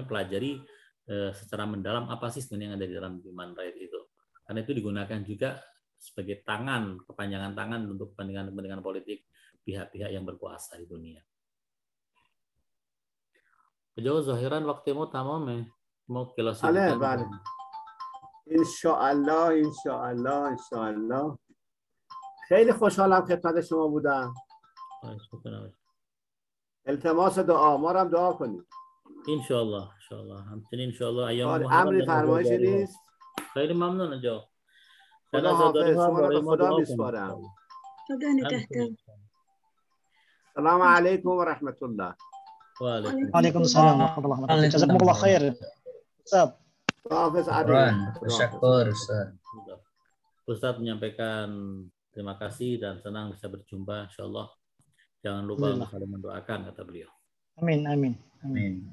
pelajari eh, secara mendalam apa sih sebenarnya yang ada di dalam human right itu. Karena itu digunakan juga sebagai tangan, kepanjangan tangan untuk kepentingan-kepentingan politik pihak-pihak yang berkuasa di dunia. Jauh zahiran waktumu tamam ya. Mau kilas بله بله ان شاء الله ان شاء الله ان شاء الله خیلی خوشحالم خدمت شما بودم التماس دعا ما هم دعا کنید ان شاء الله ان شاء الله همچنین ان شاء الله ایام امری فرمایشی نیست خیلی ممنون آجا خدا حافظ شما رو به خدا میسپارم خدا نگهدار السلام علیکم و رحمت الله وعليكم السلام ورحمة الله وبركاته جزاكم الله خير Ustaz. Hafiz Adil. Bersyukur Ustaz. Ustaz menyampaikan terima kasih dan senang bisa berjumpa insyaallah Jangan lupa untuk saling mendoakan kata beliau. Amin, amin. Amin.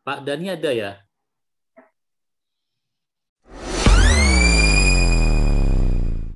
Pak Dani ada ya?